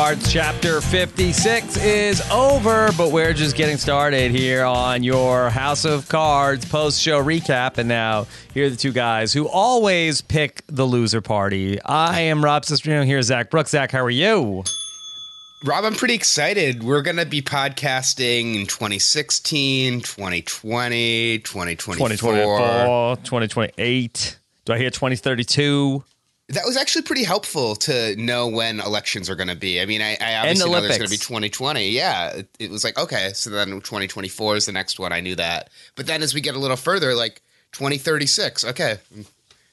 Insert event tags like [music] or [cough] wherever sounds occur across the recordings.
Cards chapter 56 is over, but we're just getting started here on your House of Cards post show recap. And now, here are the two guys who always pick the loser party. I am Rob Cesternino. Here's Zach Brooks. Zach, how are you? Rob, I'm pretty excited. We're going to be podcasting in 2016, 2020, 2024. 2024, 2028. Do I hear 2032? That was actually pretty helpful to know when elections are going to be. I mean, I, I obviously know there's going to be 2020. Yeah, it, it, was like okay, so then 2024 is the next one. I knew that, but then as we get a little further, like 2036. Okay,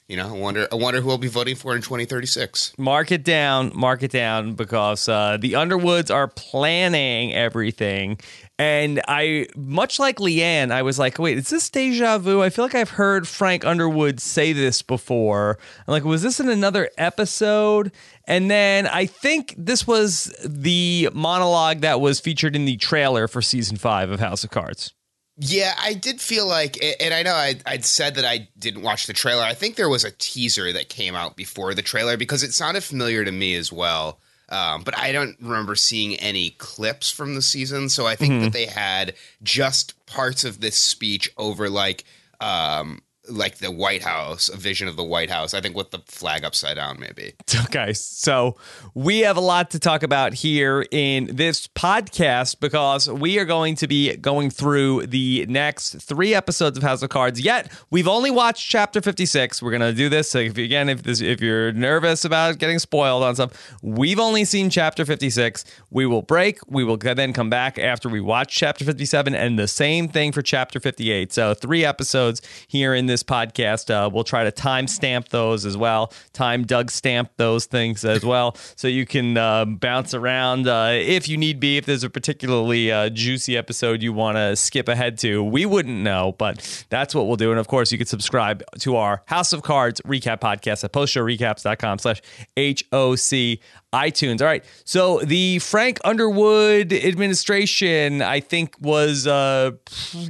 you know, I wonder, I wonder who will be voting for in 2036. Mark it down, mark it down, because uh, the Underwoods are planning everything, and I, much like Leanne, I was like, wait, is this deja vu? I feel like I've heard Frank Underwood say this before. I'm like, was this in another episode? And then I think this was the monologue that was featured in the trailer for season five of House of Cards. Yeah, I did feel like, and I know I, would said that I didn't watch the trailer. I think there was a teaser that came out before the trailer because it sounded familiar to me as well. Um, but I don't remember seeing any clips from the season. So I think mm-hmm. that they had just parts of this speech over like um, like the White House, a vision of the White House. I think with the flag upside down, maybe. [laughs] Okay, so we have a lot to talk about here in this podcast because we are going to be going through the next three episodes of House of Cards. Yet we've only watched chapter fifty six. We're gonna do this. So if again, if this, if you're nervous about getting spoiled on stuff, we've only seen chapter fifty six. We will break. We will then come back after we watch chapter fifty seven, and the same thing for chapter fifty eight. So three episodes here in this this podcast. Uh, we'll try to timestamp those as well. Time Doug stamp those things as well, so you can uh, bounce around uh, if you need be. If there's a particularly uh, juicy episode you want to skip ahead to, we wouldn't know, but that's what we'll do. And of course, you can subscribe to our House of Cards recap podcast at postshowrecaps.com slash HOC iTunes. All right. So the Frank Underwood administration, I think, was, uh,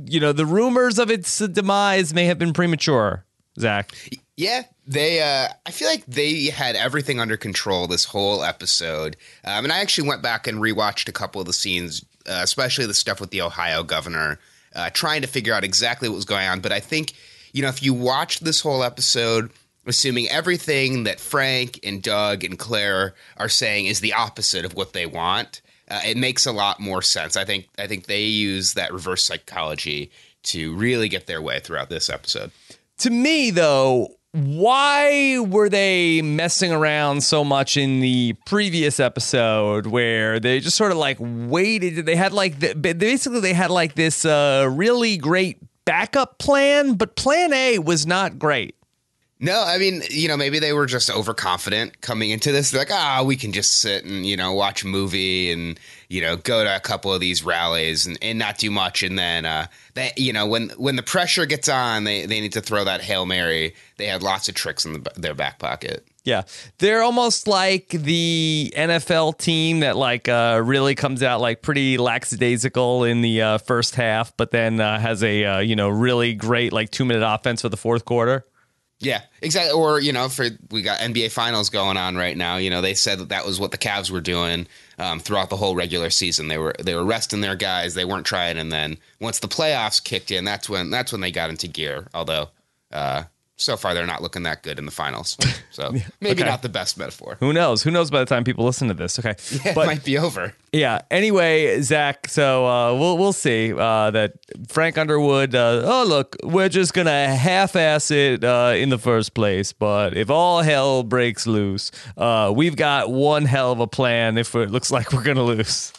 you know, the rumors of its demise may have been premature, Zach. Yeah, they. Uh, I feel like they had everything under control this whole episode, um, and I actually went back and rewatched a couple of the scenes, uh, especially the stuff with the Ohio governor, uh, trying to figure out exactly what was going on. But I think, you know, if you watched this whole episode assuming everything that Frank and Doug and Claire are saying is the opposite of what they want, uh, it makes a lot more sense. I think I think they use that reverse psychology to really get their way throughout this episode. To me, though, why were they messing around so much in the previous episode where they just sort of like waited? They had like the, basically they had like this uh, really great backup plan, but plan A was not great. No, I mean, you know, maybe they were just overconfident coming into this. They're like, ah, oh, we can just sit and, you know, watch a movie and, you know, go to a couple of these rallies and, and not do much. And then, uh, they, you know, when when the pressure gets on, they, they need to throw that Hail Mary. They had lots of tricks in the, their back pocket. Yeah. They're almost like the NFL team that like uh, really comes out like pretty lackadaisical in the uh, first half, but then uh, has a, uh, you know, really great like two minute offense for the fourth quarter. Yeah, exactly. Or you know, for we got NBA Finals going on right now. You know, they said that that was what the Cavs were doing um, throughout the whole regular season. They were they were resting their guys. They weren't trying, and then once the playoffs kicked in, that's when that's when they got into gear. Although uh, so far they're not looking that good in the finals. [laughs] So maybe okay. not the best metaphor. Who knows? Who knows by the time people listen to this? Okay, [laughs] yeah, but, it might be over. Yeah. Anyway, Zach. So uh, we'll we'll see uh, that Frank Underwood. Uh, oh look, we're just gonna half-ass it uh, in the first place, but if all hell breaks loose, uh, we've got one hell of a plan. If it looks like we're gonna lose.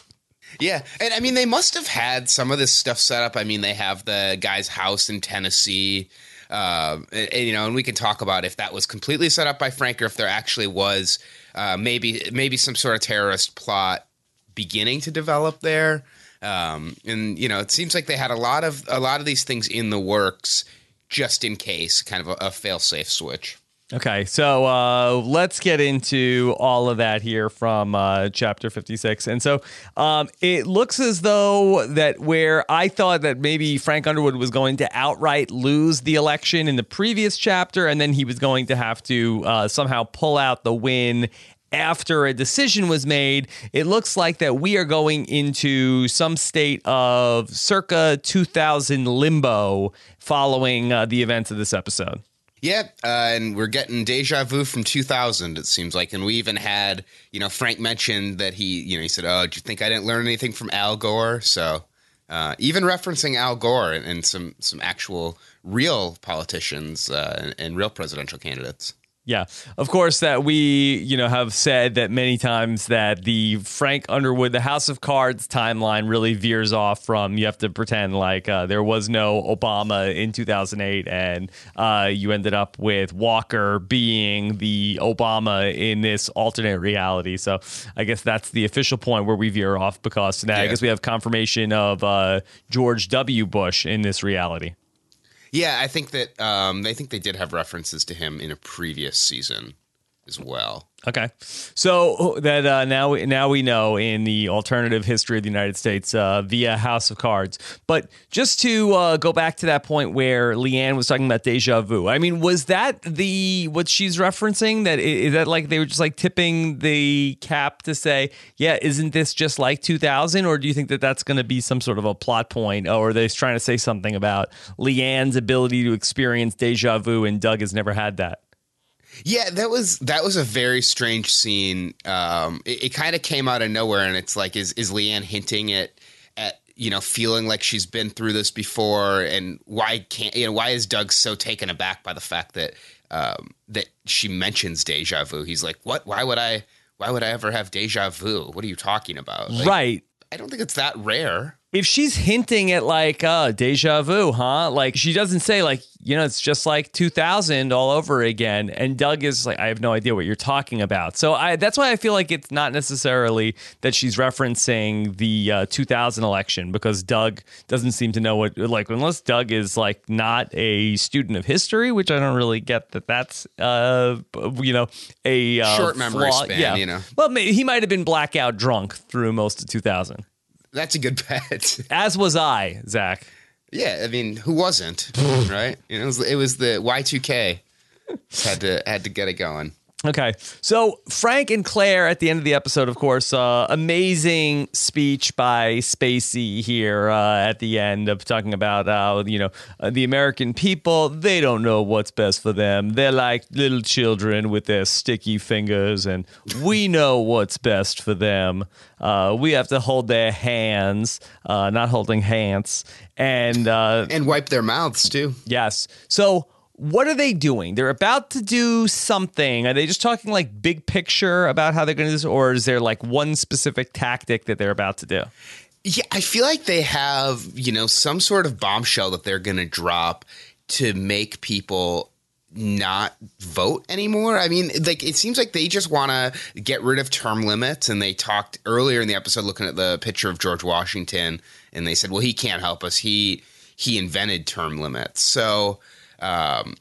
Yeah, and I mean they must have had some of this stuff set up. I mean they have the guy's house in Tennessee uh, and, and, you know, and we can talk about if that was completely set up by Frank or if there actually was uh, maybe maybe some sort of terrorist plot beginning to develop there. Um, and you know, it seems like they had a lot of a lot of these things in the works just in case, kind of a, a fail safe switch. Okay, so uh, let's get into all of that here from uh, chapter 56. And so um, it looks as though that where I thought that maybe Frank Underwood was going to outright lose the election in the previous chapter, and then he was going to have to uh, somehow pull out the win after a decision was made, it looks like that we are going into some state of circa 2000 limbo following uh, the events of this episode. Yeah, uh, and we're getting deja vu from 2000. It seems like, and we even had, you know, Frank mentioned that he, you know, he said, "Oh, do you think I didn't learn anything from Al Gore?" So, uh, even referencing Al Gore and, and, some some actual real politicians uh, and, and real presidential candidates. Yeah, of course that we you know have said that many times that the Frank Underwood, the House of Cards timeline really veers off from you have to pretend like uh, there was no Obama in 2008 and uh, you ended up with Walker being the Obama in this alternate reality. So I guess that's the official point where we veer off because now yeah. I guess we have confirmation of uh, George W. Bush in this reality. Yeah, I think that um, I think they did have references to him in a previous season as well. Okay, so that uh, now now we know in the alternative history of the United States uh, via House of Cards. But just to uh, go back to that point where Leanne was talking about deja vu, I mean, was that the what she's referencing? That is that like they were just like tipping the cap to say, yeah, isn't this just like 2000? Or do you think that that's going to be some sort of a plot point, or are they trying to say something about Leanne's ability to experience deja vu and Doug has never had that? Yeah, that was that was a very strange scene. Um, it, it kind of came out of nowhere, and it's like, is is Leanne hinting at at you know feeling like she's been through this before, and why can't you know why is Doug so taken aback by the fact that um, that she mentions deja vu? He's like, what? Why would I? Why would I ever have deja vu? What are you talking about? Like, right. I don't think it's that rare if she's hinting at like uh deja vu huh like she doesn't say like you know it's just like 2000 all over again and doug is like i have no idea what you're talking about so i that's why i feel like it's not necessarily that she's referencing the uh, 2000 election because doug doesn't seem to know what like unless doug is like not a student of history which i don't really get that that's uh you know a uh, short memory flaw. span yeah. you know well he might have been blackout drunk through most of 2000 that's a good [laughs] bet. As was I, Zach. Yeah, I mean, who wasn't, [laughs] right? You know, it was, it was the Y two K. Had to had to get it going. Okay. So Frank and Claire at the end of the episode, of course, uh, amazing speech by Spacey here uh, at the end of talking about how, you know, uh, the American people, they don't know what's best for them. They're like little children with their sticky fingers, and we know what's best for them. Uh, we have to hold their hands, uh, not holding hands, and uh, and wipe their mouths too. Yes. So what are they doing? They're about to do something. Are they just talking like big picture about how they're going to do this, or is there like one specific tactic that they're about to do? Yeah, I feel like they have, you know, some sort of bombshell that they're going to drop to make people not vote anymore. I mean, like it seems like they just want to get rid of term limits and they talked earlier in the episode looking at the picture of George Washington and they said, "Well, he can't help us. He he invented term limits." So, um,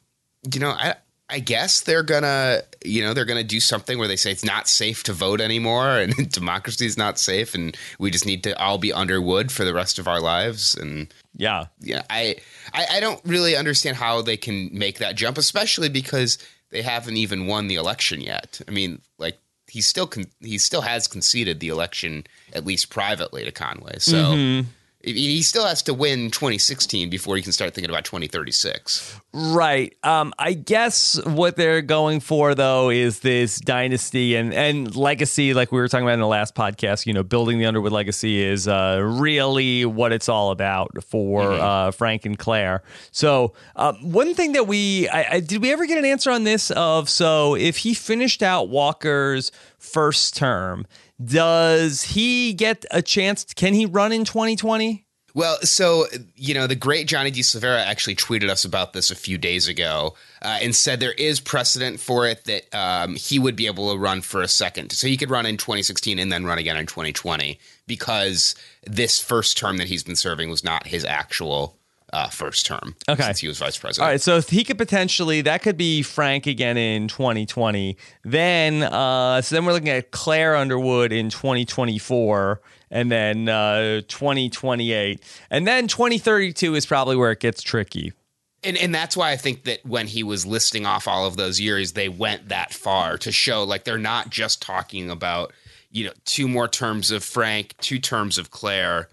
you know, I I guess they're gonna, you know, they're gonna do something where they say it's not safe to vote anymore, and [laughs] democracy is not safe, and we just need to all be under wood for the rest of our lives. And yeah, yeah, I, I, I don't really understand how they can make that jump, especially because they haven't even won the election yet. I mean, like he still con- he still has conceded the election at least privately to Conway, so. Mm-hmm he still has to win 2016 before he can start thinking about 2036. Right. Um, I guess what they're going for though is this dynasty and and legacy, like we were talking about in the last podcast. You know, building the Underwood legacy is uh, really what it's all about for mm-hmm. uh, Frank and Claire. So uh, one thing that we I, I, did we ever get an answer on this of so if he finished out Walker's first term does he get a chance? Can he run in 2020? Well, so you know, the great Johnny D. Actually tweeted us about this a few days ago uh, and said there is precedent for it that um, he would be able to run for a second, so he could run in 2016 and then run again in 2020 because this first term that he's been serving was not his actual uh, first term. Okay. Since he was vice president. All right. So he could potentially, that could be Frank again in 2020. Then, uh, so then we're looking at Claire Underwood in 2024 and then uh, 2028. And then 2032 is probably where it gets tricky. And and that's why I think that when he was listing off all of those years, they went that far to show like they're not just talking about you know two more terms of Frank, two terms of Claire,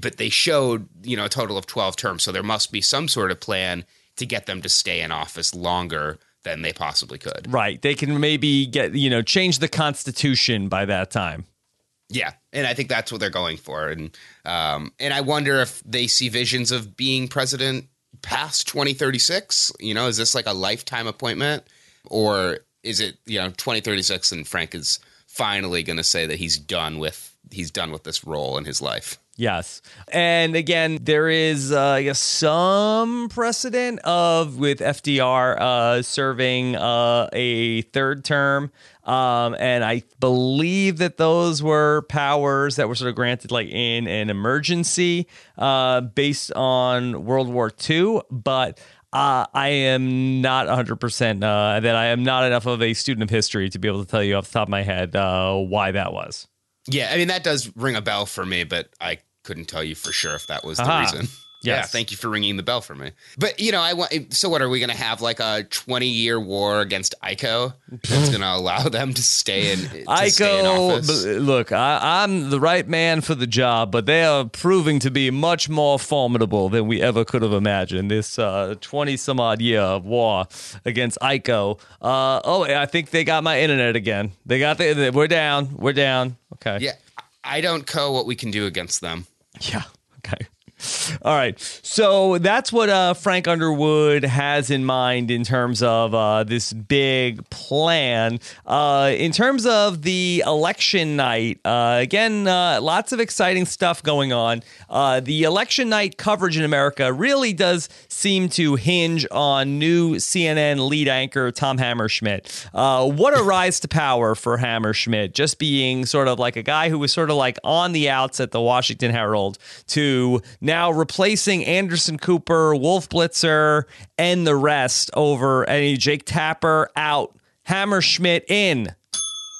but they showed you know a total of twelve terms. So there must be some sort of plan to get them to stay in office longer than they possibly could. Right. They can maybe get you know change the constitution by that time. Yeah, and I think that's what they're going for, and um, and I wonder if they see visions of being president past 2036. You know, is this like a lifetime appointment, or is it you know 2036 and Frank is finally going to say that he's done with he's done with this role in his life? Yes. And again, there is, uh, I guess, some precedent of with FDR uh, serving uh, a third term. Um, and I believe that those were powers that were sort of granted like in an emergency uh, based on World War II. But uh, I am not 100% uh, that I am not enough of a student of history to be able to tell you off the top of my head uh, why that was. Yeah, I mean that does ring a bell for me, but I couldn't tell you for sure if that was the Aha. reason. [laughs] Yeah, thank you for ringing the bell for me. But you know, I want. So, what are we going to have like a twenty-year war against ICO that's [laughs] going to allow them to stay in? To stay in ICO, office? b- look, I, I'm the right man for the job, but they are proving to be much more formidable than we ever could have imagined. This 20 some odd year of war against ICO. Uh, oh, I think they got my internet again. They got the. We're down. We're down. Okay. yeah, I don't know what we can do against them. Yeah. Okay. All right. So that's what uh, Frank Underwood has in mind in terms of uh, this big plan. Uh, in terms of the election night, uh, again, uh, lots of exciting stuff going on. Uh, the election night coverage in America really does seem to hinge on new CNN lead anchor Tom Hammerschmidt. What a rise to power for Hammerschmidt, just being sort of like a guy who was sort of like on the outs at the Washington Herald to now replacing Anderson Cooper, Wolf Blitzer, and the rest over any Jake Tapper out, Hammerschmidt in.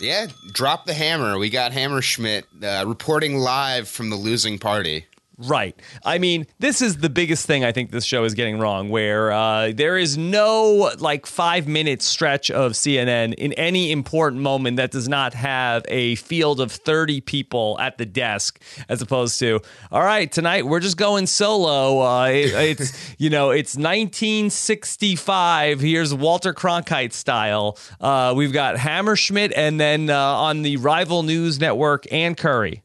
Yeah, drop the hammer. We got Hammerschmidt uh, reporting live from the losing party. Right. I mean, this is the biggest thing I think this show is getting wrong, where uh, there is no like five minute stretch of CNN in any important moment that does not have a field of 30 people at the desk, as opposed to, all right, tonight we're just going solo. Uh, it, it's, [laughs] you know, it's 1965. Here's Walter Cronkite style. Uh, we've got Hammerschmidt and then uh, on the rival news network, Ann Curry.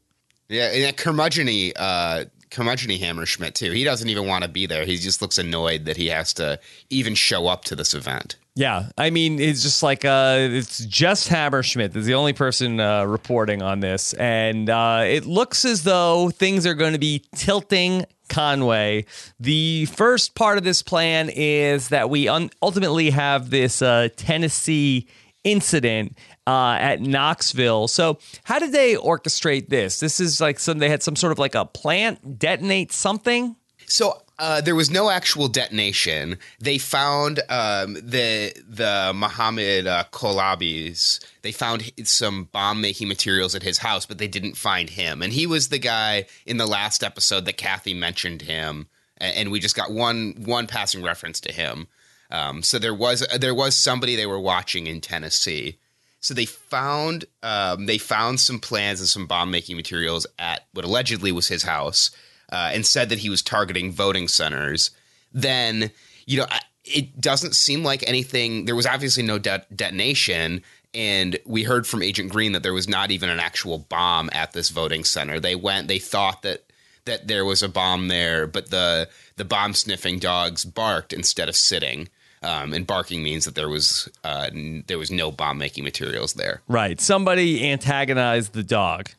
Yeah, and that curmudgeony, uh, curmudgeony Hammerschmidt too. He doesn't even want to be there. He just looks annoyed that he has to even show up to this event. Yeah, I mean, it's just like uh, it's just Hammerschmidt is the only person uh, reporting on this, and uh, it looks as though things are going to be tilting Conway. The first part of this plan is that we un- ultimately have this uh, Tennessee incident uh, at Knoxville. So, how did they orchestrate this? This is like some they had some sort of like a plant detonate something. So uh, there was no actual detonation. They found um, the the Mohammed uh, Kolabis. They found some bomb making materials at his house, but they didn't find him. And he was the guy in the last episode that Cathy mentioned him, and we just got one one passing reference to him. Um, so there was there was somebody they were watching in Tennessee. So they found um, they found some plans and some bomb making materials at what allegedly was his house, uh, and said that he was targeting voting centers. Then you know it doesn't seem like anything. There was obviously no de- detonation, and we heard from Agent Green that there was not even an actual bomb at this voting center. They went. They thought that that there was a bomb there, but the the bomb sniffing dogs barked instead of sitting. Um, and barking means that there was uh, n- there was no bomb making materials there. Right. Somebody antagonized the dog.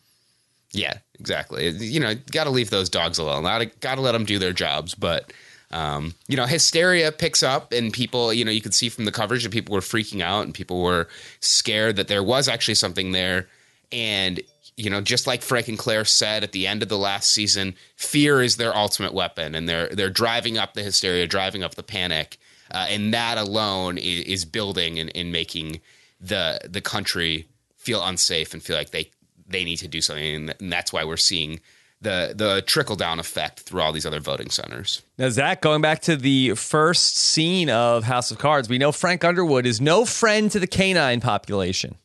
Yeah, exactly. You know, got to leave those dogs alone. Got to let them do their jobs. But um, you know, hysteria picks up, and people, you know, you could see from the coverage that people were freaking out, and people were scared that there was actually something there. And you know, just like Frank and Claire said at the end of the last season, fear is their ultimate weapon, and they're they're driving up the hysteria, driving up the panic, uh, and that alone is, is building and, and making the the country feel unsafe and feel like they they need to do something, and, and that's why we're seeing the the trickle down effect through all these other voting centers. Now, Zach, going back to the first scene of House of Cards, we know Frank Underwood is no friend to the canine population.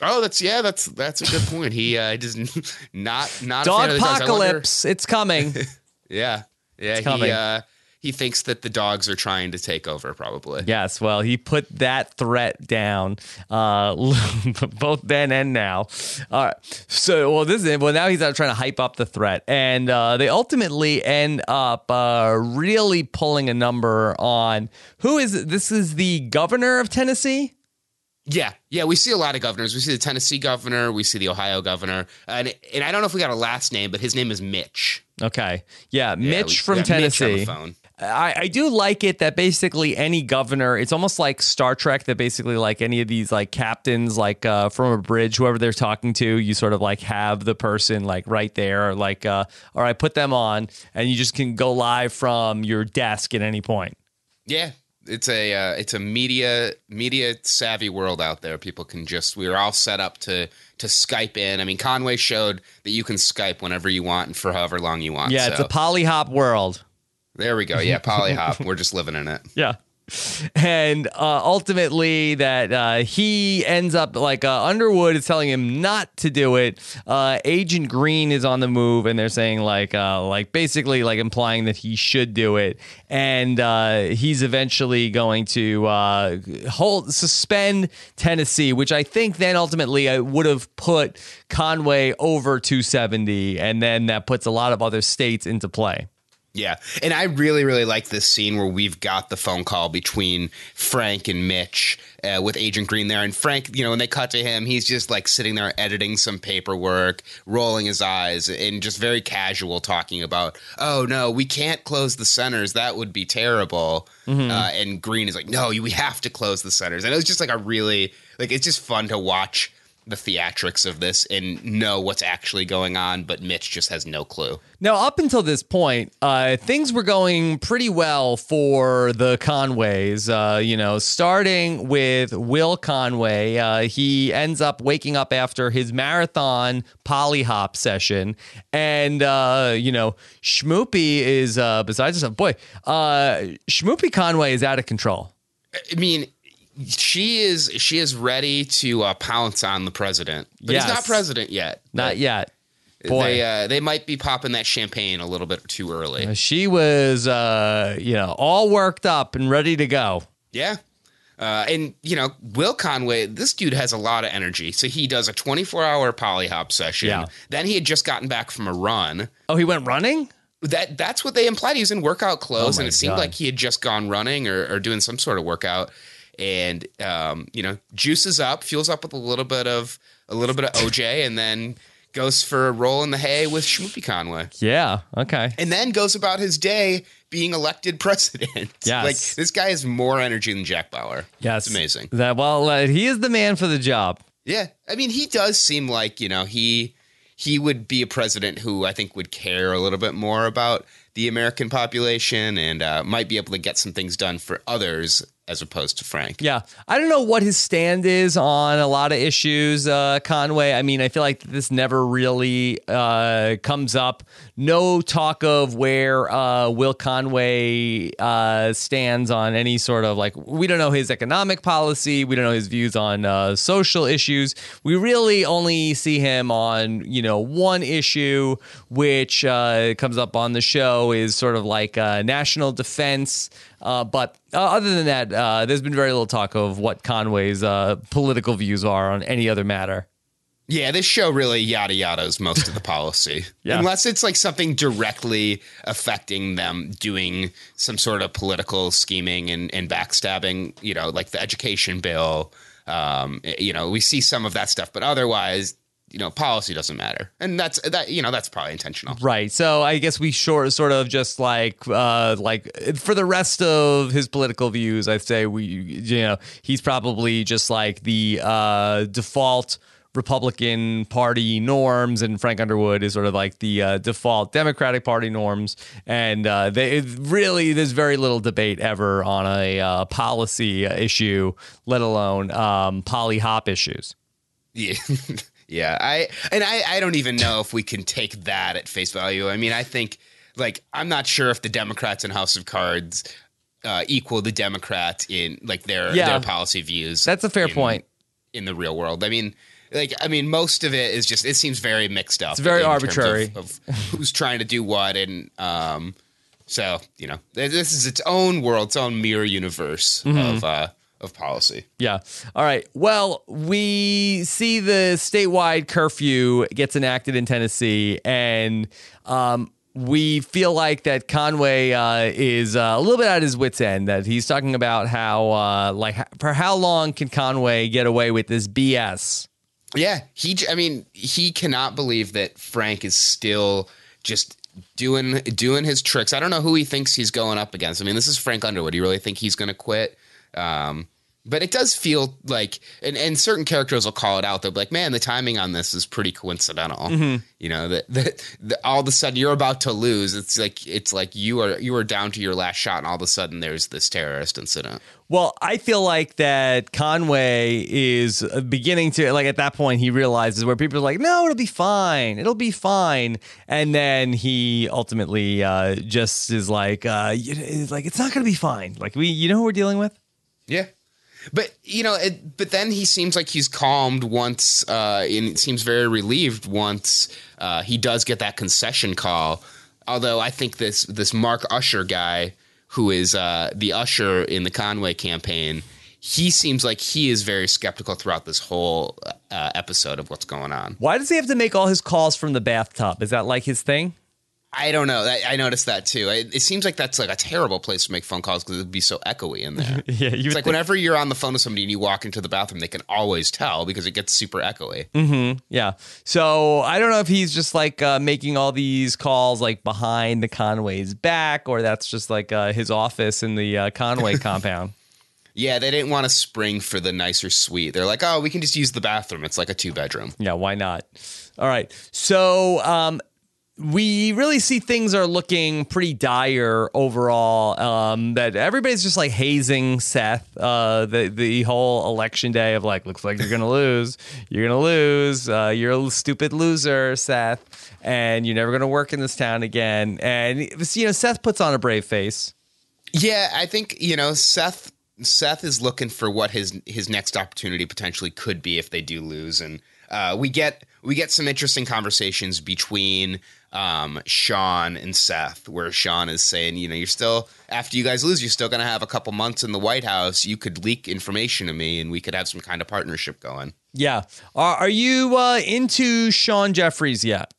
Oh, that's yeah, that's that's a good point. He uh, does not not Dog a fan of the dogs. I wonder- apocalypse. It's coming. [laughs] Yeah, yeah. coming. He uh, he thinks that the dogs are trying to take over. Probably. yes. Well, he put that threat down, uh, [laughs] both then and now. All right. So, well, this is well now he's out trying to hype up the threat, and uh, they ultimately end up uh, really pulling a number on who is it? this is the governor of Tennessee. Yeah, yeah. We see a lot of governors. We see the Tennessee governor. We see the Ohio governor, and and I don't know if we got a last name, but his name is Mitch. Okay. Yeah, Yeah, Mitch we from Tennessee. Mitch on the Tennessee. phone. I, I do like it that basically any governor, it's almost like Star Trek that basically like any of these like captains, like uh, from a bridge, whoever they're talking to, you sort of like have the person like right there, or like, uh, all right, put them on, and you just can go live from your desk at any point. Yeah, it's a uh, it's a media media savvy world out there. People can just we are all set up to to Skype in. I mean, Conway showed that you can Skype whenever you want and for however long you want. Yeah, it's so a Pollyhop world. There we go. Yeah, Pollyhop. We're just living in it. [laughs] Yeah. And uh, ultimately, that uh, he ends up like uh, Underwood is telling him not to do it. Uh, Agent Green is on the move, and they're saying like, uh, like basically like implying that he should do it, and uh, he's eventually going to hold suspend Tennessee, which I think then ultimately I would have put Conway over 270, and then that puts a lot of other states into play. Yeah. And I really, really like this scene where we've got the phone call between Frank and Mitch uh, with Agent Green there. And Frank, you know, when they cut to him, he's just like sitting there editing some paperwork, rolling his eyes, and just very casual talking about, oh, no, we can't close the centers. That would be terrible. Mm-hmm. Uh, and Green is like, no, we have to close the centers. And it was just like a really, like, it's just fun to watch the theatrics of this and know what's actually going on, but Mitch just has no clue. Now, up until this point, uh, things were going pretty well for the Conways. Uh, you know, starting with Will Conway, uh, he ends up waking up after his marathon Pollyhop session, and uh, you know, Schmoopy is uh, besides himself. Boy, uh, Schmoopy Conway is out of control. I mean, she is she is ready to uh, pounce on the president, but he's not president yet. Not yet. Boy, They uh, they might be popping that champagne a little bit too early. she was, uh, you know, all worked up and ready to go. Yeah. Uh, and you know, Will Conway, this dude has a lot of energy. So he does a 24 hour Pollyhop session. Yeah. Then he had just gotten back from a run. Oh, he went running. That that's what they implied. He was in workout clothes, Oh and it seemed like he had just gone running or, or doing some sort of workout. And um, you know, juices up, fuels up with a little bit of a little bit of OJ, and then goes for a roll in the hay with Schmoopy Conway, Yeah. Okay. and then goes about his day being elected [laughs] president. Yes. like this guy has more energy than Jack Bauer. Yes, it's amazing. That well, uh, he is the man for the job. Yeah, I mean, he does seem like you know he he would be a president who I think would care a little bit more about the American population and uh, might be able to get some things done for others as opposed to Frank. Yeah, I don't know what his stand is on a lot of issues, uh, Conway. I mean, I feel like this never really uh, comes up. No talk of where uh, Will Conway uh, stands on any sort of like. We don't know his economic policy. We don't know his views on uh, social issues. We really only see him on you know one issue, which uh, comes up on the show is sort of like uh, national defense. Uh, but uh, other than that, uh, there's been very little talk of what Conway's uh, political views are on any other matter. Yeah, this show really yada yadas most of the [laughs] policy. Yeah. Unless it's like something directly affecting them doing some sort of political scheming and, and backstabbing, you know, like the education bill. Um, you know, we see some of that stuff, but otherwise, you know, policy doesn't matter. And that's that, you know, that's probably intentional. Right. So I guess we short sort of just like uh like for the rest of his political views, I'd say we you know, he's probably just like the uh default Republican Party norms, and Frank Underwood is sort of like the uh, default Democratic Party norms. And uh, they really, there's very little debate ever on a uh, policy issue, let alone um, Pollyhop issues. Yeah. [laughs] Yeah, I and I I don't even know if we can take that at face value. I mean, I think like I'm not sure if the Democrats in House of Cards uh, equal the Democrats in like their Yeah. their policy views. That's a fair in- point. in the real world. I mean, like I mean, most of it is just it seems very mixed up. It's very arbitrary. of, of who's trying to do what, and um, so you know, this is its own world, its own mirror universe Mm-hmm. of uh, of policy. Yeah. All right. Well, we see the statewide curfew gets enacted in Tennessee, and um, we feel like that Conway uh, is uh, a little bit at his wits' end. That he's talking about how, uh, like, for how long can Conway get away with this BS? Yeah, he. I mean, he cannot believe that Frank is still just doing doing his tricks. I don't know who he thinks he's going up against. I mean, this is Frank Underwood. Do you really think he's going to quit? Um, but it does feel like, and, and certain characters will call it out. They'll be like, "Man, the timing on this is pretty coincidental." You know that, that, that all of a sudden you're about to lose. It's like it's like you are you are down to your last shot, and all of a sudden there's this terrorist incident. Well, I feel like that Conway is beginning to like at that point he realizes where people are like, no, it'll be fine, it'll be fine, and then he ultimately uh, just is like, uh, it's like it's not going to be fine. Like we, you know, who we're dealing with. Yeah. But you know, it, but then he seems like he's calmed once, uh, and seems very relieved once uh, he does get that concession call. Although I think this this Mark Usher guy, who is uh, the usher in the Conway campaign, he seems like he is very skeptical throughout this whole uh, episode of what's going on. Why does he have to make all his calls from the bathtub? Is that like his thing? I don't know. I, I noticed that too. It, it seems like that's like a terrible place to make phone calls because it'd be so echoey in there. [laughs] Yeah, you It's like whenever you're on the phone with somebody and you walk into the bathroom, they can always tell because it gets super echoey. Yeah. So I don't know if he's just like uh, making all these calls like behind the Conway's back, or that's just like uh, his office in the uh, Conway [laughs] compound. Yeah, they didn't want to spring for the nicer suite. They're like, oh, we can just use the bathroom. It's like a two bedroom. Yeah, why not? All right. So um, we really see things are looking pretty dire overall. Um, that everybody's just like hazing Seth. Uh, the the whole election day of like, looks like you're gonna lose. You're gonna lose. Uh, you're a stupid loser, Seth, and you're never gonna work in this town again. And you know, Seth puts on a brave face. Yeah, I think you know Seth. Seth is looking for what his his next opportunity potentially could be if they do lose, and uh, we get we get some interesting conversations between um, Sean and Seth, where Sean is saying, you know, you're still after you guys lose, you're still going to have a couple months in the White House. You could leak information to me, and we could have some kind of partnership going. Yeah. Are, are you uh, into Sean Jeffries yet?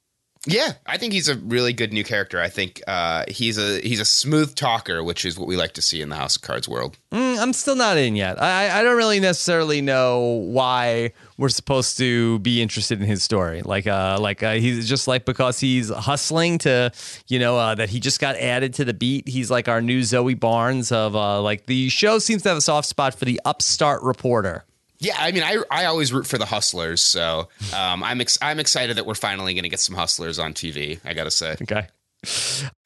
Yeah, I think he's a really good new character. I think uh, he's a he's a smooth talker, which is what we like to see in the House of Cards world. Mm, I'm still not in yet. I, I don't really necessarily know why we're supposed to be interested in his story. Like, uh, like uh, he's just like because he's hustling to, you know, uh, that he just got added to the beat. He's like our new Zoe Barnes of uh, like the show seems to have a soft spot for the upstart reporter. Yeah, I mean, I I always root for the hustlers, so um, I'm ex- I'm excited that we're finally going to get some hustlers on TV. I gotta say, Okay.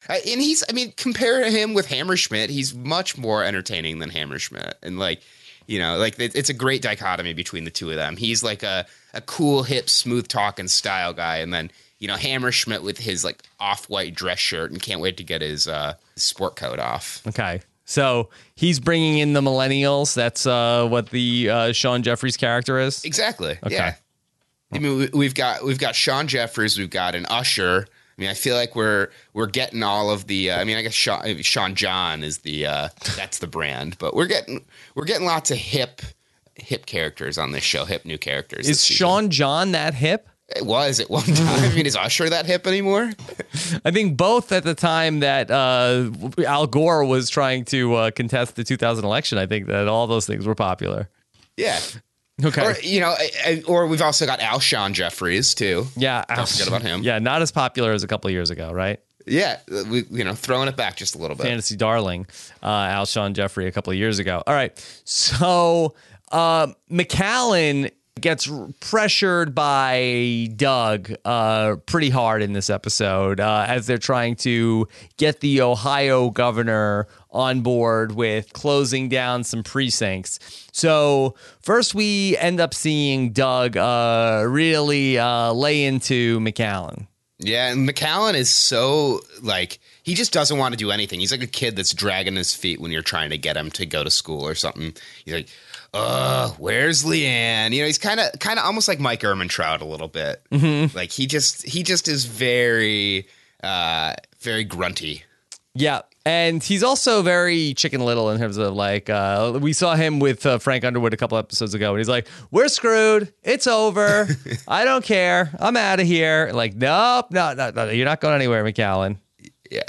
uh, and he's I mean, compare him with Hammerschmidt, he's much more entertaining than Hammerschmidt, and like. You know, like it, it's a great dichotomy between the two of them. He's like a, a cool, hip, smooth talking style guy, and then you know Hammerschmidt with his like off white dress shirt, and can't wait to get his uh, sport coat off. Okay. So he's bringing in the millennials. That's uh, what the uh, Sean Jeffries character is. Exactly. Okay. Yeah. I mean, we- we've got we've got Sean Jeffers, we've got an Usher. I mean, I feel like we're we're getting all of the. Uh, I mean, I guess Sean, Sean John is the uh, that's the brand, but we're getting we're getting lots of hip hip characters on this show. Hip new characters. Is. Sean John that hip? It was at one [laughs] time. I mean, is Usher that hip anymore? [laughs] I think both at the time that uh, Al Gore was trying to uh, contest the 2000 election. I think that all those things were popular. Yeah. Okay. Or you know, or we've also got Alshon Jeffries too. yeah. Don't forget about him. Yeah, not as popular as a couple years ago, right? Yeah, we you know throwing it back just a little bit. Fantasy darling, uh, Alshon Jeffery a couple of years ago. All right. So uh, Macallan gets pressured by Doug uh, pretty hard in this episode uh, as they're trying to get the Ohio governor on board with closing down some precincts. So, first, we end up seeing Doug uh, really uh, lay into Macallan. Yeah, and Macallan is so like he just doesn't want to do anything. He's like a kid that's dragging his feet when you're trying to get him to go to school or something. He's like, "Uh, where's Leanne?" You know, he's kind of kind of almost like Mike Ehrmantraut a little bit. Mm-hmm. Like he just he just is very uh very grunty. Yeah. And he's also very chicken little in terms of like, uh, we saw him with uh, Frank Underwood a couple episodes ago, and he's like, We're screwed. It's over. [laughs] I don't care. I'm out of here. Like, nope, no, no, no, you're not going anywhere, Macallan. Yeah,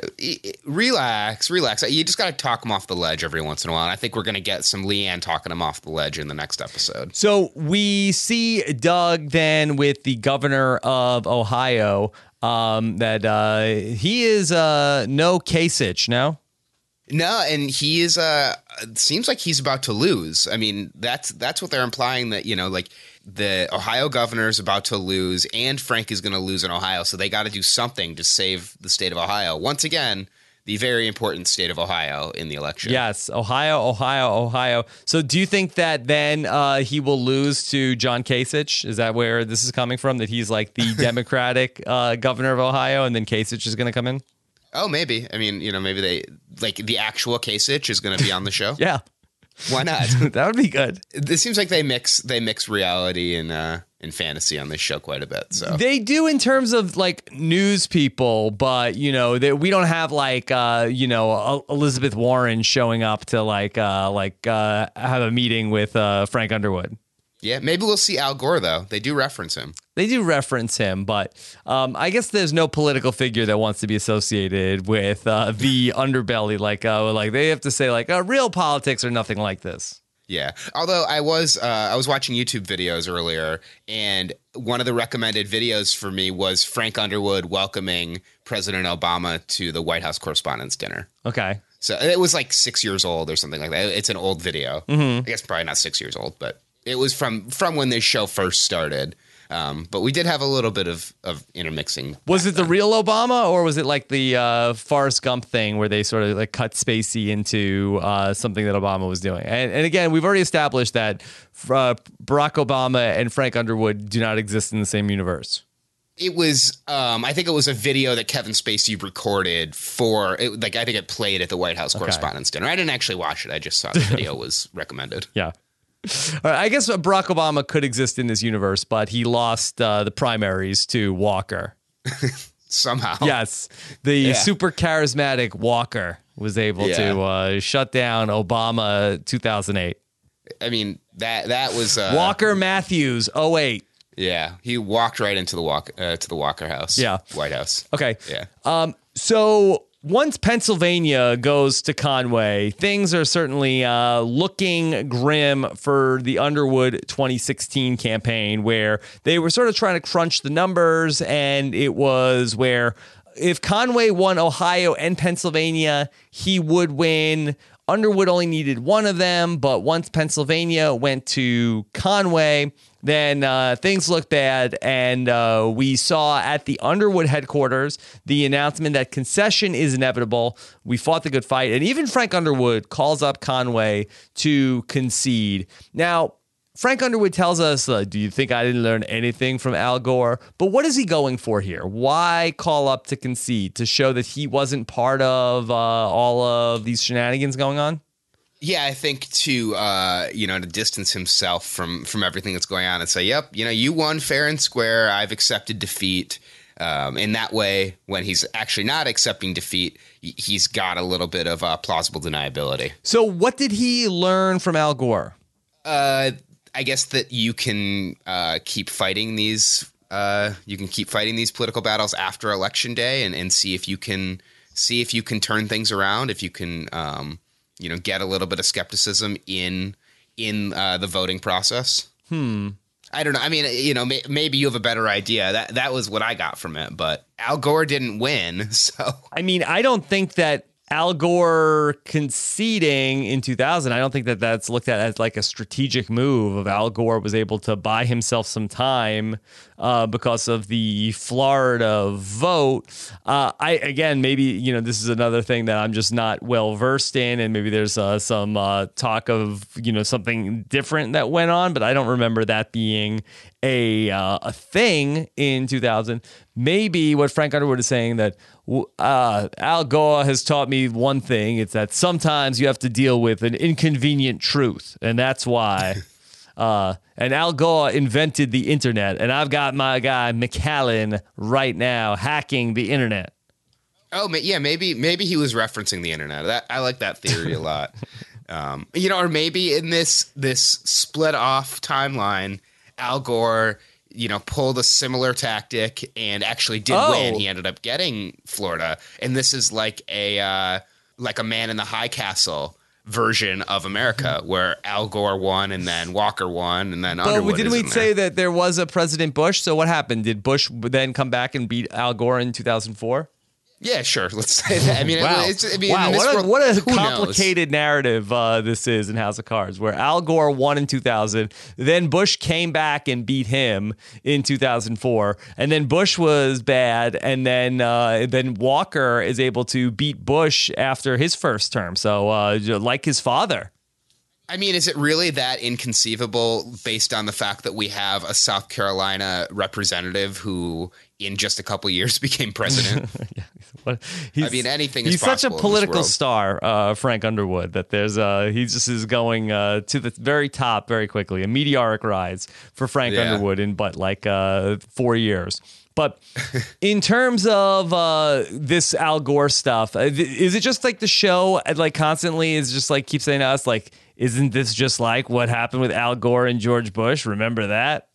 relax, relax. You just got to talk him off the ledge every once in a while. And I think we're going to get some Leanne talking him off the ledge in the next episode. So we see Doug then with the governor of Ohio. Um, that uh, he is uh, no Kasich, no. No, and he is. Uh, seems like he's about to lose. I mean, that's that's what they're implying that you know, like the Ohio governor is about to lose, and Frank is going to lose in Ohio, so they got to do something to save the state of Ohio. Once again, the very important state of Ohio in the election. Yes, Ohio, Ohio, Ohio. So, do you think that then uh, he will lose to John Kasich? Is that where this is coming from? That he's like the [laughs] Democratic uh, governor of Ohio, and then Kasich is going to come in? Oh, maybe. I mean, you know, maybe they like the actual Kasich is going to be on the show. [laughs] Yeah, Why [laughs] not? [laughs] that would be good. it seems like they mix they mix reality and uh and fantasy on this show quite a bit. So They do in terms of like news people, but you know, they, we don't have like uh, you know Elizabeth Warren showing up to like uh, like uh, have a meeting with uh, Frank Underwood. yeah, maybe we'll see Al Gore though. They do reference him. They do reference him, but um, I guess there's no political figure that wants to be associated with uh, the [laughs] underbelly. Like, uh, like they have to say like uh, real politics or nothing like this. Yeah. Although I was uh, I was watching YouTube videos earlier, and one of the recommended videos for me was Frank Underwood welcoming President Obama to the White House Correspondents' Dinner. Okay. So it was like six years old or something like that. It's an old video. I guess probably not six years old, but it was from from when this show first started. Um, but we did have a little bit of of intermixing. Was it the real Obama or was it like the uh, Forrest Gump thing where they sort of like cut Spacey into uh, something that Obama was doing? And, and again, we've already established that uh, Barack Obama and Frank Underwood do not exist in the same universe. It was, um, I think it was a video that Kevin Spacey recorded for, it, like I think it played at the White House Correspondents' Dinner. I didn't actually watch it. I just saw the video [laughs] was recommended. Yeah. Right, I guess Barack Obama could exist in this universe, but he lost uh, the primaries to Walker. [laughs] Somehow, Yes, the Yeah. super charismatic Walker was able Yeah. to uh, shut down Obama 2008. I mean that that was uh, Walker Matthews 08. Yeah, he walked right into the walk uh, to the Walker House. Yeah. White House. Okay. Yeah. Um, so once Pennsylvania goes to Conway, things are certainly uh, looking grim for the Underwood 2016 campaign, where they were sort of trying to crunch the numbers, and it was where if Conway won Ohio and Pennsylvania, he would win. Underwood only needed one of them, but once Pennsylvania went to Conway, then uh, things looked bad. And uh, we saw at the Underwood headquarters the announcement that concession is inevitable. We fought the good fight. And even Frank Underwood calls up Conway to concede. Now, Frank Underwood tells us, uh, Do you think I didn't learn anything from Al Gore? But what is he going for here? Why call up to concede? To show that he wasn't part of uh, all of these shenanigans going on? Yeah, I think to uh, you know to distance himself from from everything that's going on and say, "Yep, you know, you won fair and square. I've accepted defeat." Um, in that way, when he's actually not accepting defeat, he- he's got a little bit of uh, plausible deniability. So, what did he learn from Al Gore? Uh, I guess that you can uh, keep fighting these. Uh, you can keep fighting these political battles after election day, and, and see if you can see if you can turn things around. If you can, um, you know, get a little bit of skepticism in in uh, the voting process. Hmm. I don't know. I mean, you know, may, maybe you have a better idea. That that was what I got from it. But Al Gore didn't win, [laughs] so I mean, I don't think that Al Gore conceding in 2000, I don't think that that's looked at as like a strategic move of Al Gore was able to buy himself some time uh, because of the Florida vote. Uh, I again, maybe you know this is another thing that I'm just not well versed in, and maybe there's uh, some uh, talk of you know something different that went on, but I don't remember that being a uh, a thing in 2000. Maybe what Frank Underwood is saying that uh, Al Gore has taught me one thing: it's that sometimes you have to deal with an inconvenient truth, and that's why. [laughs] Uh, and Al Gore invented the internet, and I've got my guy Macallan right now hacking the internet. Oh, yeah, maybe maybe he was referencing the internet. That, I like that theory a lot. [laughs] Um, you know, or maybe in this this split off timeline, Al Gore, you know, pulled a similar tactic and actually did Oh. win. He ended up getting Florida, and this is like a uh, like a man in the high castle version of America, mm-hmm. where Al Gore won, and then Walker won, and then But Underwood didn't we say that there was a President Bush? So what happened? Did Bush then come back and beat Al Gore in 2004? Yeah, sure. [laughs] Let's say that. I mean, Wow, it's, I mean, wow what, a, what a who knows? complicated narrative uh, this is in House of Cards, where Al Gore won in 2000, then Bush came back and beat him in 2004, and then Bush was bad, and then uh, then Walker is able to beat Bush after his first term, so uh, like his father. I mean, is it really that inconceivable based on the fact that we have a South Carolina representative who, in just a couple years, [laughs] became president? [laughs] He's, I mean, anything is He's such a possible in this political star, uh, Frank Underwood. That there's uh, he just is going uh, to the very top very quickly. A meteoric rise for Frank Yeah. Underwood in but like uh, four years. But [laughs] in terms of uh, this Al Gore stuff, uh, is it just like the show, uh, like constantly is just like keep saying to us, like, isn't this just like what happened with Al Gore and George Bush? Remember that?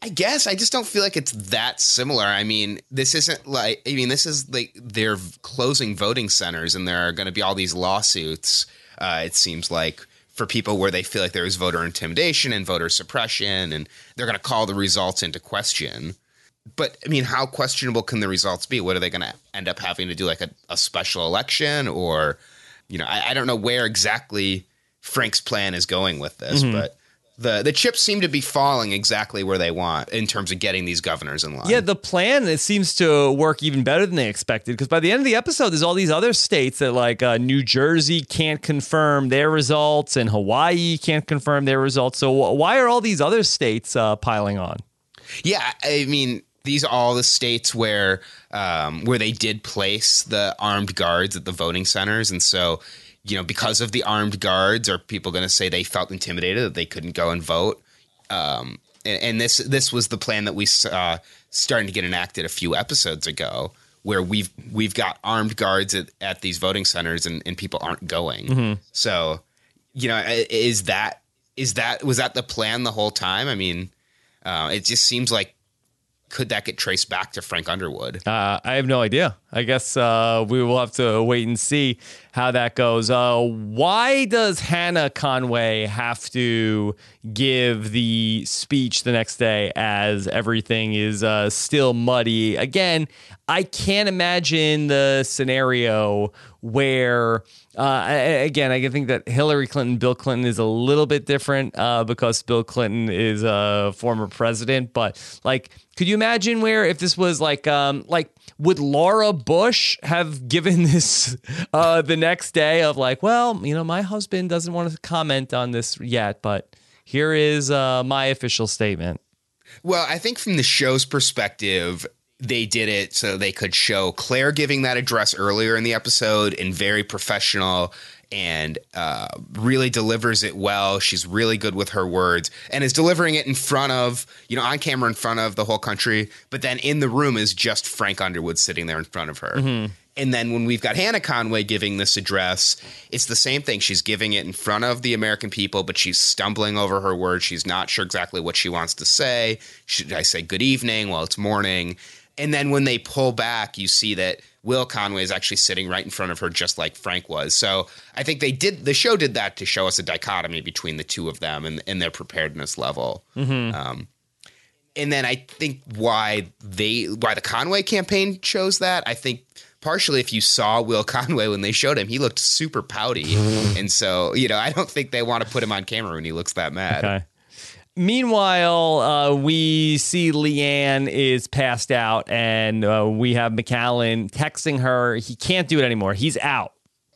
I guess I just don't feel like it's that similar. I mean, this isn't like I mean, this is like they're closing voting centers, and there are going to be all these lawsuits. Uh, it seems like for people where they feel like there is voter intimidation and voter suppression, and they're going to call the results into question. But I mean, how questionable can the results be? What are they going to end up having to do, like a, a special election, or you know, I, I don't know where exactly Frank's plan is going with this, but the the chips seem to be falling exactly where they want in terms of getting these governors in line. Yeah, the plan it seems to work even better than they expected because by the end of the episode, there's all these other states that like uh, New Jersey can't confirm their results and Hawaii can't confirm their results. So wh- why are all these other states uh, piling on? Yeah, I mean, these are all the states where um, where they did place the armed guards at the voting centers, and so you know, because of the armed guards, are people going to say they felt intimidated that they couldn't go and vote? Um, and, and this this was the plan that we saw starting to get enacted a few episodes ago, where we've we've got armed guards at, at these voting centers, and, and people aren't going. So, you know, is that is that was that the plan the whole time? I mean, uh, it just seems like could that get traced back to Frank Underwood? Uh, I have no idea. I guess uh, we will have to wait and see how that goes. Uh, why does Hannah Conway have to give the speech the next day as everything is uh, still muddy? Again, I can't imagine the scenario where, uh, I- again, I think that Hillary Clinton, Bill Clinton is a little bit different uh, because Bill Clinton is a former president. But like, could you imagine where if this was like, um, like, would Laura Bush have given [laughs] this uh, the next day of like, well, you know, my husband doesn't want to comment on this yet, but here is uh, my official statement. Well, I think from the show's perspective, they did it so they could show Claire giving that address earlier in the episode and very professional and uh, really delivers it well. She's really good with her words and is delivering it in front of, you know, on camera in front of the whole country. But then in the room is just Frank Underwood sitting there in front of her. And then when we've got Hannah Conway giving this address, it's the same thing. She's giving it in front of the American people, but she's stumbling over her words. She's not sure exactly what she wants to say. Should I say good evening? Well, it's morning. And then when they pull back, you see that Will Conway is actually sitting right in front of her, just like Frank was. So I think they did the show did that to show us a dichotomy between the two of them and, and their preparedness level. Um, and then I think why they why the Conway campaign chose that I think partially if you saw Will Conway when they showed him, he looked super pouty, [laughs] and so you know I don't think they want to put him on camera when he looks that mad. Okay. Meanwhile, uh, we see Leanne is passed out, and uh, we have Macallan texting her. He can't do it anymore. He's out.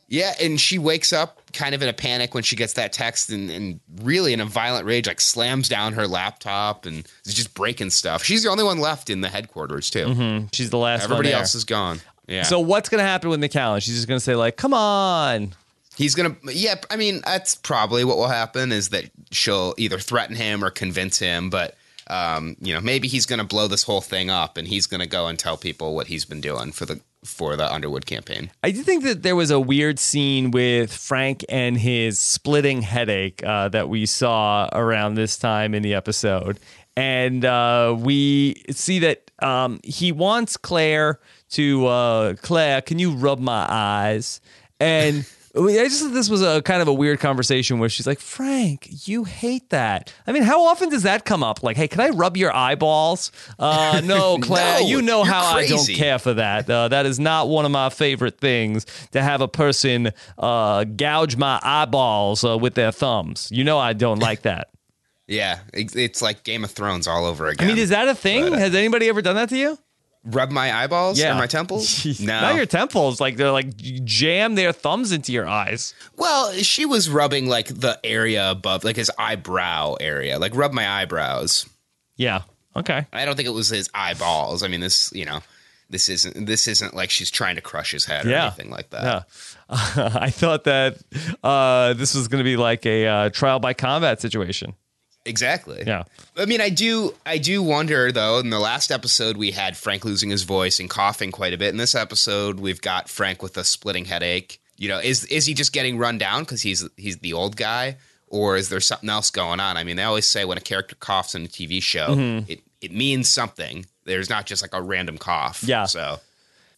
Yeah, and she wakes up kind of in a panic when she gets that text and, and really in a violent rage, like slams down her laptop and is just breaking stuff. She's the only one left in the headquarters, too. Mm-hmm. She's the last Everybody else is gone. Yeah. So what's going to happen with Macallan? She's just going to say like, "Come on." He's gonna, yeah. I mean, that's probably what will happen is that she'll either threaten him or convince him. But um, you know, maybe he's gonna blow this whole thing up, and he's gonna go and tell people what he's been doing for the for the Underwood campaign. I do think that there was a weird scene with Frank and his splitting headache uh, that we saw around this time in the episode. And uh, we see that um, he wants Claire to, uh, Claire, can you rub my eyes? And I just thought this was a kind of a weird conversation where she's like, Frank, you hate that. I mean, how often does that come up? Like, hey, can I rub your eyeballs? Uh, [laughs] no, Claire, No, you know how I don't care for that. Uh, that is not one of my favorite things to have a person uh, gouge my eyeballs uh, with their thumbs. You know, I don't like that. [laughs] Yeah, it's, it's like Game of Thrones all over again. I mean, is that a thing? But, uh, Has anybody ever done that to you? Rub my eyeballs or my temples? [laughs] No. Not your temples. Like they're like jam their thumbs into your eyes. well, she was rubbing like the area above, like his eyebrow area, like rub my eyebrows. Yeah. Okay. I don't think it was his eyeballs. I mean, this, you know, this isn't this isn't like she's trying to crush his head or Yeah. anything like that. Yeah. [laughs] I thought that uh, this was going to be like a uh, trial by combat situation. Exactly. Yeah. I mean, I do, I do wonder though. In the last episode, we had Frank losing his voice and coughing quite a bit. In this episode, we've got Frank with a splitting headache. You know, is is he just getting run down because he's he's the old guy, or is there something else going on? I mean, they always say when a character coughs in a TV show, Mm-hmm. it it means something. There's not just like a random cough. Yeah. So,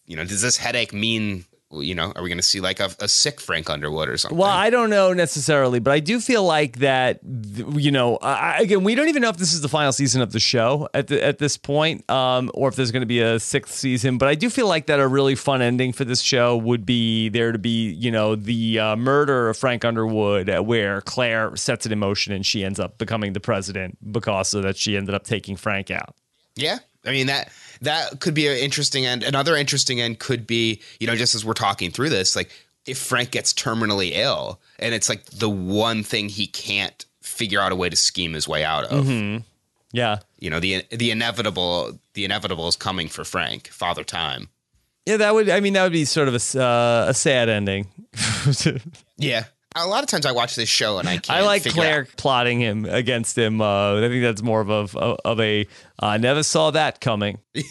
you know, does this headache mean? You know, are we going to see like a, a sick Frank Underwood or something? Well, I don't know necessarily, but I do feel like that. You know, I, again, we don't even know if this is the final season of the show at the, at this point, um, or if there's going to be a sixth season. But I do feel like that a really fun ending for this show would be there to be, you know, the uh, murder of Frank Underwood, uh, where Claire sets it in motion and she ends up becoming the president because of that she ended up taking Frank out. Yeah, I mean that that could be an interesting end. Another interesting end could be, you know, just as we're talking through this, like if Frank gets terminally ill, and it's like the one thing he can't figure out a way to scheme his way out of. Yeah. You know, the the inevitable the inevitable is coming for Frank, Father Time. Yeah, that would. I mean, that would be sort of a, uh, a sad ending. [laughs] Yeah. A lot of times I watch this show and I can't. I like Claire out- plotting him against him. Uh, I think that's more of a of a. I never saw that coming. [laughs] I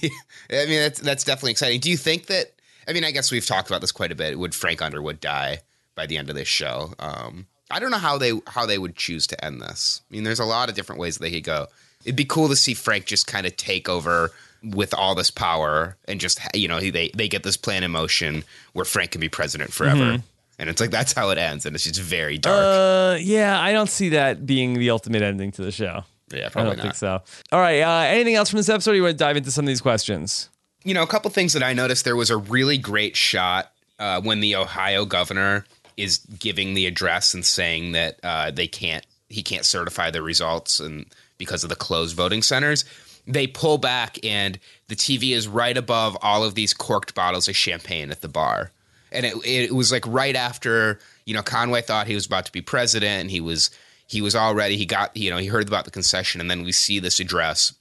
mean, that's that's definitely exciting. Do you think that? I mean, I guess we've talked about this quite a bit. Would Frank Underwood die by the end of this show? Um, I don't know how they how they would choose to end this. I mean, there's a lot of different ways they could go. It'd be cool to see Frank just kind of take over with all this power and just you know they they get this plan in motion where Frank can be president forever. And it's like that's how it ends, and it's just very dark. Uh, yeah, I don't see that being the ultimate ending to the show. yeah, I probably don't not. think so. All right. Uh, anything else from this episode? Or you want to dive into some of these questions? you know, a couple things that I noticed. There was a really great shot uh, when the Ohio governor is giving the address and saying that uh, they can't, he can't certify the results and because of the closed voting centers. They pull back and the TV is right above all of these corked bottles of champagne at the bar. And it, it was like right after you know Conway thought he was about to be president, and he was he was already he got you know he heard about the concession, and then we see this address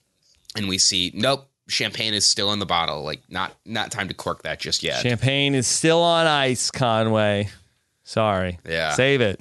and we see nope champagne is still in the bottle like not not time to cork that just yet Champagne is still on ice, Conway. Sorry. Yeah. Save it.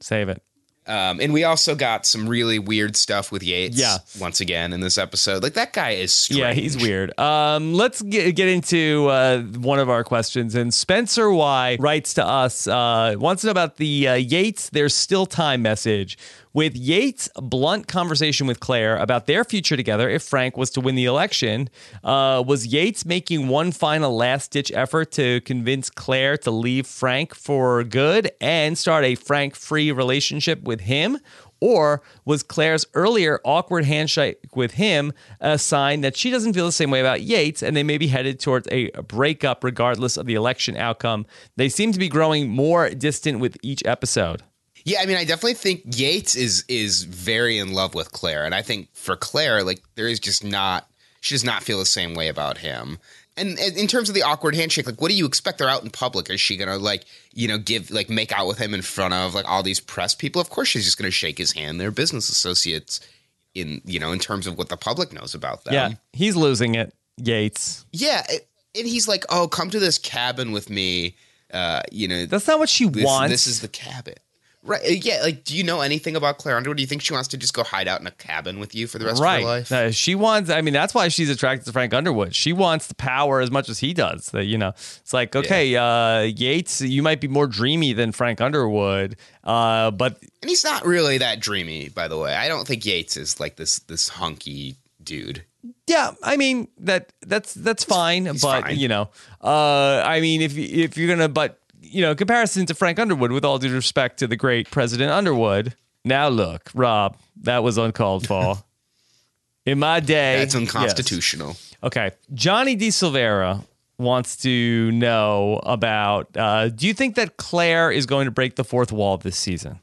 Save it. Um, and we also got some really weird stuff with yates Yeah. once again in this episode like that guy is strange. Yeah, he's weird. Um, let's get, get into uh, one of our questions. And Spencer Y writes to us, uh, wants to know about the uh, Yates There's Still Time message. With Yates' blunt conversation with Claire about their future together if Frank was to win the election, uh, was Yates making one final last ditch effort to convince Claire to leave Frank for good and start a Frank free relationship with him? Or was Claire's earlier awkward handshake with him a sign that she doesn't feel the same way about Yates and they may be headed towards a breakup regardless of the election outcome? They seem to be growing more distant with each episode. Yeah, I mean, I definitely think Yates is is very in love with Claire, and I think for Claire, like there is just not she does not feel the same way about him. And, and in terms of the awkward handshake, like what do you expect? They're out in public. Is she gonna like you know give like make out with him in front of like all these press people? Of course, she's just gonna shake his hand. They're business associates in you know in terms of what the public knows about them. Yeah, he's losing it, Yates. Yeah, and he's like, "Oh, come to this cabin with me." Uh, you know, That's not what she this, wants. This is the cabin. Right. uh, Yeah. Like, do you know anything about Claire Underwood? Do you think she wants to just go hide out in a cabin with you for the rest of right. her life? She wants. I mean, that's why she's attracted to Frank Underwood. She wants the power as much as he does. That you know, it's like okay, uh, Yates, you might be more dreamy than Frank Underwood, uh, but and he's not really that dreamy, by the way. I don't think Yates is like this this hunky dude. yeah, I mean that that's that's fine. he's but fine. you know, uh, I mean, if if you're gonna, but you know, comparison to Frank Underwood, with all due respect to the great President Underwood. Now look, Rob, that was uncalled for. [laughs] In my day, That's yes. unconstitutional. Okay. Johnny D. Silvera wants to know about uh, do you think that Claire is going to break the fourth wall this season?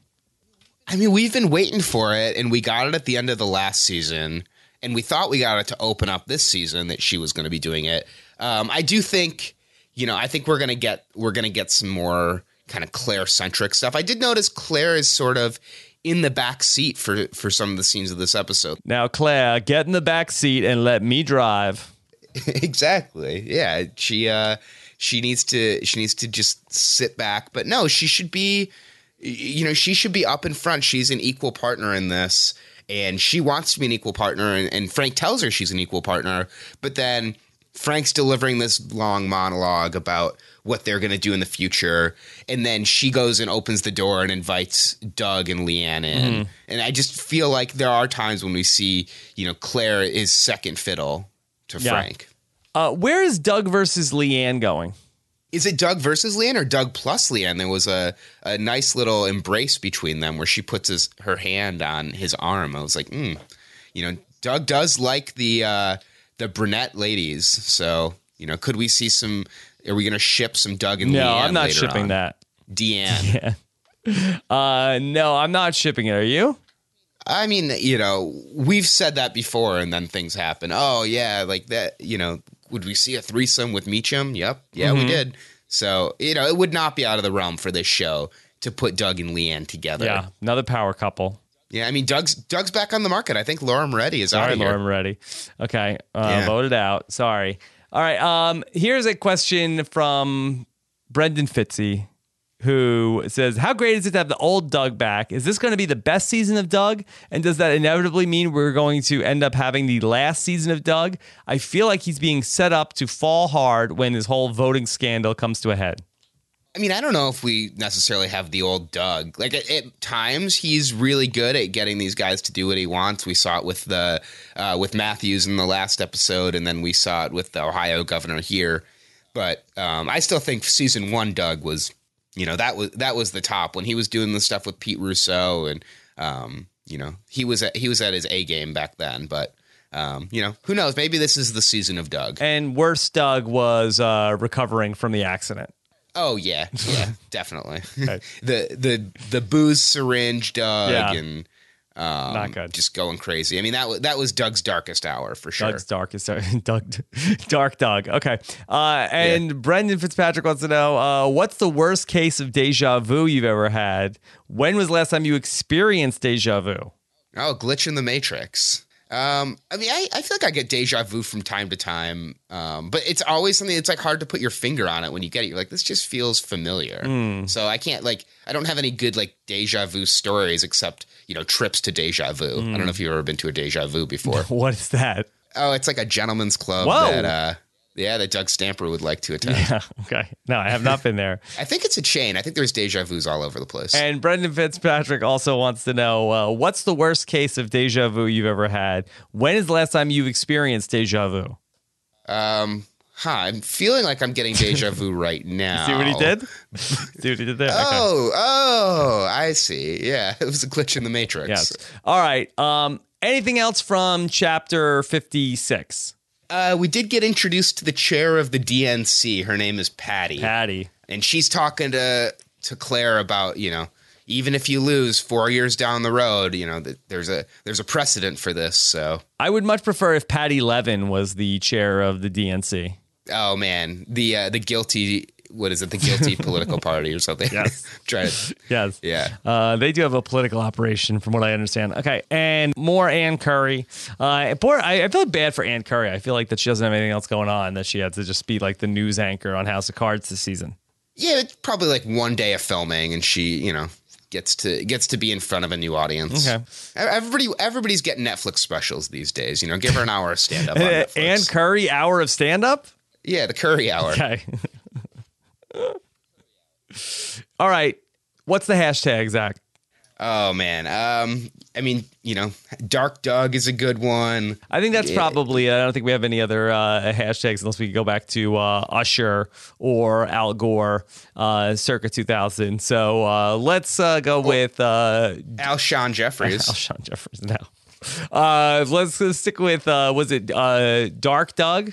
I mean, we've been waiting for it, and we got it at the end of the last season, and we thought we got it to open up this season that she was going to be doing it. Um, I do think, you know, I think we're gonna get we're gonna get some more kind of Claire centric stuff. I did notice Claire is sort of in the back seat for for some of the scenes of this episode. Now, Claire, get in the back seat and let me drive. [laughs] exactly. Yeah, she uh she needs to she needs to just sit back, but no, she should be you know, she should be up in front. She's an equal partner in this and she wants to be an equal partner and, and Frank tells her she's an equal partner, but then Frank's delivering this long monologue about what they're going to do in the future and then she goes and opens the door and invites Doug and Leanne in. And I just feel like there are times when we see, you know, Claire is second fiddle to Yeah. Frank. Uh, where is Doug versus Leanne going? Is it Doug versus Leanne or Doug plus Leanne? There was a, a nice little embrace between them where she puts his her hand on his arm. I was like, hmm, you know, Doug does like the uh, the brunette ladies. So, you know, could we see some? Are we going to ship some Doug and Leanne? No, Leanne? I'm not shipping on? that. Deanne. [laughs] Uh, no, I'm not shipping it. Are you? I mean, you know, we've said that before, and then things happen. Oh yeah, like that. You know, would we see a threesome with Meechum? Yep, yeah, Mm-hmm. we did. So you know, it would not be out of the realm for this show to put Doug and Leanne together. Yeah, another power couple. Yeah, I mean, Doug's Doug's back on the market. I think Laura Moretti is out Sorry, of here. Laura, ready. Okay, uh, Yeah. voted out. Sorry. All right. Um, here's a question from Brendan Fitzy, who says, "How great is it to have the old Doug back? Is this going to be the best season of Doug? And does that inevitably mean we're going to end up having the last season of Doug? I feel like he's being set up to fall hard when his whole voting scandal comes to a head." I mean, I don't know if we necessarily have the old Doug. Like at, at times, he's really good at getting these guys to do what he wants. We saw it with the uh, with Matthews in the last episode, and then we saw it with the Ohio governor here. But um, I still think season one Doug was, you know, that was that was the top when he was doing the stuff with Pete Russo, and um, you know, he was at, he was at his A game back then. But um, you know, who knows? Maybe this is the season of Doug. And worse, Doug was uh, recovering from the accident. Oh yeah, yeah, [laughs] definitely. [laughs] the the the booze syringe Doug Yeah. and um, Not good. just going crazy. I mean that was that was Doug's darkest hour for sure. Doug's darkest hour. [laughs] Doug, dark Doug. Okay. Uh, and Brendan Fitzpatrick wants to know uh, what's the worst case of deja vu you've ever had? When was the last time you experienced deja vu? Oh, glitch in the matrix. Um, I mean, I, I feel like I get deja vu from time to time, um, but it's always something that's like hard to put your finger on it when you get it. You're like, this just feels familiar. Hmm. So I can't like, I don't have any good like deja vu stories except you know trips to deja vu. I Hmm. don't know if you've ever been to a deja vu before. [laughs] What is that? oh, it's like a gentleman's club Whoa. that uh, yeah, that Doug Stamper would like to attend. Yeah, [laughs] okay. No, I have not been there. [laughs] I think it's a chain. I think there's deja vus all over the place. And Brendan Fitzpatrick also wants to know uh, what's the worst case of deja vu you've ever had? When is the last time you've experienced deja vu? um, Huh, I'm feeling like I'm getting deja vu [laughs] right now. See what he did? See what he did there? Okay. Oh, oh, I see. Yeah, it was a glitch in the matrix. Yes. All right. Um, anything else from chapter 56? Uh, we did get introduced to the chair of the DNC. Her name is Patty, Patty. and she's talking to to Claire about you know even if you lose four years down the road, you know that there's a there's a precedent for this. So, I would much prefer if Patty Levin was the chair of the DNC. oh man, the uh, the guilty what is it? The guilty [laughs] political party or something? Yes. [laughs] Try to Yes. yeah. Uh, they do have a political operation, from what I understand. Okay, and more Ann Curry. Uh, poor, I, I feel bad for Ann Curry. I feel like that she doesn't have anything else going on. That she had to just be like the news anchor on House of Cards this season. Yeah, it's probably like one day of filming, and she, you know, gets to gets to be in front of a new audience. Okay. Everybody, everybody's getting Netflix specials these days. You know, give her an hour of stand up. [laughs] Ann Curry hour of stand up. yeah, the Curry Hour. Okay. [laughs] All right. What's the hashtag, Zach? Oh man, um, I mean, you know, Dark Doug is a good one. I think that's probably. I don't think we have any other uh, hashtags unless we go back to uh, Usher or Al Gore, uh, circa 2000. So uh, let's uh, go with uh, Alshon Jeffery. [laughs] Alshon Jeffers now. Uh, let's, let's stick with uh, was it uh, Dark Doug?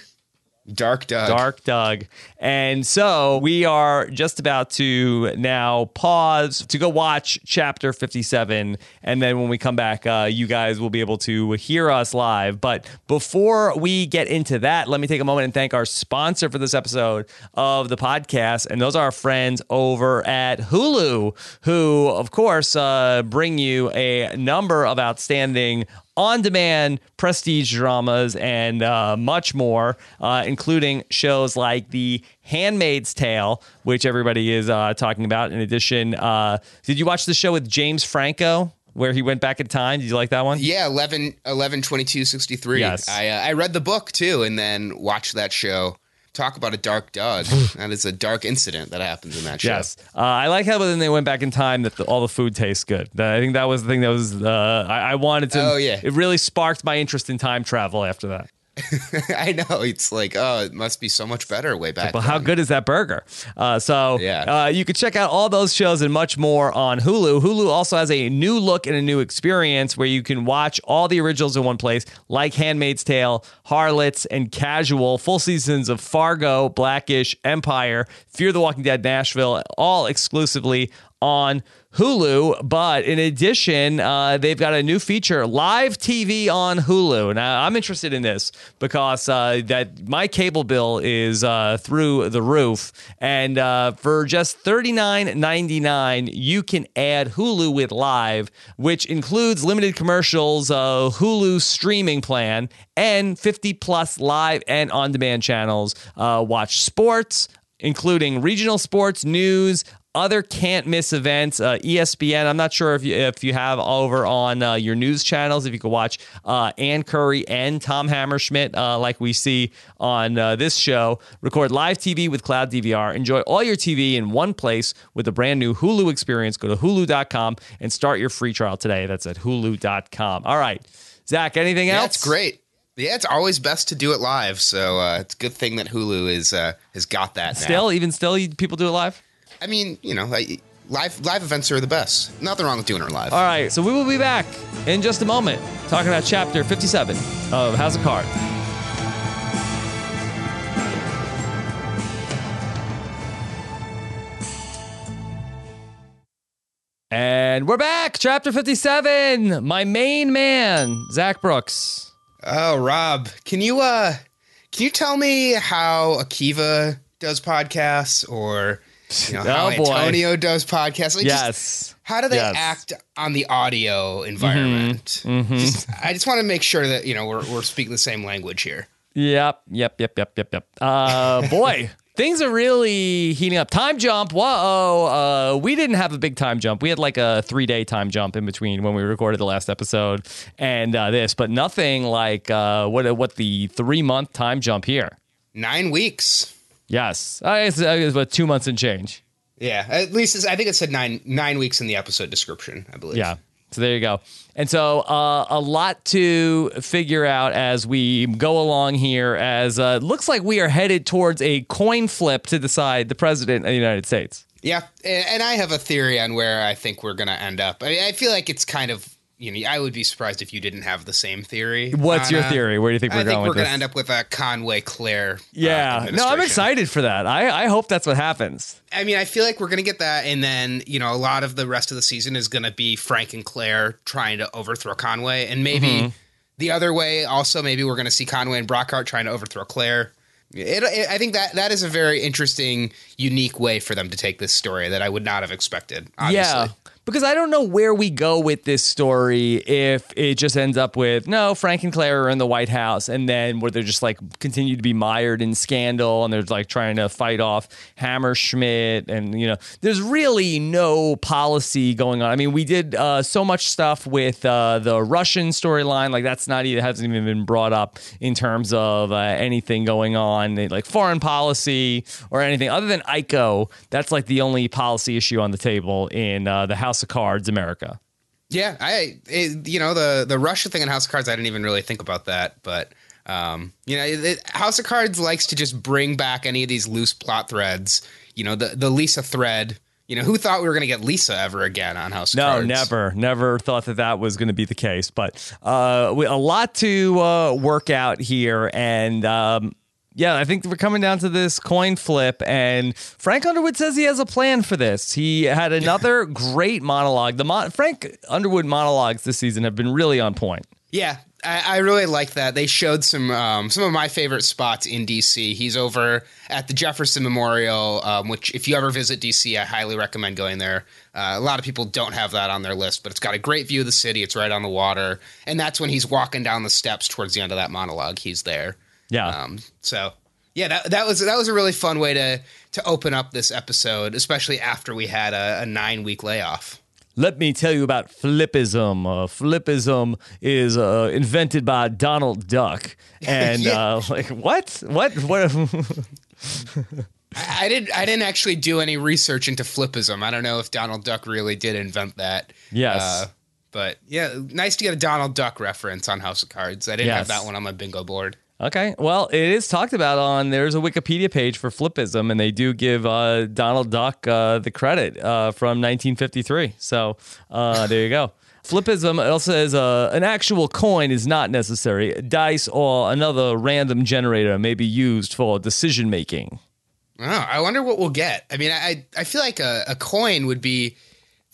Dark Doug. Dark Doug. And so we are just about to now pause to go watch chapter 57. And then when we come back, uh, you guys will be able to hear us live. But before we get into that, let me take a moment and thank our sponsor for this episode of the podcast. And those are our friends over at Hulu, who, of course, uh, bring you a number of outstanding on demand prestige dramas and uh, much more, uh, including shows like The Handmaid's Tale, which everybody is uh, talking about. In addition, uh, did you watch the show with James Franco? Where he went back in time. Did you like that one? Yeah, 11, 11 22, 63. Yes. I, uh, I read the book too and then watched that show. Talk about a dark Doug. [sighs] that is a dark incident that happens in that show. Yes, uh, I like how when they went back in time that the, all the food tastes good. That- I think that was the thing that was uh, I, I wanted to. Oh, yeah. it really sparked my interest in time travel after that. [laughs] I know. It's like, oh, it must be so much better way back. Well, how good is that burger? Uh, so Yeah. uh, you can check out all those shows and much more on Hulu. Hulu also has a new look and a new experience where you can watch all the originals in one place, like Handmaid's Tale, Harlots, and Casual. Full seasons of Fargo, Blackish, Empire, Fear the Walking Dead, Nashville, all exclusively on Hulu. But in addition, uh, they've got a new feature, live TV on Hulu. Now I'm interested in this because uh, that my cable bill is uh, through the roof, and uh, for just $39.99, you can add Hulu with Live, which includes limited commercials, uh, Hulu streaming plan, and 50 plus live and on-demand channels. Uh, watch sports including regional sports news other can't miss events uh, espn i'm not sure if you if you have over on uh, your news channels if you could watch uh, ann curry and tom hammerschmidt uh, like we see on uh, this show. Record live tv with cloud dvr enjoy all your tv in one place with the brand new hulu experience. Go to hulu.com and start your free trial today. That's at hulu.com all right. Zach anything else? That's great. Yeah, it's always best to do it live. So uh, it's a good thing that Hulu is uh, has got that now. still even still people do it live I mean, you know, like, live live events are the best. Nothing wrong with doing it live. All right, so we will be back in just a moment talking about chapter 57 of House of Cards. And we're back, chapter 57. My main man, Zach Brooks. Oh, Rob, can you uh can you tell me how Akiva does podcasts or [laughs] you know how Oh, boy. Antonio does podcasts? Like, just Yes. how do they Yes. act on the audio environment? Mm-hmm. Just- I just want to make sure that you know we're we're speaking the same language here. Yep, yep, yep, yep, yep, yep. Uh, [laughs] boy, things are really heating up. Time jump. Whoa, uh, we didn't have a big time jump. We had like a three day time jump in between when we recorded the last episode and uh, this, but nothing like uh, what what the three month time jump here. Nine weeks. Yes, uh, it's, uh, it's what two months and change. Yeah, at least it's, I think it said nine nine weeks in the episode description. I believe. Yeah. So there you go. And so uh, a lot to figure out as we go along here. As uh, looks like we are headed towards a coin flip to decide the president of the United States. Yeah, and and I have a theory on where I think we're going to end up. I mean, I feel like it's kind of you know I would be surprised if you didn't have the same theory. What's your uh, theory? Where do you think we're I think going we're going to end up with a Conway Claire. uh, yeah, no, I'm excited for that. I, I hope that's what happens. I mean, I feel like we're going to get that, and then you know, a lot of the rest of the season is going to be Frank and Claire trying to overthrow Conway, and maybe Mm-hmm. the other way. Also, maybe we're going to see Conway and Brockhart trying to overthrow Claire. It, it, I think that that is a very interesting, unique way for them to take this story that I would not have expected. Obviously. Yeah. Because I don't know where we go with this story if it just ends up with no, Frank and Claire are in the White House, and then where they're just like continue to be mired in scandal and they're like trying to fight off Hammerschmidt, and you know, there's really no policy going on. I mean, we did uh, so much stuff with uh, the Russian storyline, like that's not even hasn't even been brought up in terms of uh, anything going on, like foreign policy or anything other than ICO. That's like the only policy issue on the table in uh, the House of Cards, America. Yeah, I it, you know the the Russia thing in House of Cards. I didn't even really think about that, but um, you know, it, House of Cards likes to just bring back any of these loose plot threads. You know, the the Lisa thread. You know, who thought we were going to get Lisa ever again on House of No, Cards? never, never thought that that was going to be the case. But uh, we, a lot to uh, work out here, and um, yeah, I think we're coming down to this coin flip. And Frank Underwood says he has a plan for this. He had another great monologue. The mon- Frank Underwood monologues this season have been really on point. Yeah, I, I really like that. They showed some um, some of my favorite spots in DC. He's over at the Jefferson Memorial, um, which if you ever visit DC, I highly recommend going there. Uh, a lot of people don't have that on their list, but it's got a great view of the city. It's right on the water, and that's when he's walking down the steps towards the end of that monologue. He's there. Yeah. Um, so yeah, that, that was that was a really fun way to to open up this episode, especially after we had a, a nine week layoff. Let me tell you about flippism. Uh, flippism is uh, invented by Donald Duck. [laughs] And Yeah. uh, like, what? What? What? I I didn't. I didn't actually do any research into flippism. I don't know if Donald Duck really did invent that. Uh, Yes. but yeah, nice to get a Donald Duck reference on House of Cards. I didn't have that one on my bingo board. Okay. Well, it is talked about on there's a Wikipedia page for flippism, and they do give uh, Donald Duck uh, the credit uh, from 1953. So uh, there you go. Flippism also says uh, an actual coin is not necessary. Dice or another random generator may be used for decision making. Oh, I wonder what we'll get. I mean, I I feel like a, a coin would be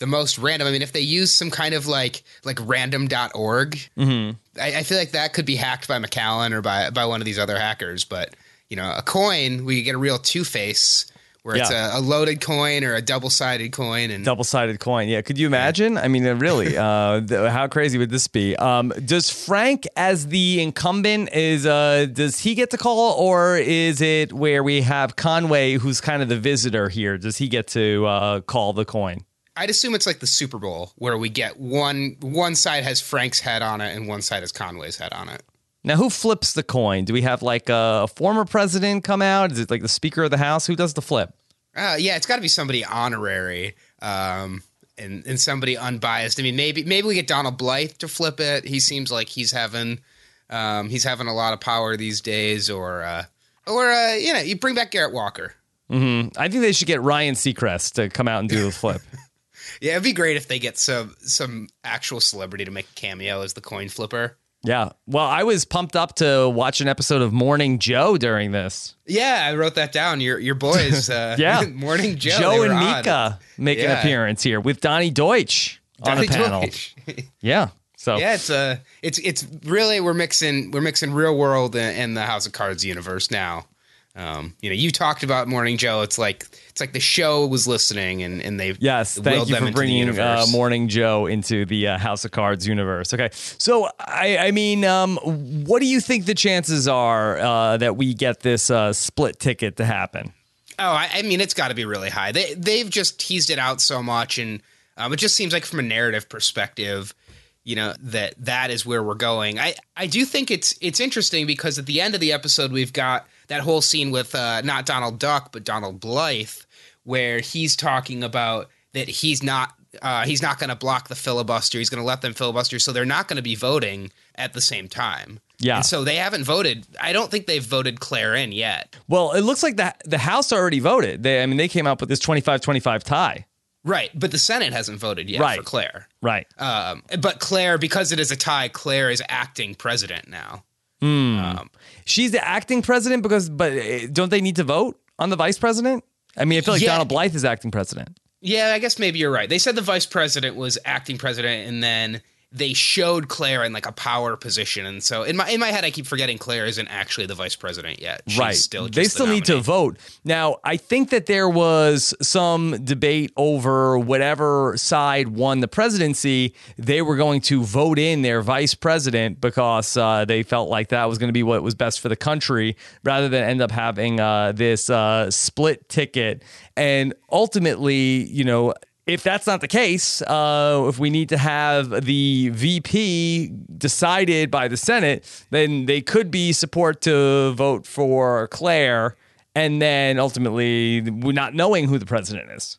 the most random. I mean, if they use some kind of like like random.org, mm-hmm. I, I feel like that could be hacked by Macallan or by by one of these other hackers. But you know, a coin, we get a real two face where it's a, a loaded coin or a double sided coin, and Double sided coin. Yeah. Could you imagine? I mean, uh, really, [laughs] uh, th- how crazy would this be? Um, does Frank, as the incumbent, is uh, does he get to call, or is it where we have Conway, who's kind of the visitor here? Does he get to uh, call the coin? I'd assume it's like the Super Bowl where we get one one side has Frank's head on it and one side has Conway's head on it. Now, who flips the coin? Do we have like a, former president come out? Is it like the Speaker of the House? Who does the flip? Uh, yeah, it's got to be somebody honorary um, and and somebody unbiased. I mean, maybe maybe we get Donald Blythe to flip it. He seems like he's having um, he's having a lot of power these days. Or uh, or uh, you know, you bring back Garrett Walker. I think they should get Ryan Seacrest to come out and do the flip. [laughs] Yeah, it'd be great if they get some some actual celebrity to make a cameo as the coin flipper. yeah. Well, I was pumped up to watch an episode of Morning Joe during this. Yeah, I wrote that down. Your your boys, uh, [laughs] Yeah. [laughs] Morning Joe, Joe, and on. Mika make an appearance here with Donny Deutsch on the panel. [laughs] Yeah. So Yeah, it's uh it's it's really we're mixing we're mixing real world and, and the House of Cards universe now. Um, you know, you talked about Morning Joe. It's like it's like the show was listening and and they Yes, thank you for bringing uh. Morning Joe into the uh, House of Cards universe. Okay, so I, I mean, um, what do you think the chances are uh, that we get this uh, split ticket to happen? Oh, I, I mean, it's got to be really high. They they've just teased it out so much, and um, it just seems like from a narrative perspective, you know that that is where we're going. I I do think it's it's interesting because at the end of the episode, we've got that whole scene with uh, not Donald Duck but Donald Blythe, where he's talking about that he's not Uh, he's not going to block the filibuster. He's going to let them filibuster. So they're not going to be voting at the same time. Yeah. And so they haven't voted. I don't think they've voted Claire in yet. Well, it looks like the the House already voted. They, I mean, they came up with this 25-25 tie. Right. But the Senate hasn't voted yet Right. for Claire. Right. Um, but Claire, because it is a tie, Claire is acting president now. She's the acting president because, but uh, don't they need to vote on the vice president? I mean, I feel like Yeah. Donald Blythe is acting president. Yeah, I guess maybe you're right. They said the vice president was acting president, and then they showed Claire in like a power position. And so in my in my head, I keep forgetting Claire isn't actually the vice president yet. She's right. Still just they the still need to vote. Now, I think that there was some debate over whatever side won the presidency. They were going to vote in their vice president because uh, they felt like that was going to be what was best for the country rather than end up having uh, this uh, split ticket. And ultimately, you know, if that's not the case, uh, if we need to have the VP decided by the Senate, then they could be support to vote for Claire, and then ultimately not knowing who the president is.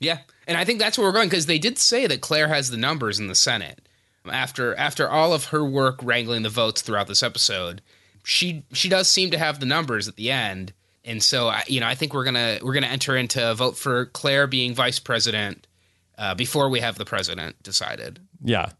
Yeah, and I think that's where we're going because they did say that Claire has the numbers in the Senate after after all of her work wrangling the votes throughout this episode. She she does seem to have the numbers at the end, and so you know I think we're gonna we're gonna enter into a vote for Claire being vice president uh, before we have the president decided. Yeah,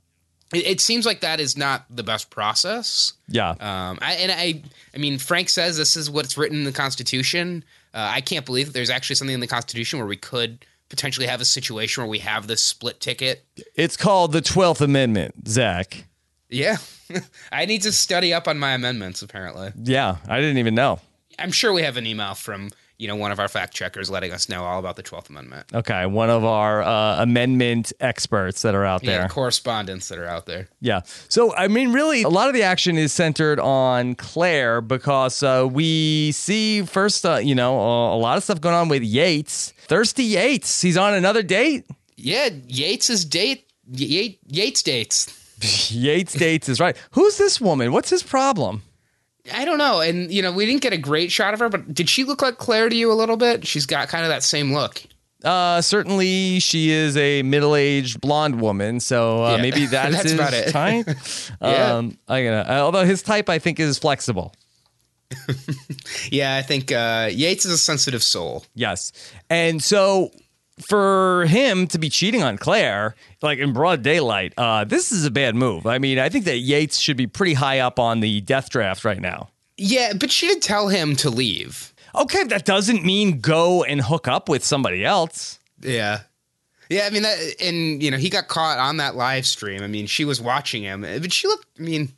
It, it seems like that is not the best process. yeah, Um, I, and I, I mean, Frank says this is what's written in the Constitution. Uh, I can't believe that there's actually something in the Constitution where we could potentially have a situation where we have this split ticket. it's called the Twelfth Amendment, Zach. Yeah, [laughs] I need to study up on my amendments. Apparently, Yeah, I didn't even know. I'm sure we have an email from you know one of our fact checkers letting us know all about the Twelfth Amendment. Okay, one of our uh, amendment experts that are out there. Yeah, correspondents that are out there. Yeah. So, I mean, really, a lot of the action is centered on Claire because uh, we see first, uh, you know, uh, a lot of stuff going on with Yates. Thirsty Yates. He's on another date. Yeah, Yates's date. Yates dates. [laughs] Yates dates is right. Who's this woman? What's his problem? I don't know. And, you know, we didn't get a great shot of her, but did she look like Claire to you a little bit? She's got kind of that same look. Uh, certainly, she is a middle-aged blonde woman, so uh, Yeah, maybe [laughs] that's, that's his about it. [laughs] type. [laughs] Yeah. um, I gotta, uh, although his type, I think, is flexible. Yeah, I think uh, Yates is a sensitive soul. Yes. And so for him to be cheating on Claire, like in broad daylight, uh, this is a bad move. I mean, I think that Yates should be pretty high up on the death draft right now. Yeah, but she did tell him to leave. Okay, that doesn't mean go and hook up with somebody else. Yeah. Yeah, I mean that and you know, he got caught on that live stream. I mean, she was watching him, but she looked I mean,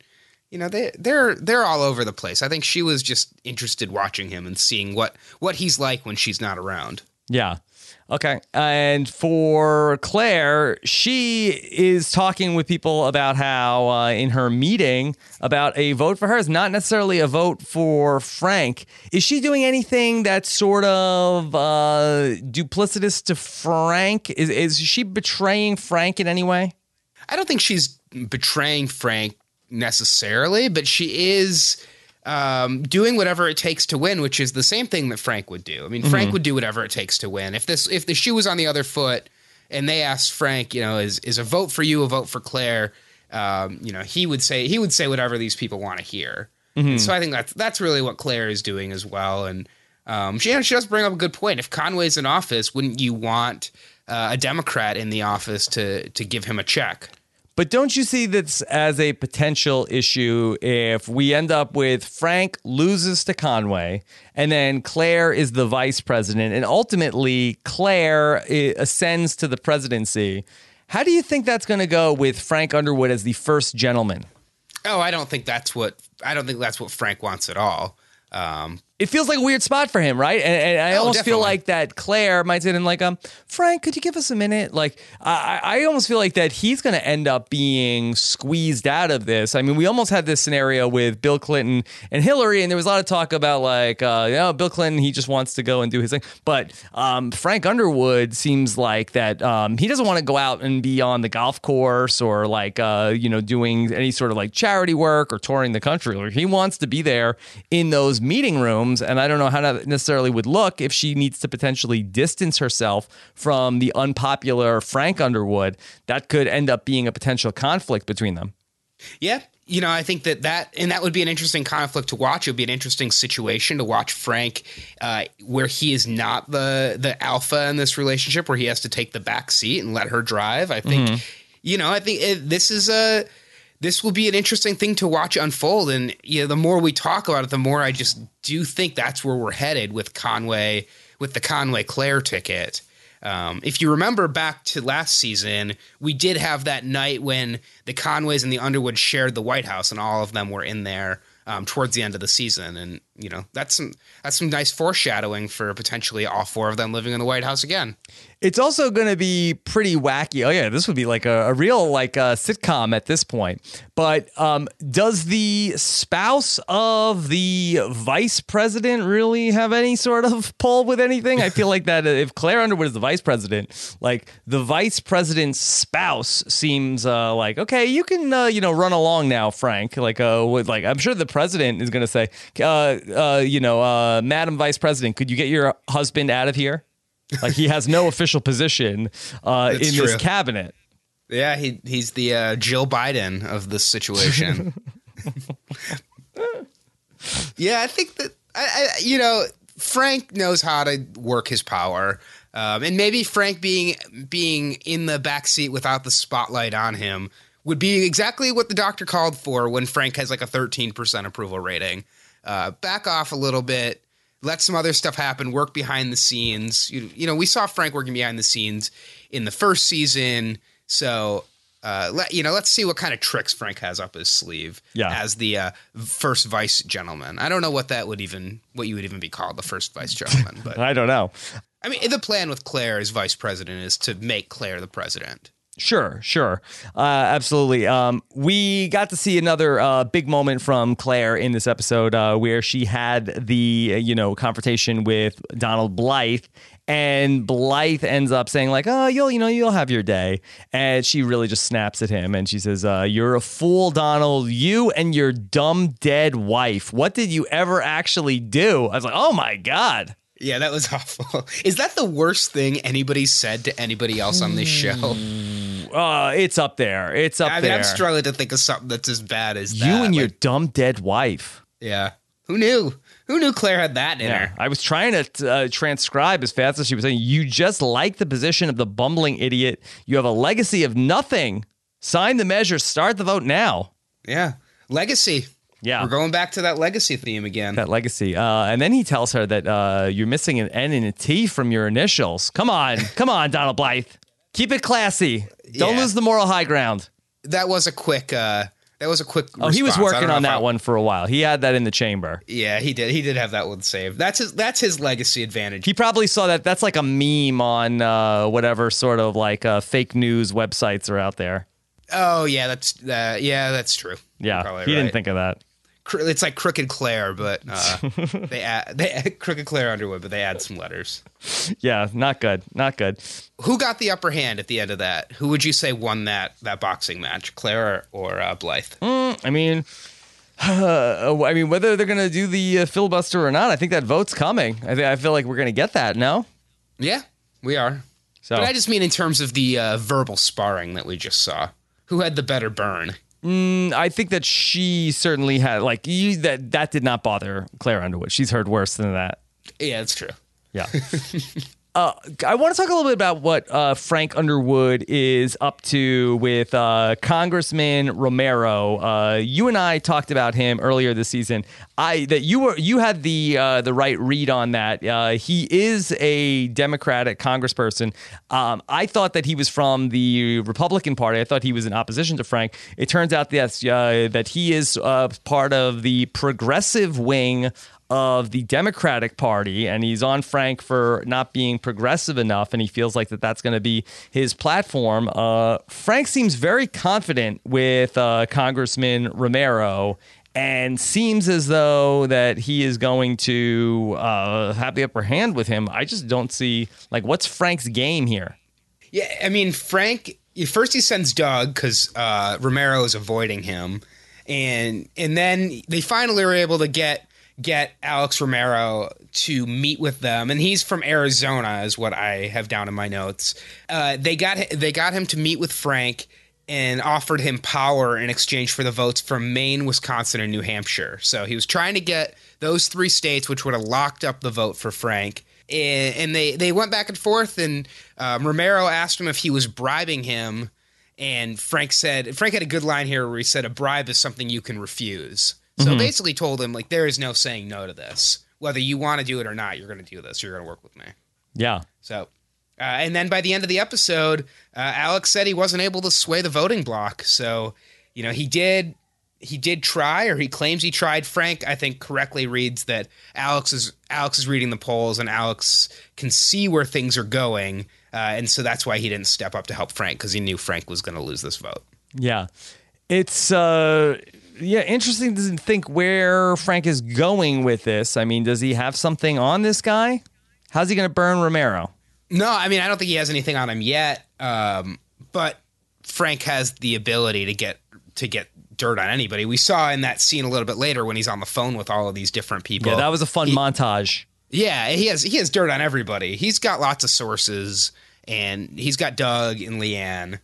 you know, they they're they're all over the place. I think she was just interested watching him and seeing what what he's like when she's not around. Yeah. Okay. And for Claire, she is talking with people about how uh, in her meeting about a vote for her is not necessarily a vote for Frank. Is she doing anything that's sort of uh, duplicitous to Frank? Is, is she betraying Frank in any way? I don't think she's betraying Frank necessarily, but she is um, doing whatever it takes to win, which is the same thing that Frank would do. I mean, Frank would do whatever it takes to win. If this if the shoe was on the other foot, and they asked Frank, you know, is is a vote for you a vote for Claire? Um, you know, he would say he would say whatever these people want to hear. And so I think that's that's really what Claire is doing as well. And um, she, you know, she does bring up a good point. If Conway's in office, wouldn't you want uh, a Democrat in the office to to give him a check? But don't you see this as a potential issue if we end up with Frank loses to Conway and then Claire is the vice president and ultimately Claire eh, ascends to the presidency? How do you think that's going to go with Frank Underwood as the first gentleman? Oh, I don't think that's what I don't think that's what Frank wants at all. Um, It feels like a weird spot for him, right? And, and I Oh, almost feel like that Claire might say in like, um, Frank, could you give us a minute? Like, I, I almost feel like that he's going to end up being squeezed out of this. I mean, we almost had this scenario with Bill Clinton and Hillary, and there was a lot of talk about like, uh, you know, Bill Clinton, he just wants to go and do his thing. But um, Frank Underwood seems like that um, he doesn't want to go out and be on the golf course or like, uh, you know, doing any sort of like charity work or touring the country. Or he wants to be there in those meeting rooms and I don't know how that necessarily would look if she needs to potentially distance herself from the unpopular Frank Underwood. That could end up being a potential conflict between them. Yeah, you know, I think that that and that would be an interesting conflict to watch. It would be an interesting situation to watch Frank, uh, where he is not the the alpha in this relationship, where he has to take the back seat and let her drive. I think, you know, I think it, this is a this will be an interesting thing to watch unfold. And you know, the more we talk about it, the more I just do think that's where we're headed with Conway, with the Conway Claire ticket. Um, if you remember back to last season, we did have that night when the Conways and the Underwood shared the White House, and all of them were in there um, towards the end of the season. And you know that's some that's some nice foreshadowing for potentially all four of them living in the White House again. It's also going to be pretty wacky. Oh yeah, this would be like a, a real like a sitcom at this point. But um, does the spouse of the vice president really have any sort of [laughs] pull with anything? I feel like that if Claire Underwood is the vice president, like the vice president's spouse seems uh, like okay, you can uh, you know run along now, Frank. Like uh, with, like I'm sure the president is going to say, uh, uh, you know, uh, Madam Vice President, could you get your husband out of here? Like he has no official position uh, in this cabinet. Yeah, he he's the uh, Jill Biden of this situation. [laughs] yeah, I think that I, I you know Frank knows how to work his power, um, and maybe Frank being being in the back seat without the spotlight on him would be exactly what the doctor called for when Frank has like a thirteen percent approval rating. Uh, back off a little bit. Let some other stuff happen. Work behind the scenes. You, you know, we saw Frank working behind the scenes in the first season. So, uh, let, you know, let's see what kind of tricks Frank has up his sleeve Yeah. as the uh, first vice gentleman. I don't know what that would even, what you would even be called, the first vice gentleman. But [laughs] I don't know. I mean, the plan with Claire as vice president is to make Claire the president. Sure, sure. Uh, absolutely. Um, we got to see another uh, big moment from Claire in this episode uh, where she had the, you know, confrontation with Donald Blythe. And Blythe ends up saying, like, oh, you'll, you know, you'll have your day. And she really just snaps at him and she says, uh, You're a fool, Donald. You and your dumb dead wife. What did you ever actually do? I was like, Oh my God. Yeah, that was [laughs] awful. Is that the worst thing anybody said to anybody else on this show? Uh, it's up there. It's up I mean, there. I'm struggling to think of something that's as bad as you that. and your Like, dumb dead wife. yeah. Who knew? Who knew Claire had that in her? I was trying to uh, transcribe as fast as she was saying. You just like the position of the bumbling idiot. You have a legacy of nothing. Sign the measure. Start the vote now. Yeah. Legacy. Yeah. We're going back to that legacy theme again. That legacy. Uh, and then he tells her that uh, you're missing an N and a T from your initials. Come on, [laughs] come on, Donald Blythe. Keep it classy. Don't Yeah. lose the moral high ground. that was a quick uh that was a quick Oh, he was working on that I- one for a while. He had that in the chamber. Yeah, he did. He did have that one saved. That's his that's his legacy advantage. He probably saw that. That's like a meme on uh, whatever sort of like uh, fake news websites are out there. oh yeah, that's uh, yeah, that's true. Yeah, probably he didn't think of that. It's like Crooked Claire, but uh, they add they add [laughs] Crooked Claire Underwood, but they add some letters. Yeah, not good. Not good. Who got the upper hand at the end of that? Who would you say won that that boxing match, Claire or, or uh, Blythe? I mean, [sighs] uh, I mean, whether they're gonna do the uh, filibuster or not, I think that vote's coming. I think I feel like we're gonna get that. No, Yeah, we are. so But I just mean in terms of the uh, verbal sparring that we just saw. Who had the better burn? Mm, I think that she certainly had like you, that. That did not bother Claire Underwood. She's heard worse than that. Yeah, that's true. Yeah. [laughs] Uh, I want to talk a little bit about what uh, Frank Underwood is up to with uh, Congressman Romero. Uh, you and I talked about him earlier this season. I that you were you had the uh, the right read on that. Uh, he is a Democratic Congressperson. Um, I thought that he was from the Republican Party. I thought he was in opposition to Frank. It turns out yes, that he is part of the progressive wing of the Democratic Party, and he's on Frank for not being progressive enough, and he feels like that that's going to be his platform. Uh, Frank seems very confident with uh, Congressman Romero. And seems as though that he is going to uh, have the upper hand with him. I just don't see like what's Frank's game here. Yeah, I mean Frank. First, he sends Doug because uh, Romero is avoiding him, and and then they finally were able to get get Alex Romero to meet with them, and he's from Arizona, is what I have down in my notes. Uh, they got they got him to meet with Frank and offered him power in exchange for the votes from Maine, Wisconsin, and New Hampshire. So he was trying to get those three states, which would have locked up the vote for Frank. And they, they went back and forth, and um, Romero asked him if he was bribing him. And Frank said, Frank had a good line here where he said, a bribe is something you can refuse. So mm-hmm. basically told him, like, there is no saying no to this. Whether you want to do it or not, you're going to do this. You're going to work with me. Yeah. So uh, and then by the end of the episode, uh, Alex said he wasn't able to sway the voting block. So, you know, he did he did try, or he claims he tried. Frank, I think, correctly reads that Alex is Alex is reading the polls, and Alex can see where things are going, uh, and so that's why he didn't step up to help Frank because he knew Frank was going to lose this vote. Yeah, it's uh, yeah interesting to think where Frank is going with this. I mean, does he have something on this guy? How's he going to burn Romero? No, I mean I don't think he has anything on him yet. Um, but Frank has the ability to get to get dirt on anybody. We saw in that scene a little bit later when he's on the phone with all of these different people. Yeah, that was a fun he, montage. Yeah, he has he has dirt on everybody. He's got lots of sources, and he's got Doug and Leanne.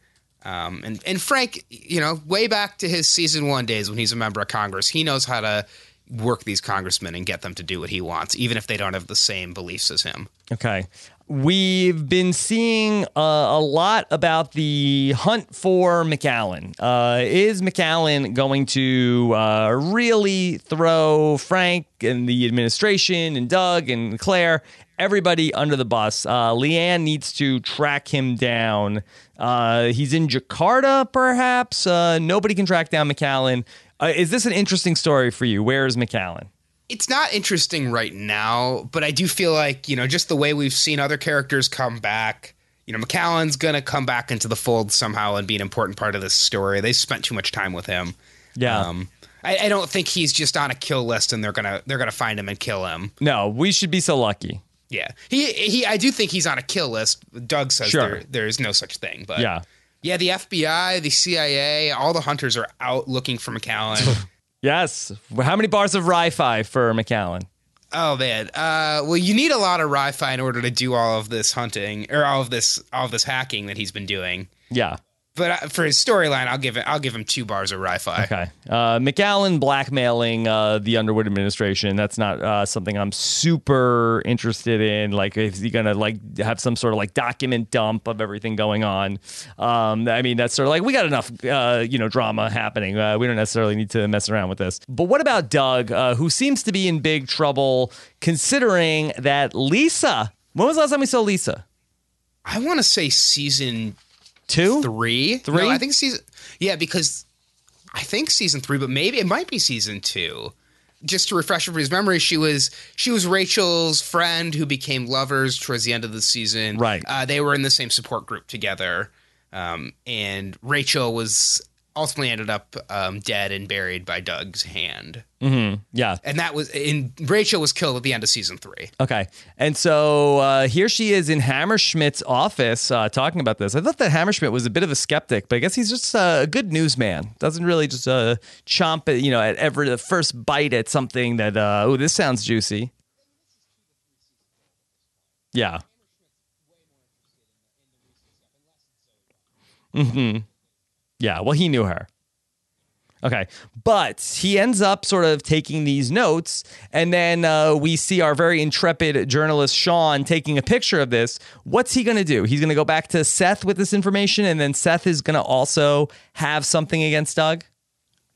Um, and and Frank, you know, way back to his season one days when he's a member of Congress, he knows how to work these congressmen and get them to do what he wants, even if they don't have the same beliefs as him. Okay. We've been seeing uh, a lot about the hunt for Macallan. Uh, is Macallan going to uh, really throw Frank and the administration and Doug and Claire, everybody under the bus? Uh, Leanne needs to track him down. Uh, he's in Jakarta, perhaps. Uh, nobody can track down Macallan. is this an interesting story for you? Where is Macallan? it's not interesting right now, but I do feel like, you know, just the way we've seen other characters come back, you know, Macallan's going to come back into the fold somehow and be an important part of this story. They spent too much time with him. Yeah. Um, I, I, don't think he's just on a kill list and they're gonna they're gonna find him and kill him. No, we should be so lucky. Yeah, he he. I do think he's on a kill list. Doug says sure. there, there is no such thing, but yeah, yeah. The FBI, the CIA, all the hunters are out looking for Macallan. [laughs] Yes. How many bars of Ri-Fi for Macallan? Oh man. Uh, well, you need a lot of Ri-Fi in order to do all of this hunting or all of this all of this hacking that he's been doing. Yeah but uh, for his storyline, I'll give it. I'll give him two bars of Ri-Fi. Okay, uh, Macallan blackmailing uh, the Underwood administration. That's not uh, something I'm super interested in. Like, is he gonna like have some sort of like document dump of everything going on? Um, I mean, that's sort of like we got enough, uh, you know, drama happening. Uh, we don't necessarily need to mess around with this. But what about Doug, who seems to be in big trouble, considering that Lisa? When was the last time we saw Lisa? I want to say season two, three, three. No, I think season. Yeah, because I think season three, but maybe it might be season two. Just to refresh everybody's memory, she was she was Rachel's friend who became lovers towards the end of the season. Right. Uh, they were in the same support group together, um, and Rachel was ultimately ended up um, dead and buried by Doug's hand. Mm-hmm. Yeah, and that was in Rachel was killed at the end of season three. Okay, and so uh, here she is in Hammerschmidt's office uh, talking about this. I thought that Hammerschmidt was a bit of a skeptic, but I guess he's just uh, a good newsman. Doesn't really just uh, chomp at you know at every the first bite at something that uh, oh this sounds juicy. Yeah. Hmm. Yeah, well, he knew her. Okay. But he ends up sort of taking these notes. And then uh, we see our very intrepid journalist, Sean, taking a picture of this. What's he going to do? He's going to go back to Seth with this information. And then Seth is going to also have something against Doug?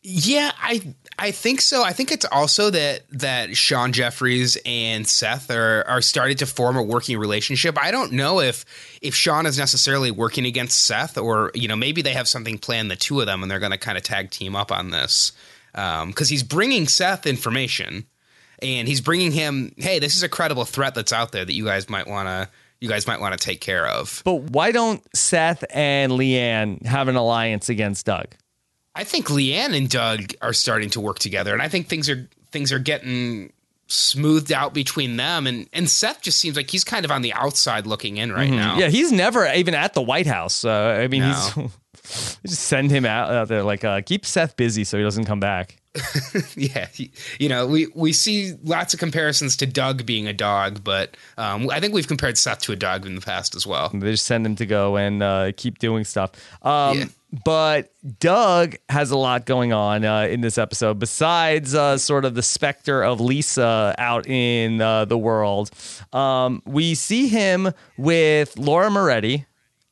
Yeah, I I think so. I think it's also that that Sean Jeffries and Seth are are starting to form a working relationship. I don't know if if Sean is necessarily working against Seth, or you know maybe they have something planned, the two of them, and they're going to kind of tag team up on this because um, he's bringing Seth information and he's bringing him, hey, this is a credible threat that's out there that you guys might want to you guys might want to take care of. But why don't Seth and Leanne have an alliance against Doug? I think Leanne and Doug are starting to work together, and I think things are things are getting smoothed out between them and and Seth just seems like he's kind of on the outside looking in right now. Mm-hmm. Yeah, he's never even at the White House. Uh, I mean, No. he's [laughs] just send him out, out there like uh, keep Seth busy so he doesn't come back. [laughs] Yeah, he- you know, we we see lots of comparisons to Doug being a dog, but um, I think we've compared Seth to a dog in the past as well. They just send him to go and uh, keep doing stuff. Um, Yeah. But Doug has a lot going on uh, in this episode besides uh, sort of the specter of Lisa out in uh, the world. Um, we see him with Laura Moretti.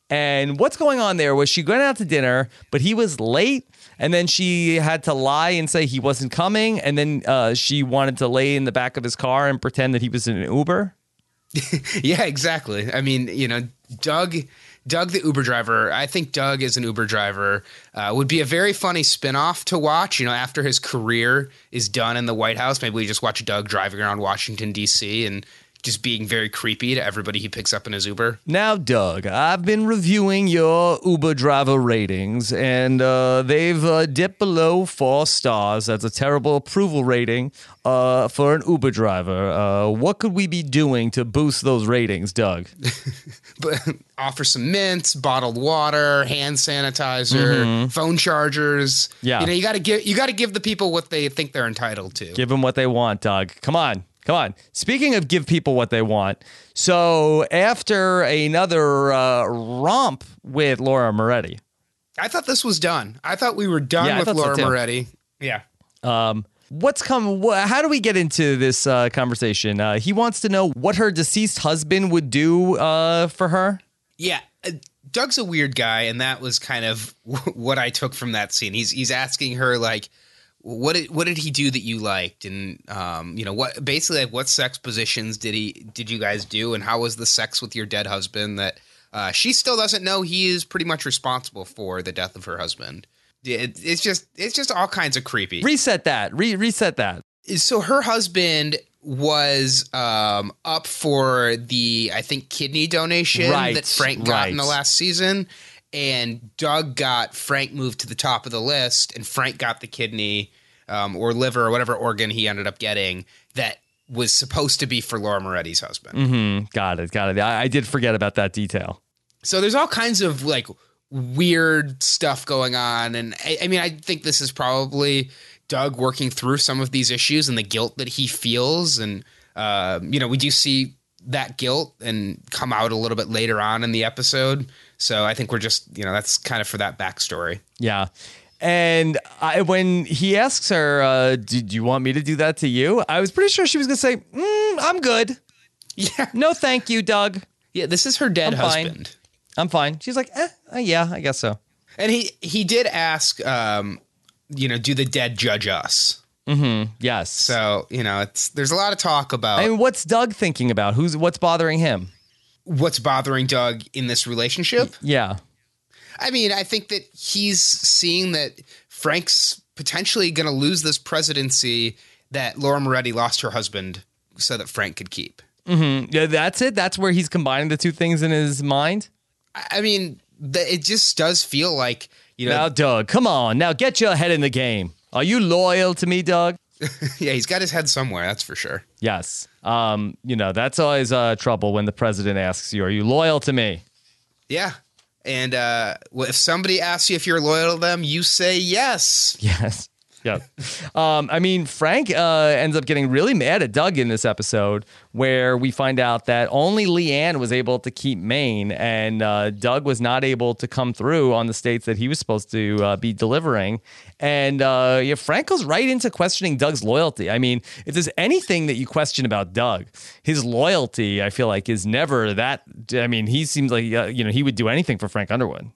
And what's going on there was she went out to dinner, but he was late. And then she had to lie and say he wasn't coming. And then uh, she wanted to lay in the back of his car and pretend that he was in an Uber. [laughs] Yeah, exactly. I mean, you know, Doug, Doug the Uber driver. I think Doug is an Uber driver uh, would be a very funny spinoff to watch. You know, after his career is done in the White House, maybe we just watch Doug driving around Washington D.C. and just being very creepy to everybody he picks up in his Uber. Now, Doug, I've been reviewing your Uber driver ratings, and uh, they've uh, dipped below four stars. That's a terrible approval rating uh, for an Uber driver. Uh, what could we be doing to boost those ratings, Doug? [laughs] but offer some mints, bottled water, hand sanitizer, phone chargers. Mm-hmm. Yeah. you know, you got to give you got to give the people what they think they're entitled to. Give them what they want, Doug. Come on. Come on. Speaking of give people what they want, so after another uh, romp with Laura Moretti, I thought this was done. I thought we were done Yeah, with so Laura too. Moretti. Yeah. Um, what's come? Wh- how do we get into this uh, conversation? Uh, he wants to know what her deceased husband would do uh, for her. Yeah, uh, Doug's a weird guy, and that was kind of [laughs] what I took from that scene. He's he's asking her like, what did what did he do that you liked, and um, you know what basically like what sex positions did he did you guys do, and how was the sex with your dead husband that uh, she still doesn't know he is pretty much responsible for the death of her husband. It, it's just it's just all kinds of creepy. Reset that. Re- reset that. so her husband was um, up for the I think kidney donation Right, that Frank got in the last season, and Doug got Frank moved to the top of the list, and Frank got the kidney um, or liver or whatever organ he ended up getting that was supposed to be for Laura Moretti's husband. Hmm. Got it. Got it. I, I did forget about that detail. So there's all kinds of like weird stuff going on, and I, I mean, I think this is probably Doug working through some of these issues and the guilt that he feels, and uh, you know, we do see that guilt and come out a little bit later on in the episode. So I think we're just, you know, that's kind of for that backstory. Yeah. And I, when he asks her, uh, "Did you want me to do that to you?" I was pretty sure she was going to say, mm, "I'm good. Yeah, No, thank you, Doug. yeah. This is her dead I'm fine. husband, I'm fine." She's like, eh, uh, "Yeah, I guess so." and he he did ask, um, you know, do the dead judge us? Yes. So you know, it's there's a lot of talk about. I mean, what's Doug thinking about? Who's what's bothering him? what's bothering Doug in this relationship. Yeah. I mean, I think that he's seeing that Frank's potentially going to lose this presidency that Laura Moretti lost her husband so that Frank could keep. Yeah, that's it. That's where he's combining the two things in his mind. I I mean, the, it just does feel like, you know, Now, Doug, come on. Now get your head in the game. Are you loyal to me, Doug? [laughs] yeah, he's got his head somewhere, that's for sure. Yes. Um, you know, that's always uh, trouble when the president asks you, Are you loyal to me? Yeah. And uh, if somebody asks you if you're loyal to them, you say yes. Yes. Yeah. [laughs] Um, I mean, Frank uh, ends up getting really mad at Doug in this episode where we find out that only Leanne was able to keep Maine and uh, Doug was not able to come through on the states that he was supposed to uh, be delivering. And uh, yeah, Frank goes right into questioning Doug's loyalty. I mean, if there's anything that you question about Doug, his loyalty, I feel like, is never that. I mean, he seems like, uh, you know, he would do anything for Frank Underwood.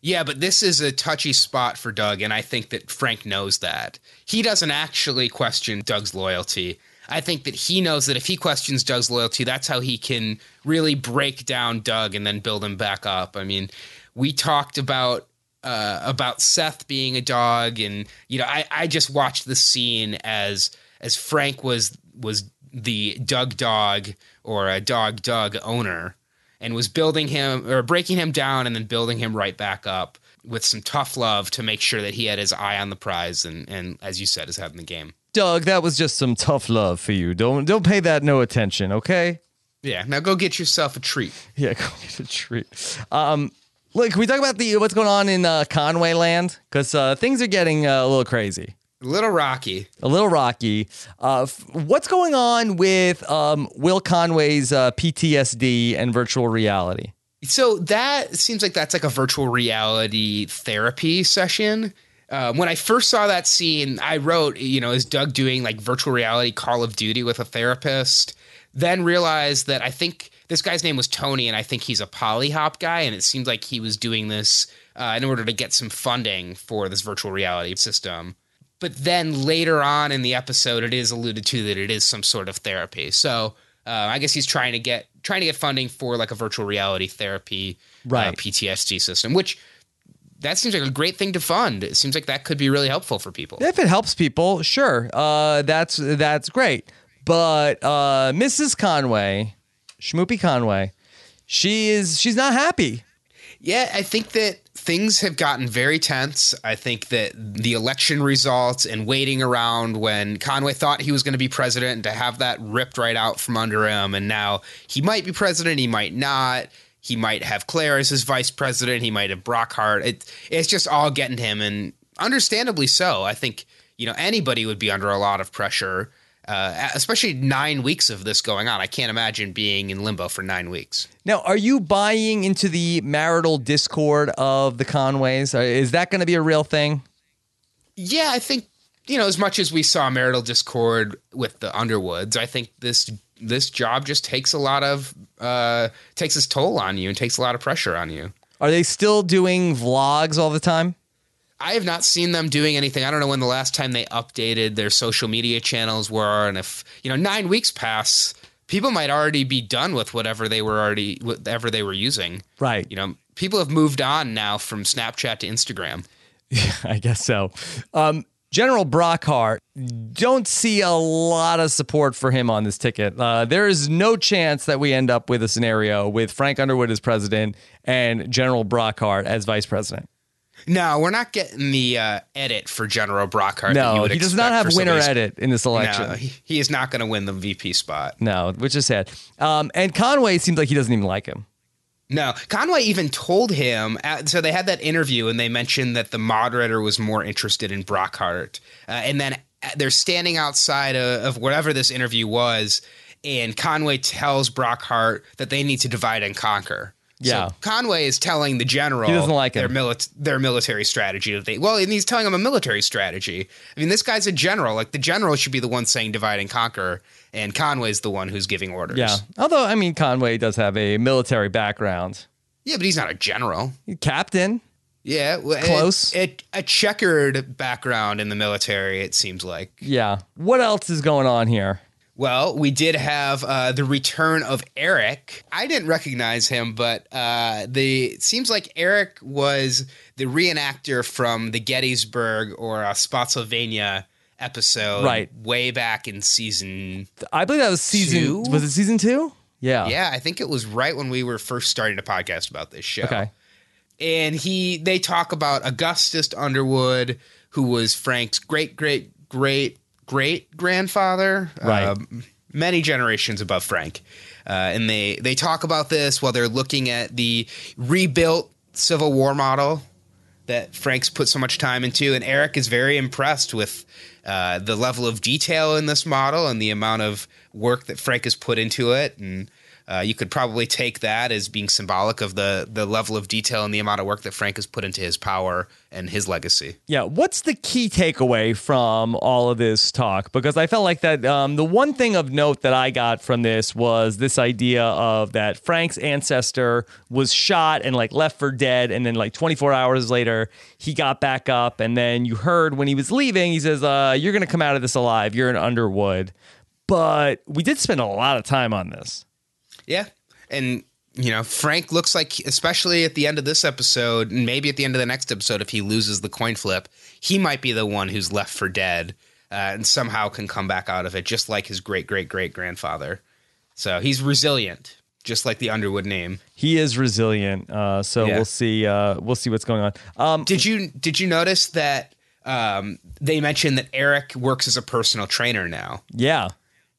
Yeah, but this is a touchy spot for Doug, and I think that Frank knows that. He doesn't actually question Doug's loyalty. I think that he knows that if he questions Doug's loyalty, that's how he can really break down Doug and then build him back up. I mean, we talked about uh, about Seth being a dog, and you know, I, I just watched the scene as as Frank was was the Doug dog or a dog Doug owner and was building him or breaking him down and then building him right back up with some tough love to make sure that he had his eye on the prize and, and as you said, is having the game. Doug, that was just some tough love for you. Don't don't pay that no attention, okay? Yeah, now go get yourself a treat. Yeah, [laughs] go get a treat. Um, look, can we talk about the what's going on in uh, Conway Land? Because uh, things are getting uh, a little crazy, A little rocky. a little rocky. Uh, f- what's going on with um, Will Conway's uh, PTSD and virtual reality? So that seems like that's like a virtual reality therapy session. Uh, when I first saw that scene, I wrote, you know, is Doug doing like virtual reality Call of Duty with a therapist? Then realized that I think this guy's name was Tony, and I think he's a Pollyhop guy, and it seemed like he was doing this uh, in order to get some funding for this virtual reality system. But then later on in the episode, it is alluded to that it is some sort of therapy. So uh, I guess he's trying to get trying to get funding for like a virtual reality therapy uh, Right. PTSD system, which that seems like a great thing to fund. It seems like that could be really helpful for people. If it helps people, sure, uh, that's that's great. But uh, Mrs. Conway, Schmoopy Conway, she is she's not happy. Yeah, I think that things have gotten very tense. I think that the election results and waiting around when Conway thought he was going to be president and to have that ripped right out from under him, and now he might be president, he might not. He might have Claire as his vice president. He might have Brockhart. It, it's just all getting to him, and understandably so. I think you know anybody would be under a lot of pressure, uh, especially nine weeks of this going on. I can't imagine being in limbo for nine weeks. Now, are you buying into the marital discord of the Conways? Uh, Is that going to be a real thing? Yeah, I think you know as much as we saw marital discord with the Underwoods, I think this this job just takes a lot of uh, takes its toll on you and takes a lot of pressure on you. Are they still doing vlogs all the time? I have not seen them doing anything. I don't know when the last time they updated their social media channels were, and if you know nine weeks pass, people might already be done with whatever they were already whatever they were using. Right. You know, people have moved on now from Snapchat to Instagram. [laughs] I guess so. Um, General Brockhart, don't see a lot of support for him on this ticket. Uh, there is no chance that we end up with a scenario with Frank Underwood as president and General Brockhart as vice president. No, we're not getting the uh, edit for General Brockhart. that you No, he does not have winner edit in this election. No, he, he is not going to win the VP spot. No, which is sad. Um, and Conway seems like he doesn't even like him. No, Conway even told him. uh so they had that interview, and they mentioned that the moderator was more interested in Brockhart. Uh, and then uh, they're standing outside of, of whatever this interview was, and Conway tells Brockhart that they need to divide and conquer. Yeah. So Conway is telling the general He doesn't like their, mili- their military strategy. That they well, and he's telling him a military strategy. I mean, this guy's a general. Like the general should be the one saying divide and conquer, and Conway's the one who's giving orders. Yeah. Although, I mean, Conway does have a military background. yeah, but he's not a general. Captain. Yeah, well, Close. It, it, a checkered background in the military. It seems like. Yeah. What else is going on here? Well, we did have uh, the return of Eric. I didn't recognize him, but uh, the it seems like Eric was the reenactor from the Gettysburg or uh, Spotsylvania episode, Right. Way back in season. I believe that was season. Two? Was it season two? Yeah. Yeah, I think it was right when we were first starting to podcast about this show. Okay. and he they talk about Augustus Underwood, who was Frank's great great great great grandfather, Right. um, many generations above Frank, uh, and they they talk about this while they're looking at the rebuilt Civil War model that Frank's put so much time into, and Eric is very impressed with. Uh, the level of detail in this model and the amount of work that Frank has put into it, and uh, you could probably take that as being symbolic of the the level of detail and the amount of work that Frank has put into his power and his legacy. Yeah. What's the key takeaway from all of this talk? Because I felt like that um, the one thing of note that I got from this was this idea of that Frank's ancestor was shot and like left for dead. And then like 24 hours later, he got back up. And then you heard when he was leaving, he says, uh, You're going to come out of this alive. You're an Underwood. But we did spend a lot of time on this. Yeah, and you know Frank looks like, especially at the end of this episode, and maybe at the end of the next episode, if he loses the coin flip, he might be the one who's left for dead uh, and somehow can come back out of it, just like his great great great grandfather. So he's resilient, just like the Underwood name. He is resilient. Uh, so Yeah. we'll see. Uh, we'll see what's going on. Um, Did you did you notice that um, they mentioned that Eric works as a personal trainer now. Yeah.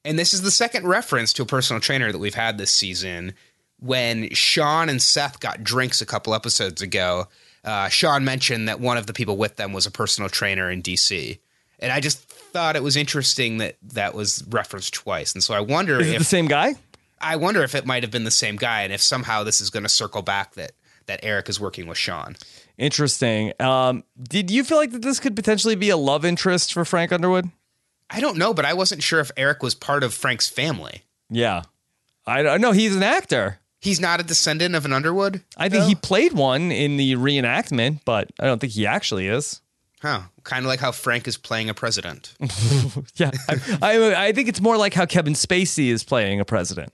And this is the second reference to a personal trainer that we've had this season. When Sean and Seth got drinks a couple episodes ago, uh, Sean mentioned that one of the people with them was a personal trainer in DC. And I just thought it was interesting that that was referenced twice. And so I wonder Is if the same guy? I wonder if it might have been the same guy, and if somehow this is going to circle back that that Eric is working with Sean. Interesting. Um, did you feel like that this could potentially be a love interest for Frank Underwood? I don't know, but I wasn't sure if Eric was part of Frank's family. Yeah. I don't know. He's an actor. He's not a descendant of an Underwood. I think though? he played one in the reenactment, but I don't think he actually is. Huh. Kind of like how Frank is playing a president. [laughs] Yeah. I, I, I think it's more like how Kevin Spacey is playing a president.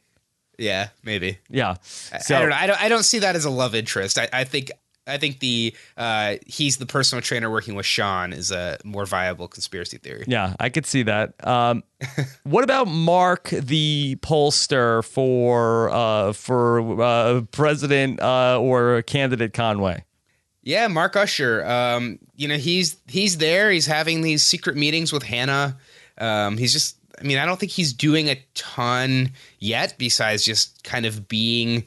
yeah, maybe. Yeah. I- I don't know. I don't. I don't see that as a love interest. I, I think. I think the uh, he's the personal trainer working with Sean is a more viable conspiracy theory. Yeah, I could see that. Um, [laughs] what about Mark, the pollster for uh, for uh, president uh, or candidate Conway? Yeah, Mark Usher. Um, you know, he's he's there. He's having these secret meetings with Hannah. Um, he's just. I mean, I don't think he's doing a ton yet, besides just kind of being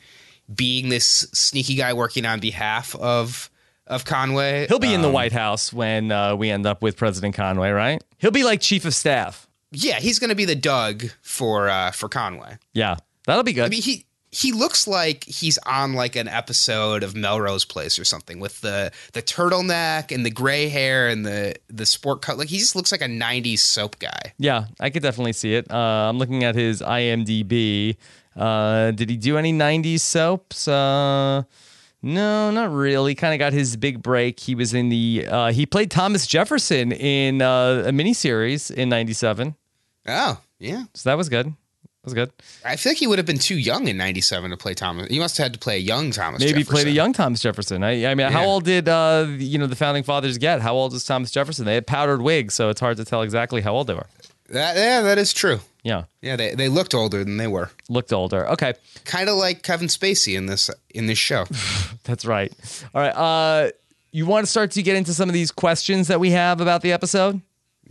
being this sneaky guy working on behalf of of Conway. He'll be in the Um, White House when uh, we end up with President Conway, right? He'll be like chief of staff. Yeah, he's going to be the Doug for uh, for Conway. Yeah, that'll be good. I mean, he he looks like he's on like an episode of Melrose Place or something with the the turtleneck and the gray hair and the the sport cut. Like he just looks like a '90s soap guy. yeah, I could definitely see it. Uh, I'm looking at his IMDb. Uh, did he do any '90s soaps? Uh, no, not really. Kind of got his big break. He was in the. Uh, he played Thomas Jefferson in uh, a miniseries in '97. Oh yeah, So that was good. That was good. I feel like he would have been too young in '97 to play Thomas. He must have had to play a young Thomas. Maybe Jefferson. played a young Thomas Jefferson. I, I mean, how old did uh, you know the founding fathers get? How old is Thomas Jefferson? They had powdered wigs, so it's hard to tell exactly how old they were. That, yeah, that is true. Yeah, Yeah, they they looked older than they were. looked older. Okay, Kind of like Kevin Spacey in this in this show. [laughs] that's right. All right. Uh, you want to start to get into some of these questions that we have about the episode?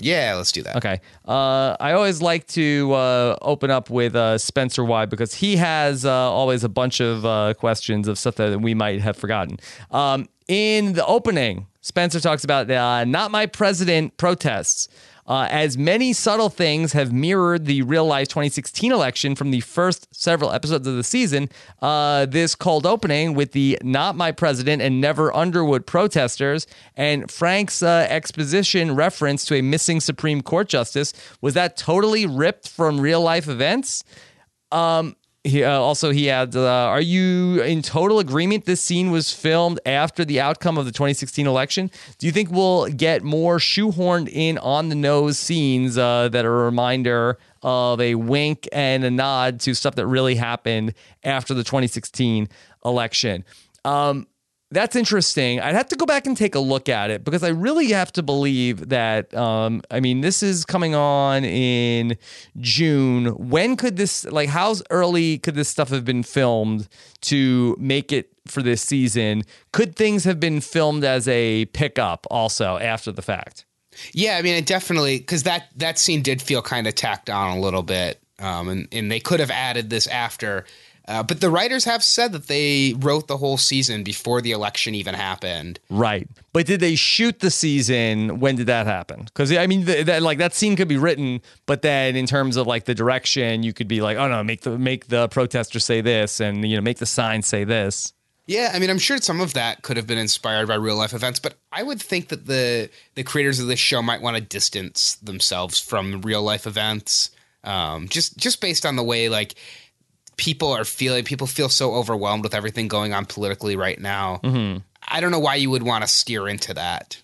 yeah, let's do that. Okay. Uh, I always like to uh, open up with uh, Spencer Wide because he has uh, always a bunch of uh, questions of stuff that we might have forgotten. Um, in the opening, Spencer talks about uh, not my president protests. Uh, as many subtle things have mirrored the real life 2016 election from the first several episodes of the season, uh, this cold opening with the Not My President and Never Underwood protesters and Frank's uh, exposition reference to a missing Supreme Court justice, was that totally ripped from real life events? He, uh, also, he adds, uh, Are you in total agreement this scene was filmed after the outcome of the 2016 election? Do you think we'll get more shoehorned in on the nose scenes uh, that are a reminder of a wink and a nod to stuff that really happened after the 2016 election? Um, that's interesting. I'd have to go back and take a look at it because I really have to believe that. Um, I mean, this is coming on in June. When could this, like, how early could this stuff have been filmed to make it for this season? Could things have been filmed as a pickup also after the fact? Yeah, I mean, it definitely because that that scene did feel kind of tacked on a little bit, um, and and they could have added this after. Uh, but the writers have said that they wrote the whole season before the election even happened. Right. But did they shoot the season? When did that happen? Because I mean, th- that like that scene could be written, but then in terms of like the direction, you could be like, oh no, make the make the protester say this, and you know, make the sign say this. Yeah, I mean, I'm sure some of that could have been inspired by real life events, but I would think that the the creators of this show might want to distance themselves from real life events, um, just just based on the way like people are feeling. People feel so overwhelmed with everything going on politically right now. I don't know why you would want to steer into that.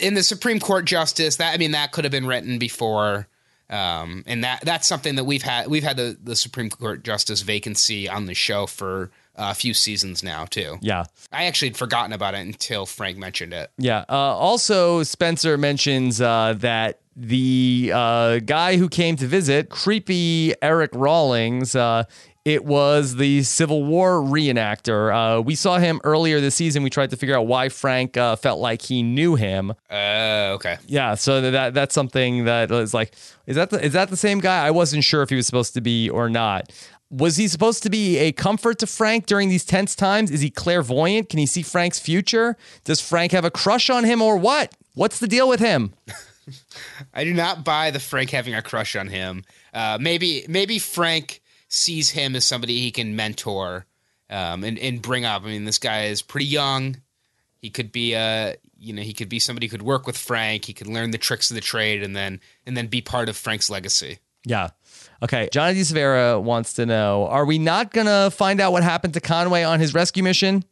In the Supreme Court justice, that I mean, that could have been written before. Um, and that that's something that we've had we've had the, the Supreme Court justice vacancy on the show for a few seasons now too. Yeah. I actually had forgotten about it until Frank mentioned it. Yeah. Uh, also, Spencer mentions uh, that the uh, guy who came to visit, creepy Eric Rawlings, uh, It was the Civil War reenactor. Uh, we saw him earlier this season. We tried to figure out why Frank uh, felt like he knew him. Uh, okay. Yeah, so that that's something that is like, is that the, is that the same guy? I wasn't sure if he was supposed to be or not. Was he supposed to be a comfort to Frank during these tense times? Is he clairvoyant? Can he see Frank's future? Does Frank have a crush on him or what? What's the deal with him? [laughs] I do not buy the Frank having a crush on him. Uh, maybe maybe Frank sees him as somebody he can mentor um, and and bring up. I mean, this guy is pretty young. He could be a you know he could be somebody who could work with Frank. He could learn the tricks of the trade and then and then be part of Frank's legacy. Yeah. Okay. Johnny. Severa wants to know Are we not going to find out what happened to Conway on his rescue mission?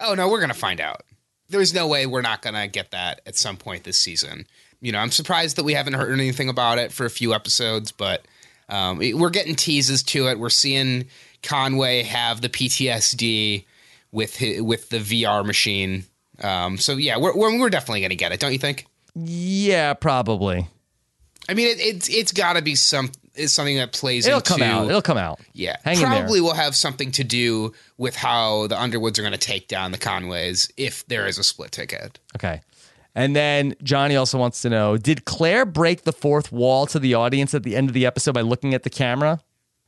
Oh, no, we're going to find out. There's no way we're not going to get that at some point this season. You know, I'm surprised that we haven't heard anything about it for a few episodes, but um, we're getting teases to it. We're seeing Conway have the PTSD with his, with the VR machine. Um, so yeah, we're we're, we're definitely going to get it, don't you think? Yeah, probably. I mean, it, it's it's got to be some is something that plays. It'll into, come out. It'll come out. Yeah, Hang probably will have something to do with how the Underwoods are going to take down the Conways if there is a split ticket. Okay. And then Johnny also wants to know Did Claire break the fourth wall to the audience at the end of the episode by looking at the camera?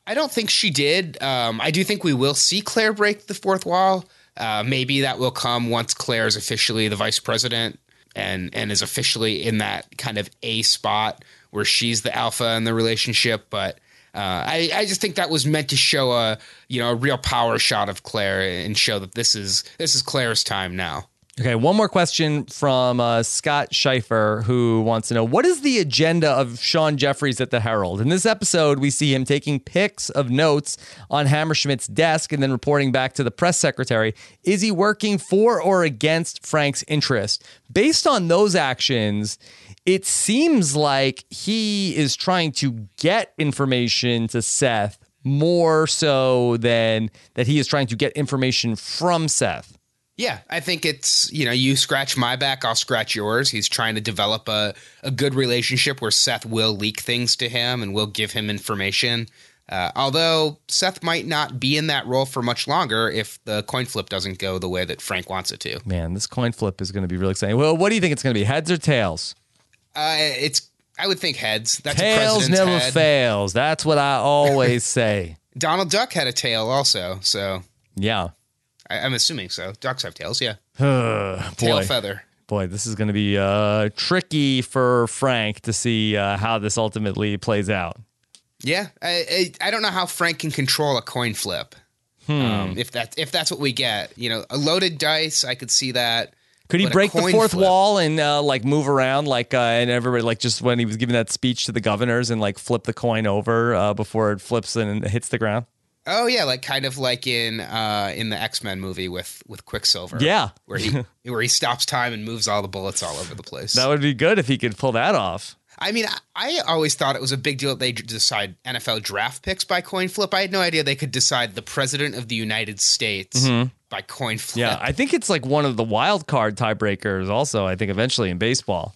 I don't think she did. Um, I do think we will see Claire break the fourth wall. Uh, maybe that will come once Claire is officially the vice president and and is officially in that kind of a spot where she's the alpha in the relationship. But uh, I, I just think that was meant to show a you know a real power shot of Claire and show that this is this is Claire's time now. Okay, one more question from uh, Scott Schieffer, who wants to know what is the agenda of Sean Jeffries at the Herald? In this episode, we see him taking pics of notes on Hammerschmidt's desk and then reporting back to the press secretary. Is he working for or against Frank's interest? Based on those actions, it seems like he is trying to get information to Seth more so than that he is trying to get information from Seth. Yeah, I think it's, you know, you scratch my back, I'll scratch yours. He's trying to develop a, a good relationship where Seth will leak things to him and will give him information. Uh, although Seth might not be in that role for much longer if the coin flip doesn't go the way that Frank wants it to. Man, this coin flip is going to be really exciting. Well, what do you think it's going to be? Heads or tails? Uh, it's, I would think heads. That's tails never head. fails. That's what I always say. [laughs] Donald Duck had a tail also, so Yeah. I, I'm assuming so. Ducks have tails, yeah. [sighs] boy, Tail feather. boy, this is going to be uh, tricky for Frank to see uh, how this ultimately plays out. Yeah, I, I I don't know how Frank can control a coin flip. Hmm. Um, if that if that's what we get, you know, a loaded dice, I could see that. Could he But break the fourth flip- wall and uh, like move around like uh, and everybody like just when he was giving that speech to the governors and like flip the coin over uh, before it flips and hits the ground? Oh yeah, like kind of like in uh, in the X Men movie with with Quicksilver. Yeah. where he [laughs] where he stops time and moves all the bullets all over the place. That would be good if he could pull that off. I mean, I, I always thought it was a big deal that they decide NFL draft picks by coin flip. I had no idea they could decide the president of the United States by coin flip. Mm-hmm. Yeah, I think it's like one of the wild card tiebreakers. Also, I think eventually in baseball.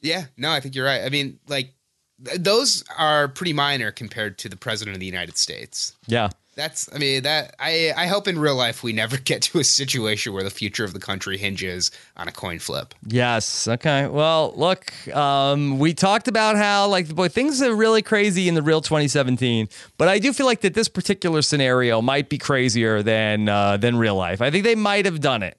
Yeah, no, I think you're right. I mean, like those are pretty minor compared to the president of the United States. Yeah, That's, I mean, that I I hope in real life we never [laughs] get to a situation where the future of the country hinges on a coin flip. Yes. Okay. Well, look, um, we talked about how like the boy things are really crazy in the real 2017, but I do feel like that this particular scenario might be crazier than uh, than real life. I think they might have done it.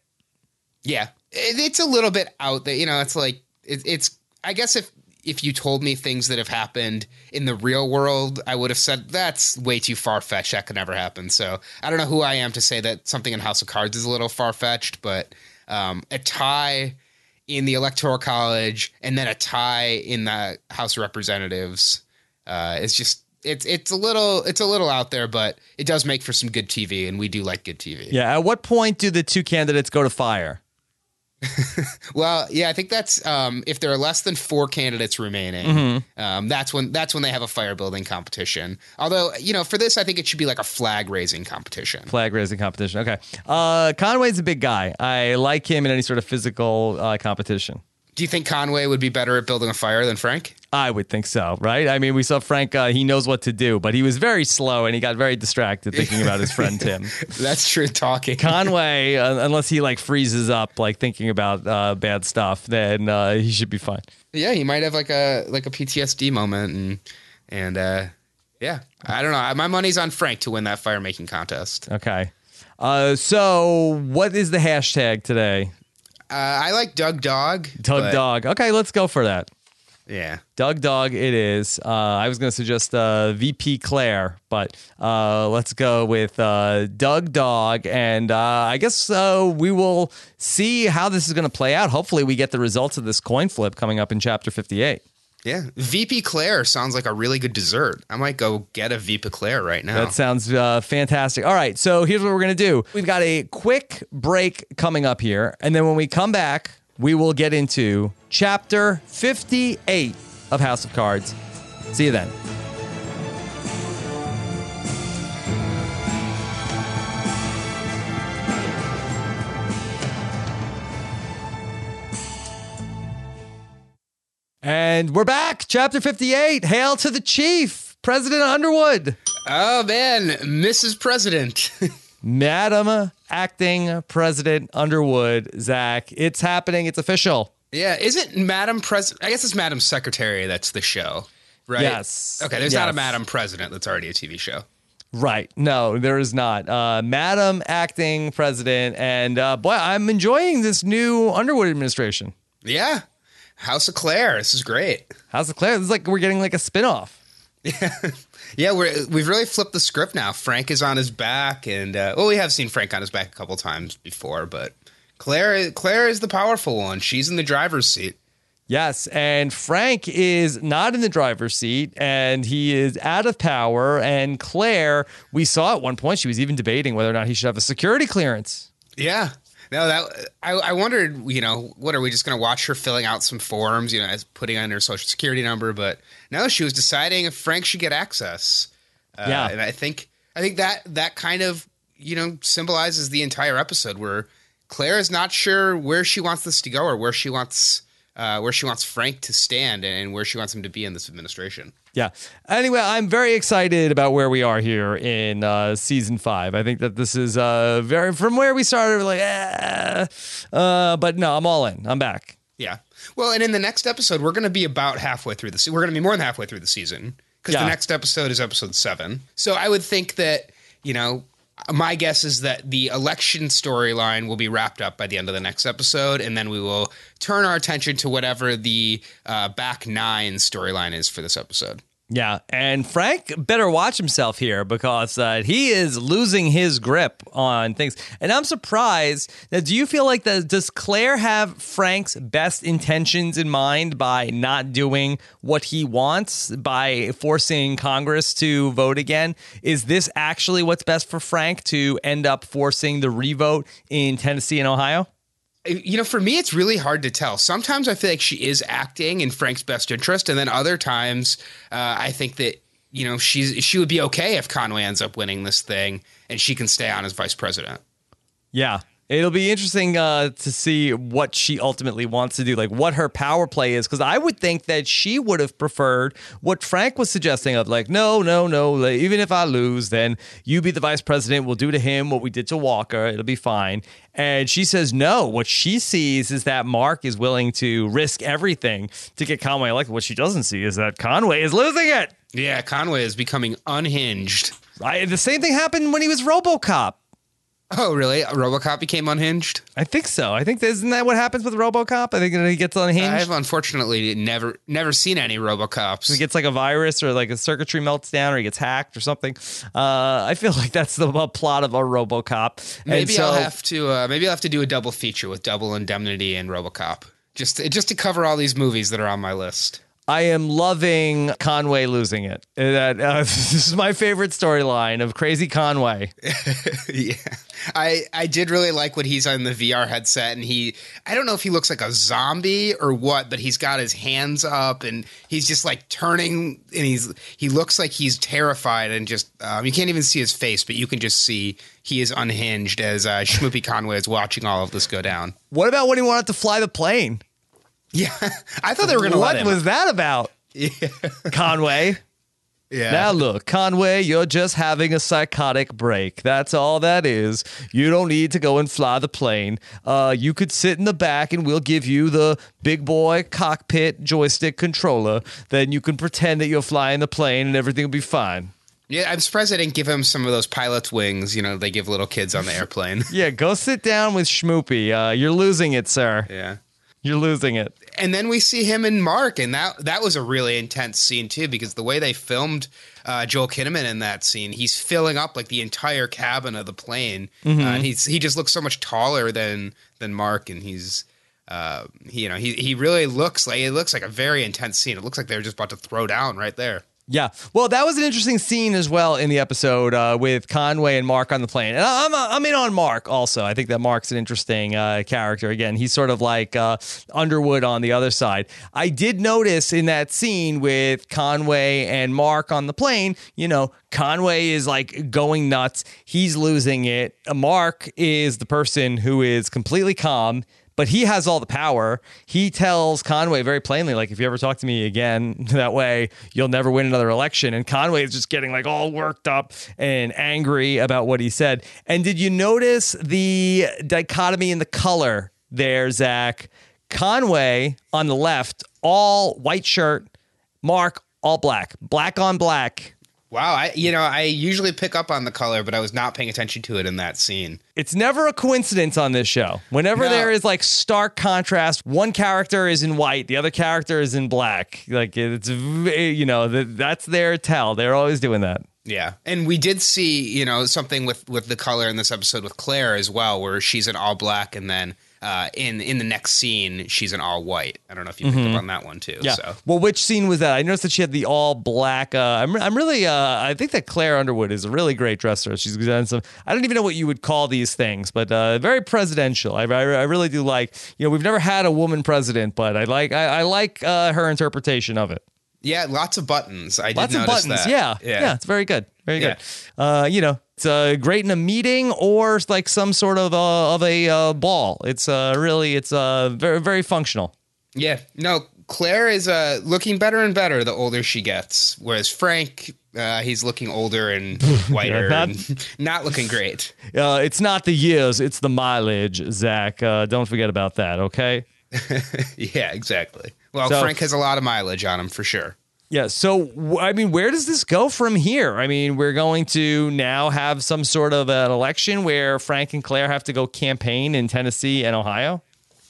Yeah, it, it's a little bit out there. You know, it's like it, it's. I guess if if you told me things that have happened in the real world, I would have said that's way too far fetched. That could never happen. So I don't know who I am to say that something in House of Cards is a little far fetched, but um, a tie in the Electoral College and then a tie in the House of Representatives uh, is just. It's it's a little it's a little out there, but it does make for some good TV, and we do like good TV. Yeah. At what point do the two candidates go to fire? [laughs] Well, yeah, I think that's um, if there are less than four candidates remaining, Mm-hmm. um, that's when that's when they have a fire building competition. Although, you know, for this, I think it should be like a flag raising competition. Flag raising competition. Okay. Uh, Conway's a big guy. I like him in any sort of physical uh, competition. Do you think Conway would be better at building a fire than Frank? I would think so, right? I mean, we saw Frank, uh, he knows what to do, but he was very slow and he got very distracted thinking about his friend Tim. [laughs] That's true talking. Conway, uh, unless he like freezes up, like thinking about uh, bad stuff, then uh, he should be fine. yeah, he might have like a like a PTSD moment and and uh yeah, I don't know. My money's on Frank to win that fire making contest. Okay. Uh, so, what is the hashtag today? Uh, I like Doug Dog. Doug but- Dog. Okay, let's go for that. Yeah. Doug Dog, it is. Uh, I was going to suggest uh, VP Claire, but uh, let's go with uh, Doug Dog. And uh, I guess uh, we will see how this is going to play out. Hopefully, we get the results of this coin flip coming up in chapter 58. Yeah. VP Claire sounds like a really good dessert. I might go get a VP Claire right now. That sounds uh, fantastic. All right, so here's what we're to do. We've got a quick break coming up here, and then when we come back, we will get into chapter 58 of House of Cards. See you then. And we're back. Chapter 58. Hail to the chief, President Underwood. oh man, Mrs. President. [laughs] Madam Acting President Underwood, Zach. It's happening. It's official. yeah, isn't Madam President? I guess it's Madam Secretary. That's the show, right? Yes. Okay, there's not a Madam President. That's already a TV show. Right. No, there is not. Uh, Madam Acting President. And uh, boy, I'm enjoying this new Underwood administration. Yeah, House of Claire. This is great. How's it clear? This is like we're getting like a spinoff. [laughs] Yeah, we're, we've really flipped the script now. Frank is on his back, and uh, well, we have seen Frank on his back a couple times before, but Claire, Claire is the powerful one. She's in the driver's seat. Yes, and Frank is not in the driver's seat and he is out of power. And Claire, we saw at one point she was even debating whether or not he should have a security clearance. Yeah. No, that I, I wondered, you know, what are we just going to watch her filling out some forms, you know, as putting on her social security number? But no, she was deciding if Frank should get access. Uh, Yeah. and I think I think that that kind of you know symbolizes the entire episode where Claire is not sure where she wants this to go or where she wants uh, where she wants Frank to stand and where she wants him to be in this administration. Yeah. Anyway, I'm very excited about where we are here in uh, season five. I think that this is uh, very from where we started. We're like, eh, uh, but no, I'm all in. I'm back. Yeah. Well, and in the next episode, we're going to be about halfway through the se- We're going to be more than halfway through the season because Yeah. the next episode is episode seven. So I would think that, you know, my guess is that the election storyline will be wrapped up by the end of the next episode, and then we will turn our attention to whatever the uh, back nine storyline is for this episode. Yeah, and Frank better watch himself here because uh, he is losing his grip on things. And I'm surprised that do you feel like that does Claire have Frank's best intentions in mind by not doing what he wants by forcing Congress to vote again? Is this actually what's best for Frank to end up forcing the revote in Tennessee and Ohio? You know, for me, it's really hard to tell. Sometimes I feel like she is acting in Frank's best interest, and then other times uh, I think that you know she's she would be okay if Conway ends up winning this thing and she can stay on as vice president. Yeah. It'll be interesting uh, to see what she ultimately wants to do, like what her power play is. Because I would think that she would have preferred what Frank was suggesting of, like, no, no, no. Even if I lose, then you be the vice president. We'll do to him what we did to Walker. It'll be fine. And she says no. What she sees is that Mark is willing to risk everything to get Conway elected. What she doesn't see is that Conway is losing it. Yeah, Conway is becoming unhinged. Right? The same thing happened when he was RoboCop. Oh, really? RoboCop became unhinged. I think so. I think isn't that what happens with RoboCop? I think that he gets unhinged. I've unfortunately never never seen any RoboCops. he gets like a virus or like a circuitry melts down or he gets hacked or something. Uh, I feel [laughs] like that's the plot of a RoboCop. Maybe so- I'll have to. Uh, maybe I'll have to do a double feature with Double Indemnity and RoboCop, just to, just to cover all these movies that are on my list. I am loving Conway losing it. That uh, [laughs] this is my favorite storyline of Crazy Conway. [laughs] yeah, I I did really like what he's on the VR headset, and he I don't know if he looks like a zombie or what, but he's got his hands up and he's just like turning, and he's he looks like he's terrified and just um, you can't even see his face, but you can just see he is unhinged as uh, Schmoopy Conway is watching all of this go down. What about when he wanted to fly the plane? Yeah, [laughs] I thought they were going to let What was that about? [laughs] Conway. yeah. Now look, Conway, you're just having a psychotic break. That's all that is. You don't need to go and fly the plane. Uh, you could sit in the back, and we'll give you the big boy cockpit joystick controller. Then you can pretend that you're flying the plane, and everything will be fine. yeah, I'm surprised they didn't give him some of those pilot's wings. You know, they give little kids on the airplane. [laughs] Yeah, go sit down with Schmoopy. Uh, you're losing it, sir. yeah. You're losing it. And then we see him and Mark, and that that was a really intense scene too, because the way they filmed uh, Joel Kinnaman in that scene, he's filling up like the entire cabin of the plane, uh, and he's he just looks so much taller than than Mark, and he's. Uh, he, you know, he he really looks like it looks like a very intense scene. It looks like they're just about to throw down right there. Yeah. Well, that was an interesting scene as well in the episode uh, with Conway and Mark on the plane. And I'm, I'm in on Mark also. I think that Mark's an interesting uh, character. Again, he's sort of like uh, Underwood on the other side. I did notice in that scene with Conway and Mark on the plane, you know, Conway is like going nuts. He's losing it. Mark is the person who is completely calm but he has all the power. He tells Conway very plainly, like, if you ever talk to me again [laughs] that way, you'll never win another election. And Conway is just getting like all worked up and angry about what he said. And did you notice the dichotomy in the color there, Zach? Conway on the left, all white shirt, Mark, all black, black on black. Wow, I you know I usually pick up on the color, but I was not paying attention to it in that scene. It's never a coincidence on this show. Whenever No. there is like stark contrast, one character is in white, the other character is in black. Like it's you know that that's their tell. They're always doing that. Yeah, and we did see you know something with with the color in this episode with Claire as well, where she's in all black, and then uh, in in the next scene she's in all white. I don't know if you picked up on that one too. Mm-hmm. Yeah. So. Well, which scene was that? I noticed that she had the all black. Uh, I'm, I'm really. Uh, I think that Claire Underwood is a really great dresser. She's done some. I don't even know what you would call these things, but uh, very presidential. I, I, I really do like. You know, we've never had a woman president, but I like. I, I like uh, her interpretation of it. Yeah, lots of buttons. I did Lots of buttons. that. Yeah. yeah. It's very good. Very Yeah. good. Uh, you know, it's uh, great in a meeting or like some sort of uh, of a uh, ball. It's uh, really it's uh, very very functional. Yeah. No, Claire is uh, looking better and better the older she gets, whereas Frank, uh, he's looking older and [laughs] whiter, not- and [laughs] not looking great. Uh, it's not the years, it's the mileage, Zach. Uh, don't forget about that, okay? [laughs] Yeah, exactly. Well, So- Frank has a lot of mileage on him for sure. Yeah. So, I mean, where does this go from here? I mean, we're going to now have some sort of an election where Frank and Claire have to go campaign in Tennessee and Ohio.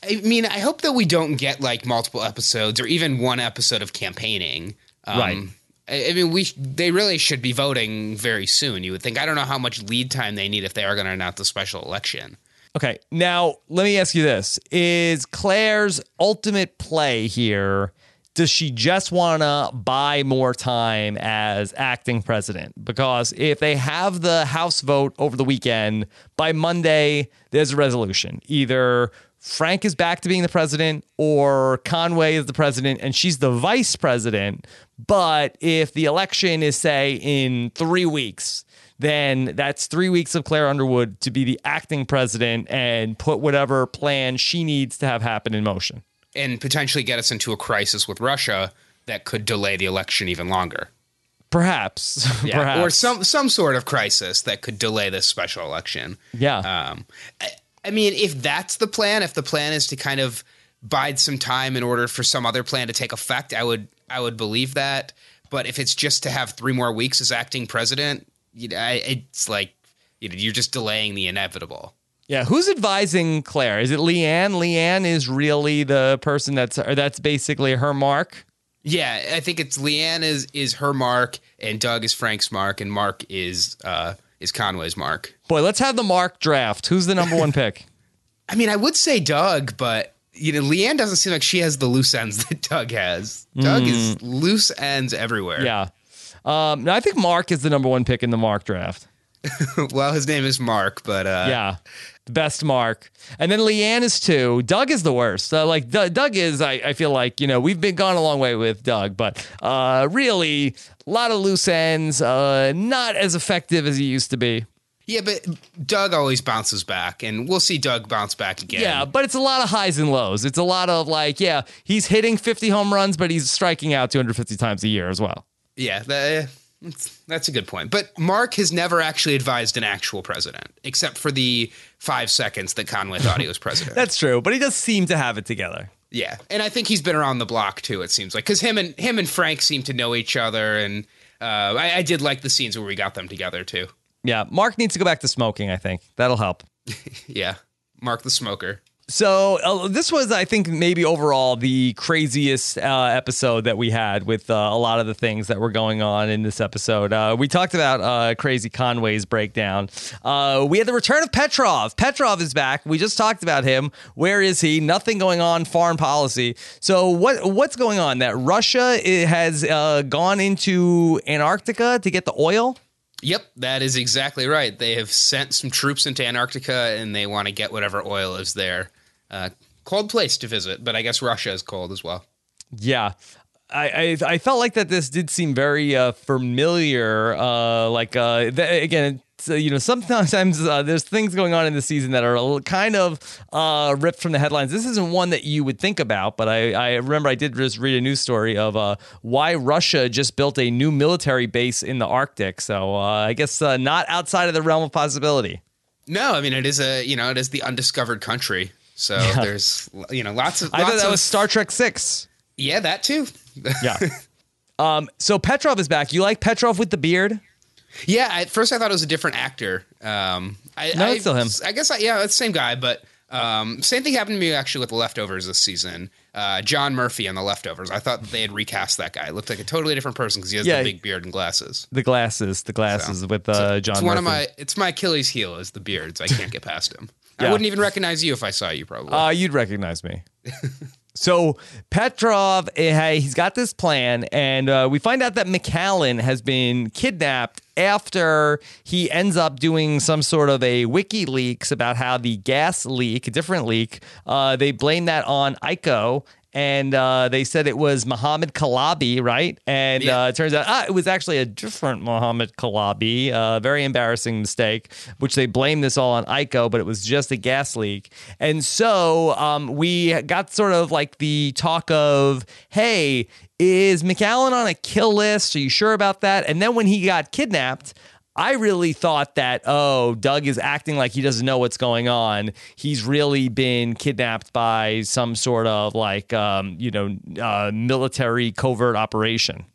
I mean, I hope that we don't get like multiple episodes or even one episode of campaigning. Um, Right. I, I mean, we they really should be voting very soon. You would think. I don't know how much lead time they need if they are going to announce a special election. Okay. Now, let me ask you this Is Claire's ultimate play here? Does she just want to buy more time as acting president? Because if they have the House vote over the weekend, by Monday, there's a resolution. Either Frank is back to being the president or Conway is the president and she's the vice president. But if the election is, say, in three weeks, then that's three weeks of Claire Underwood to be the acting president and put whatever plan she needs to have happen in motion. And potentially get us into a crisis with Russia that could delay the election even longer. Perhaps. [laughs] Perhaps. Or some some sort of crisis that could delay this special election. Yeah. Um, I, I mean, if that's the plan, if the plan is to kind of bide some time in order for some other plan to take effect, I would I would believe that. But if it's just to have three more weeks as acting president, you know, I, it's like you know, you're just delaying the inevitable. Yeah. Who's advising Claire? Is it Leanne? Leanne is really the person that's or that's basically her mark. Yeah, I think it's Leanne is is her mark, and Doug is Frank's mark, and Mark is uh, is Conway's mark. Boy, let's have the mark draft. Who's the number one [laughs] pick? I mean, I would say Doug, but you know, Leanne doesn't seem like she has the loose ends that Doug has. Doug is loose ends everywhere. Yeah. Um, no, I think Mark is the number one pick in the Mark draft. [laughs] well, his name is Mark, but uh, Yeah. The best Mark. And then Leanne is two. Doug is the worst. Uh, like D- Doug is, I, I feel like, you know, we've been gone a long way with Doug, but uh, really a lot of loose ends, uh, not as effective as he used to be. Yeah, but Doug always bounces back, and we'll see Doug bounce back again. Yeah, but it's a lot of highs and lows. It's a lot of like, yeah, he's hitting 50 home runs, but he's striking out 250 times a year as well. Yeah, that, that's, that's a good point. But Mark has never actually advised an actual president, except for the five seconds that Conway thought he was president. [laughs] That's true, but he does seem to have it together. yeah, and I think he's been around the block too. It seems like because him and him and Frank seem to know each other, and uh, I, I did like the scenes where we got them together too. Yeah, Mark needs to go back to smoking, I think. That'll help. [laughs] Yeah, Mark the smoker. So uh, this was, I think, maybe overall the craziest uh, episode that we had with uh, a lot of the things that were going on in this episode. Uh, we talked about uh, Crazy Conway's breakdown. Uh, we had the return of Petrov. Petrov is back. We just talked about him. Where is he? Nothing going on. Foreign policy. So what what's going on? That Russia has uh, gone into Antarctica to get the oil. Yep, that is exactly right. They have sent some troops into Antarctica, and they want to get whatever oil is there. Uh, cold place to visit, but I guess Russia is cold as well. Yeah. I, I, I felt like that this did seem very uh, familiar. Uh, like uh, th- again, it's, uh, you know, sometimes uh, there's things going on in the season that are a little, kind of uh, ripped from the headlines. This isn't one that you would think about, but I, I remember I did just read a news story of uh, why Russia just built a new military base in the Arctic. So uh, I guess uh, not outside of the realm of possibility. No, I mean it is a you know it is the undiscovered country. So there's you know lots of I thought that of was Star Trek Six. yeah that too. Yeah. [laughs] um. So Petrov is back. You like Petrov with the beard? yeah. At first I thought it was a different actor. Um, I, No, I, it's still him. I guess I, yeah, it's the same guy, but um, same thing happened to me actually with the leftovers this season. Uh, John Murphy on the leftovers. I thought they had recast that guy. It looked like a totally different person because he has Yeah. the big beard and glasses. The glasses, the glasses with uh, John. It's one of my it's my Achilles heel is the beards. I can't get past him. I wouldn't even recognize you if I saw you probably. Uh, you'd recognize me. [laughs] so Petrov, eh, he's got this plan, and uh, we find out that Macallan has been kidnapped after he ends up doing some sort of a WikiLeaks about how the gas leak, a different leak, uh, they blame that on ICO. And uh, they said it was Muhammad Kalabi, right? And Yeah. uh, it turns out ah, it was actually a different Muhammad Kalabi. A very embarrassing mistake, which they blame this all on ICO, but it was just a gas leak. And so um, we got sort of like the talk of, hey, is Macallan on a kill list? Are you sure about that? And then when he got kidnapped, I really thought that, oh, Doug is acting like he doesn't know what's going on. He's really been kidnapped by some sort of like, um, you know, uh, military covert operation.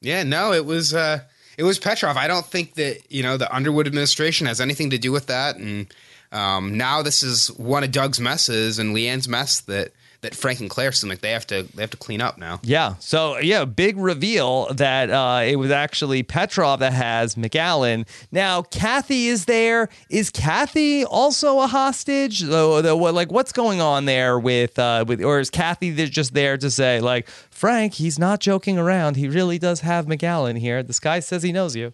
yeah, no, it was uh, it was Petrov. I don't think that you know the Underwood administration has anything to do with that. And um, now this is one of Doug's messes and Leanne's mess that that Frank and Claire seem like they have to they have to clean up now. Yeah. So yeah, big reveal that uh, it was actually Petrov that has Macallan. Now Cathy is there. Is Cathy also a hostage? The, what, like what's going on there with uh, with or is Cathy just there to say like Frank, he's not joking around. He really does have Macallan here. This guy says he knows you.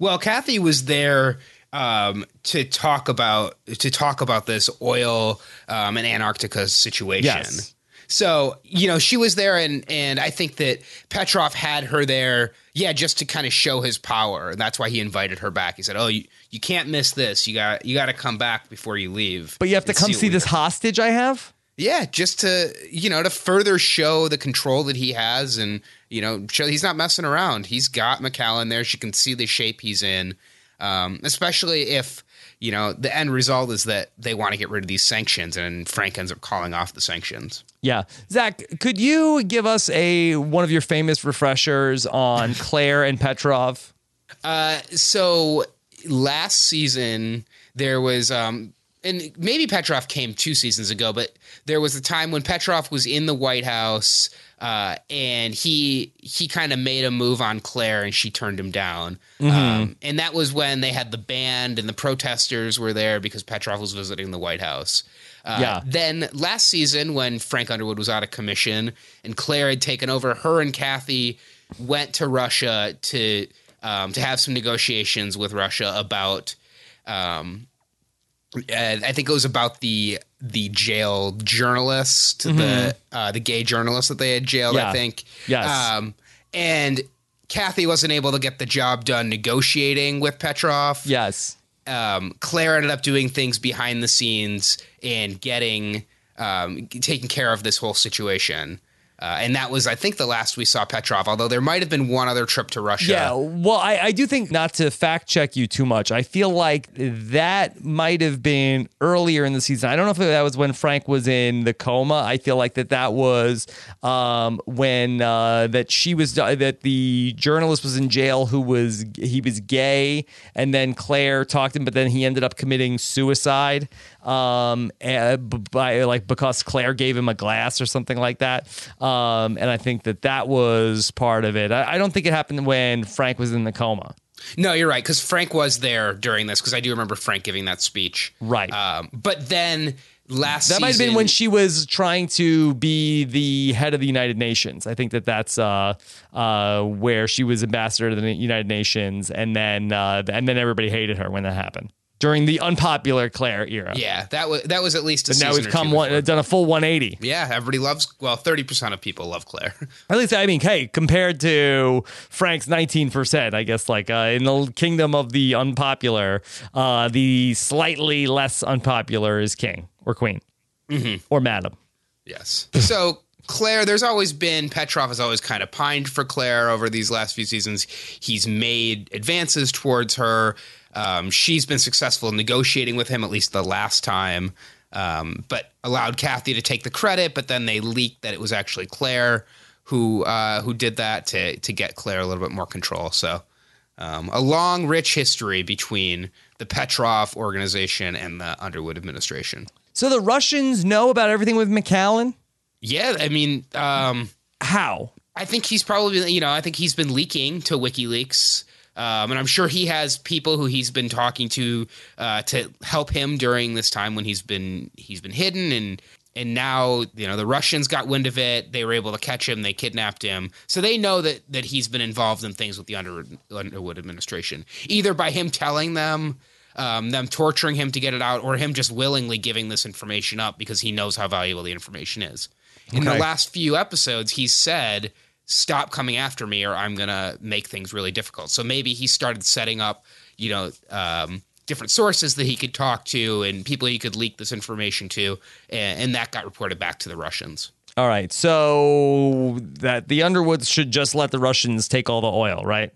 Well, Cathy was there um, to talk about to talk about this oil um, and Antarctica situation. Yes. So you know she was there, and and I think that Petrov had her there, yeah, just to kind of show his power, and that's why he invited her back. He said, "Oh, you, you can't miss this. You got you got to come back before you leave." But you have to come what see this hostage I have. Yeah, just to you know to further show the control that he has, and you know show he's not messing around. He's got Macallan there. She can see the shape he's in, um, especially if you know the end result is that they want to get rid of these sanctions, and Frank ends up calling off the sanctions. Yeah, Zach, could you give us a one of your famous refreshers on [laughs] Claire and Petrov? Uh, so last season there was um and maybe Petrov came two seasons ago, but there was a time when Petrov was in the White House, uh, and he he kind of made a move on Claire, and she turned him down. Um, and that was when they had the band and the protesters were there because Petrov was visiting the White House. Uh, Yeah. Then last season, when Frank Underwood was out of commission and Claire had taken over, her and Cathy went to Russia to um, to have some negotiations with Russia about. Um, I think it was about the the jail journalist, the uh, the gay journalist that they had jailed. Yeah. I think. Yes. Um, and Cathy wasn't able to get the job done negotiating with Petrov. Yes. um, Claire ended up doing things behind the scenes and getting um, taking care of this whole situation. Uh, and that was, I think, the last we saw Petrov. Although there might have been one other trip to Russia. Yeah, well, I, I do think not to fact check you too much. I feel like that might have been earlier in the season. I don't know if that was when Frank was in the coma. I feel like that that was um, when uh, that she was that the journalist was in jail who was he was gay, and then Claire talked to him, but then he ended up committing suicide um, by like because Claire gave him a glass or something like that. Um, and I think that that was part of it. I, I don't think it happened when Frank was in the coma. No, you're right because Frank was there during this because I do remember Frank giving that speech. Right. Um, but then last that season, might have been when she was trying to be the head of the United Nations. I think that that's uh, uh, where she was ambassador to the United Nations, and then uh, and then everybody hated her when that happened during the unpopular Claire era. Yeah, that was that was at least a now we've come one, before. done a full 180. Yeah, everybody loves. Well, thirty percent of people love Claire. [laughs] At least, I mean, hey, compared to Frank's 19%, I guess, like uh, in the kingdom of the unpopular, uh, the slightly less unpopular is king or queen or madam. yes. So Claire, there's always been Petrov has always kind of pined for Claire over these last few seasons. He's made advances towards her. Um, she's been successful in negotiating with him at least the last time, um, but allowed Cathy to take the credit. But then they leaked that it was actually Claire who uh, who did that to to get Claire a little bit more control. So. Um, a long, rich history between the Petrov organization and the Underwood administration. So the Russians know about everything with Macallan? Yeah, I mean, um, How? I think he's probably, you know, I think he's been leaking to WikiLeaks. Um, and I'm sure he has people who he's been talking to uh, to help him during this time when he's been he's been hidden and and now you know the Russians got wind of it. They were able to catch him. They kidnapped him. So they know that that he's been involved in things with the Underwood, Underwood administration, either by him telling them, um, them torturing him to get it out, or him just willingly giving this information up because he knows how valuable the information is. In the last few episodes, he said, "Stop coming after me, or I'm gonna make things really difficult." So maybe he started setting up, you know, um, different sources that he could talk to and people he could leak this information to, and, and that got reported back to the Russians. All right. So that the Underwoods should just let the Russians take all the oil, right?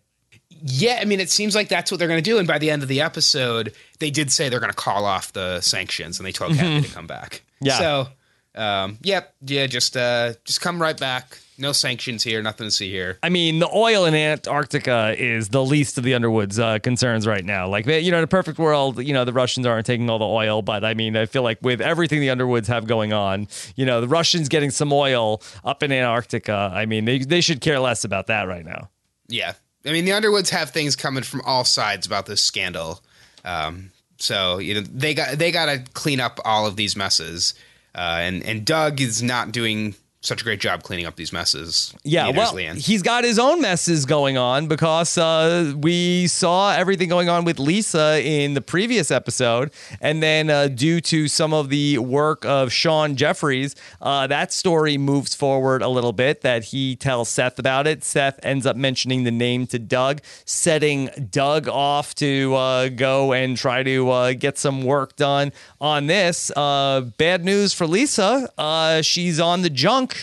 Yeah, I mean, it seems like that's what they're going to do. And by the end of the episode, they did say they're going to call off the sanctions, and they told Cathy to come back. Yeah. So, um, yep, yeah, just uh, just come right back. No sanctions here. Nothing to see here. I mean, the oil in Antarctica is the least of the Underwoods' uh, concerns right now. Like, you know, in a perfect world, you know, the Russians aren't taking all the oil, but I mean, I feel like with everything the Underwoods have going on, you know, the Russians getting some oil up in Antarctica, I mean, they, they should care less about that right now. Yeah, I mean, the Underwoods have things coming from all sides about this scandal. Um, so you know they got they got to clean up all of these messes, uh, and and Doug is not doing such a great job cleaning up these messes. Yeah, well, Leanne. he's got his own messes going on because uh, we saw everything going on with Lisa in the previous episode, and then uh, due to some of the work of Sean Jeffries, uh, that story moves forward a little bit. That he tells Seth about it. Seth ends up mentioning the name to Doug, setting Doug off to uh, go and try to uh, get some work done on this. Uh, bad news for Lisa. Uh, she's on the junk.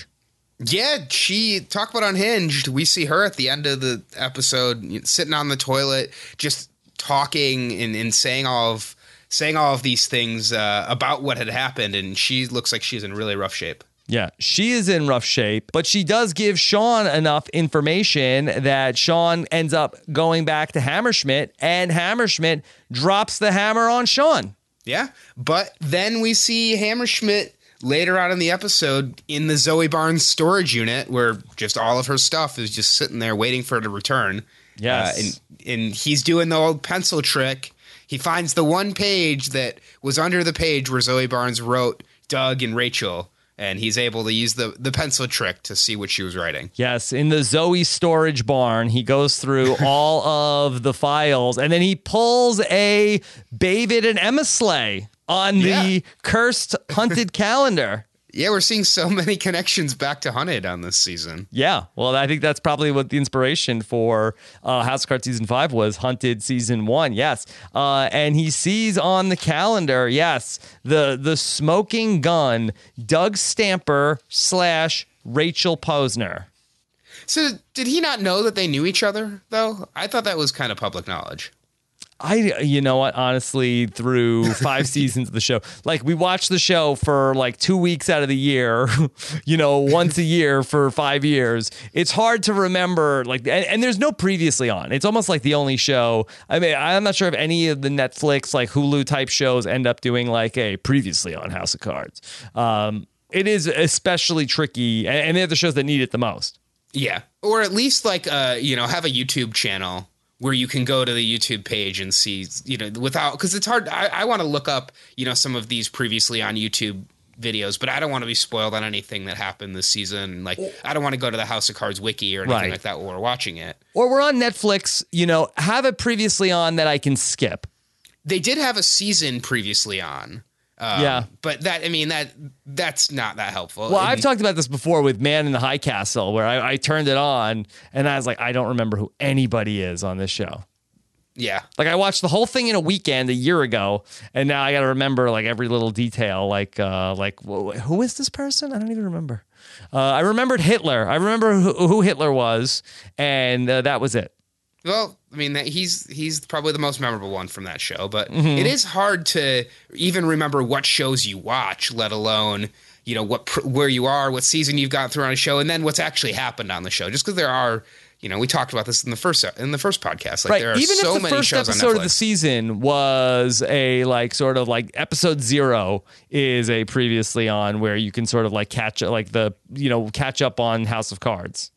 Yeah, she talk about unhinged. We see her at the end of the episode sitting on the toilet, just talking and, and saying all of saying all of these things uh, about what had happened, and she looks like she's in really rough shape. Yeah, she is in rough shape, but she does give Sean enough information that Sean ends up going back to Hammerschmidt, and Hammerschmidt drops the hammer on Sean. Yeah, but then we see Hammerschmidt later on in the episode in the Zoe Barnes storage unit, where just all of her stuff is just sitting there waiting for her to return. Yes. Uh, and and he's doing the old pencil trick. He finds the one page that was under the page where Zoe Barnes wrote Doug and Rachel, and he's able to use the the pencil trick to see what she was writing. Yes, in the Zoe storage barn, he goes through [laughs] all of the files and then he pulls a David and Emma sleigh on the cursed [laughs] hunted calendar. Yeah, we're seeing so many connections back to Hunted on this season. Yeah, well, I think that's probably what the inspiration for uh, House of Cards season five was. Hunted season one, yes, uh, and he sees on the calendar, yes, the the smoking gun, Doug Stamper slash Rachel Posner. So, did he not know that they knew each other, though? I thought that was kind of public knowledge. I, you know what, honestly, through five [laughs] seasons of the show, like we watch the show for like two weeks out of the year, [laughs] you know, once a year for five years. It's hard to remember, like, and, and, there's no previously on. It's almost like the only show. I mean, I'm not sure if any of the Netflix, like Hulu type shows end up doing like a previously on House of Cards. Um, it is especially tricky, and, and they're the shows that need it the most. Yeah. Or at least like, uh, you know, have a YouTube channel where you can go to the YouTube page and see, you know, without because it's hard. I, I want to look up, you know, some of these previously on YouTube videos, but I don't want to be spoiled on anything that happened this season. Like, I don't want to go to the House of Cards wiki or anything right. like that while we're watching it. Or we're on Netflix, you know, have it previously on that I can skip. They did have a season previously on. Um, yeah, but that I mean that that's not that helpful. Well, I've talked about this before with Man in the High Castle, where I, I turned it on and I was like, I don't remember who anybody is on this show. Yeah. Like I watched the whole thing in a weekend a year ago, and now I got to remember like every little detail. Like, uh, like who is this person? I don't even remember. Uh, I remembered Hitler. I remember who, who Hitler was, and uh, that was it. Well, I mean, he's he's probably the most memorable one from that show, but mm-hmm. it is hard to even remember what shows you watch, let alone you know what where you are, what season you've got through on a show, and then what's actually happened on the show. Just because there are, you know, we talked about this in the first in the first podcast. Like, right. Even so if the first episode of the season was a like sort of like episode zero is a previously on where you can sort of like catch like the you know catch up on House of Cards.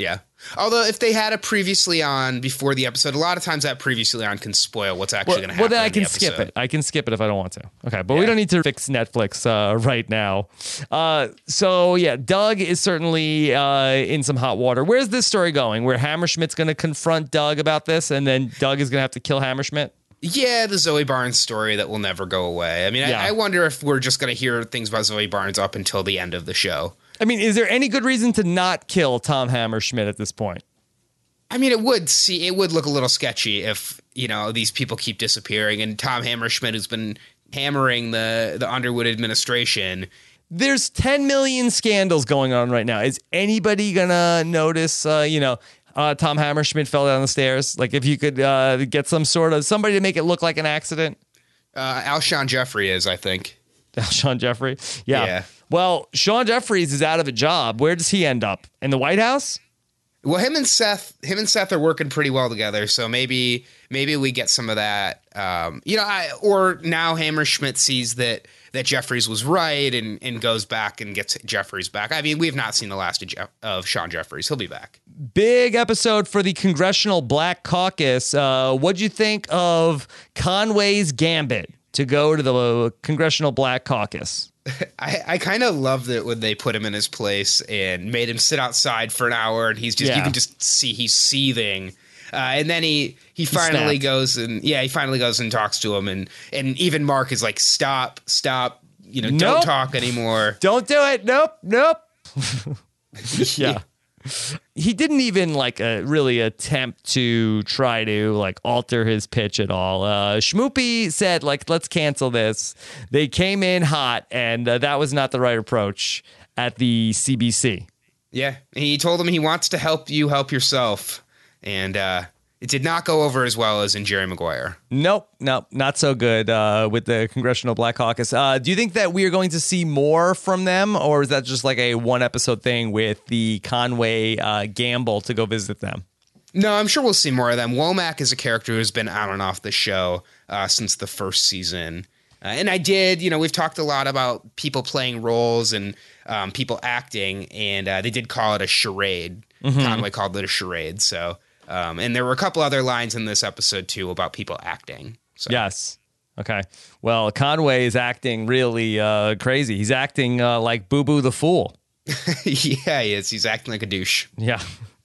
Yeah. Although if they had a previously on before the episode, a lot of times that previously on can spoil what's actually well, going to happen. Well, then I can the skip it. I can skip it if I don't want to. Okay, but yeah. we don't need to fix Netflix uh, right now. Uh, so yeah, Doug is certainly uh, in some hot water. Where's this story going? Where Hammerschmidt's going to confront Doug about this, and then Doug is going to have to kill Hammerschmidt? Yeah, the Zoe Barnes story that will never go away. I mean, yeah. I, I wonder if we're just going to hear things about Zoe Barnes up until the end of the show. I mean, is there any good reason to not kill Tom Hammerschmidt at this point? I mean, it would see it would look a little sketchy if you know these people keep disappearing, and Tom Hammerschmidt, who's been hammering the the Underwood administration. There's 10 million scandals going on right now. Is anybody gonna notice? Uh, you know, uh, Tom Hammerschmidt fell down the stairs. Like, if you could uh, get some sort of somebody to make it look like an accident. Uh, Alshon Jeffery is, I think. [laughs] Alshon Jeffery, yeah. yeah. Well, Sean Jeffries is out of a job. Where does he end up? In the White House? Well, him and Seth, him and Seth are working pretty well together. So maybe, maybe we get some of that. Um, you know, I, or now Hammerschmidt sees that that Jeffries was right and and goes back and gets Jeffries back. I mean, we've not seen the last of, Jeff, of Sean Jeffries. He'll be back. Big episode for the Congressional Black Caucus. Uh, what'd you think of Conway's gambit to go to the Congressional Black Caucus? [laughs] I, I kind of loved it when they put him in his place and made him sit outside for an hour, and he's just yeah. you can just see he's seething. Uh, and then he he finally he goes and yeah he finally goes and talks to him and and even Mark is like stop stop you know nope. don't talk anymore don't do it nope nope [laughs] yeah he didn't even like uh, really attempt to try to like alter his pitch at all. Uh, Schmoopy said like let's cancel this. They came in hot, and uh, that was not the right approach at the CBC. Yeah, he told him he wants to help you help yourself, and uh, it did not go over as well as in Jerry Maguire. Nope, nope, not so good uh, with the Congressional Black Caucus. Uh, do you think that we are going to see more from them, or is that just like a one episode thing with the Conway uh, gamble to go visit them? No, I'm sure we'll see more of them. Womack is a character who's been on and off the show uh, since the first season. Uh, and I did, you know, we've talked a lot about people playing roles and um, people acting, and uh, they did call it a charade. Mm-hmm. Conway called it a charade. So um, and there were a couple other lines in this episode too about people acting. So. Yes. Okay. Well, Conway is acting really uh, crazy. He's acting uh, like Boo Boo the Fool. [laughs] [laughs] yeah, he is. He's acting like a douche. Yeah.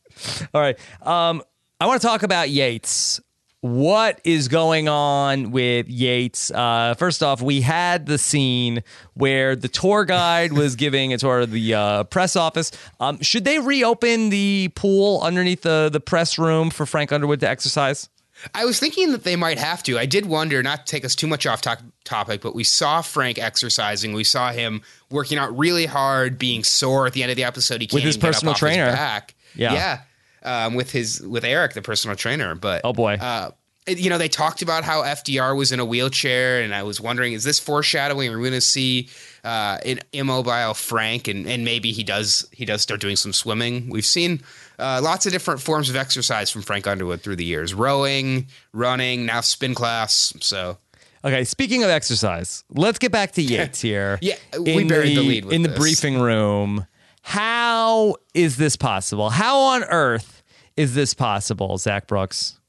[laughs] All right. Um, I want to talk about Yates. What is going on with Yates? Uh, first off, we had the scene where the tour guide was [laughs] giving a tour of the uh, press office. Um, should they reopen the pool underneath the, the press room for Frank Underwood to exercise? I was thinking that they might have to. I did wonder, not to take us too much off to- topic, but we saw Frank exercising. We saw him working out really hard, being sore at the end of the episode. He can't With his even get up personal his trainer. back. Yeah. yeah, um, with his with Eric, the personal trainer. But Oh, boy. uh, you know, they talked about how FDR was in a wheelchair, and I was wondering, is this foreshadowing? Are we going to see uh, an immobile Frank, and, and maybe he does he does start doing some swimming? We've seen uh, lots of different forms of exercise from Frank Underwood through the years: rowing, running, now spin class. So Okay, speaking of exercise, let's get back to [laughs] Yates here. Yeah, we buried the lead with in the briefing room. How is this possible? How on earth is this possible, Zach Brooks?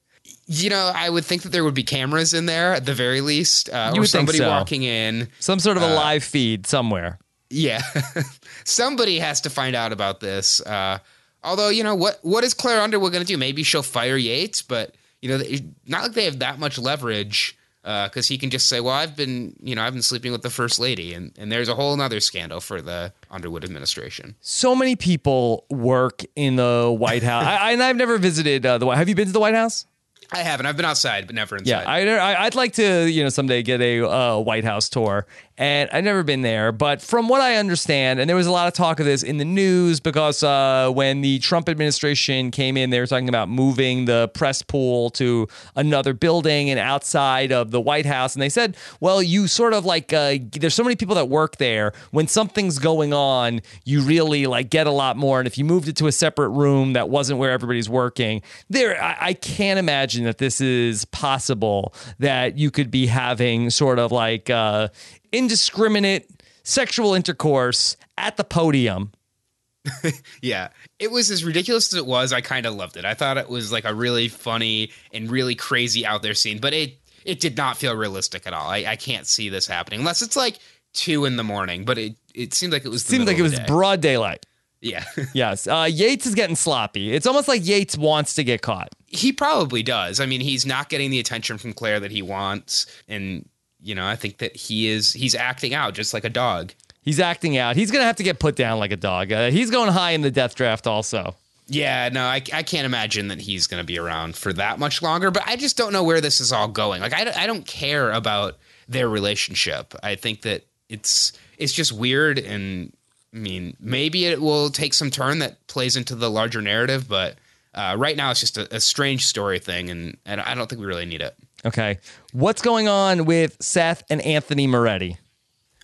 you know, I would think that there would be cameras in there at the very least, uh, You or somebody so. walking in. Some sort of Uh, a live feed somewhere. Yeah, [laughs] somebody has to find out about this. Uh, although, you know, what what is Claire Underwood going to do? Maybe she'll fire Yates, but you know, not like they have that much leverage because he can just say, "Well, I've been, you know, I've been sleeping with the first lady," and and there's a whole other scandal for the Underwood administration. So many people work in the White House, I, and I've never visited uh, the White. Have you been to the White House? I haven't. I've been outside, but never inside. Yeah, I, I, I'd like to, you know, someday get a uh, White House tour, and I've never been there. But from what I understand, and there was a lot of talk of this in the news because uh, when the Trump administration came in, they were talking about moving the press pool to another building and outside of the White House, and they said, well, you sort of like uh, there's so many people that work there. When something's going on, you really like get a lot more, and if you moved it to a separate room that wasn't where everybody's working, there, I, I can't imagine that this is possible that you could be having sort of like uh, indiscriminate sexual intercourse at the podium. [laughs] Yeah. It was as ridiculous as it was. I kind of loved it. I thought it was like a really funny and really crazy out there scene, but it it did not feel realistic at all. I, I can't see this happening unless it's like two in the morning. But it it seemed like it was the Seemed like it was day. broad daylight. yeah. [laughs] Yes, uh, Yates is getting sloppy. It's almost like Yates wants to get caught. he probably does. I mean, he's not getting the attention from Claire that he wants, and you know, I think that he is he's acting out just like a dog. He's acting out. He's gonna have to get put down like a dog. Uh, he's going high in the death draft, also. Yeah, no, I, I can't imagine that he's going to be around for that much longer. But I just don't know where this is all going. Like, I, don't- I don't care about their relationship. I think that it's it's just weird, and I mean, maybe it will take some turn that plays into the larger narrative. But uh, right now, it's just a, a strange story thing, and, and I don't think we really need it. Okay, what's going on with Seth and Anthony Moretti?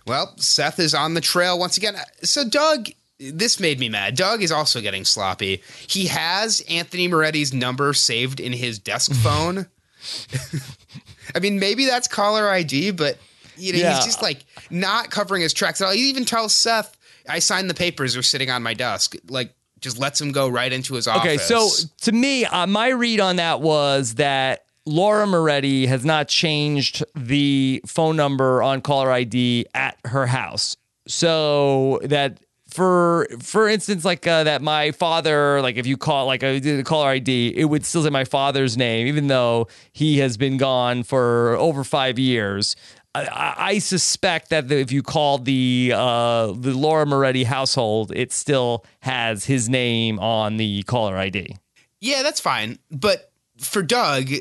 Well, Seth is on the trail once again. So Doug, this made me mad. Doug is also getting sloppy. He has Anthony Moretti's number saved in his desk [laughs] phone. I mean, maybe that's caller ID, but you know, Yeah. he's just like not covering his tracks at all. He even tells Seth, "I signed the papers; they're sitting on my desk." Like, just lets him go right into his office. Okay, so to me, uh, my read on that was that Laura Moretti has not changed the phone number on caller ID at her house. So that for for instance, like uh, that my father, like if you call like a a caller ID, it would still say my father's name, even though he has been gone for over five years. I- I, suspect that if you called the uh, the Laura Moretti household, it still has his name on the caller ID. Yeah, that's fine. But for Doug,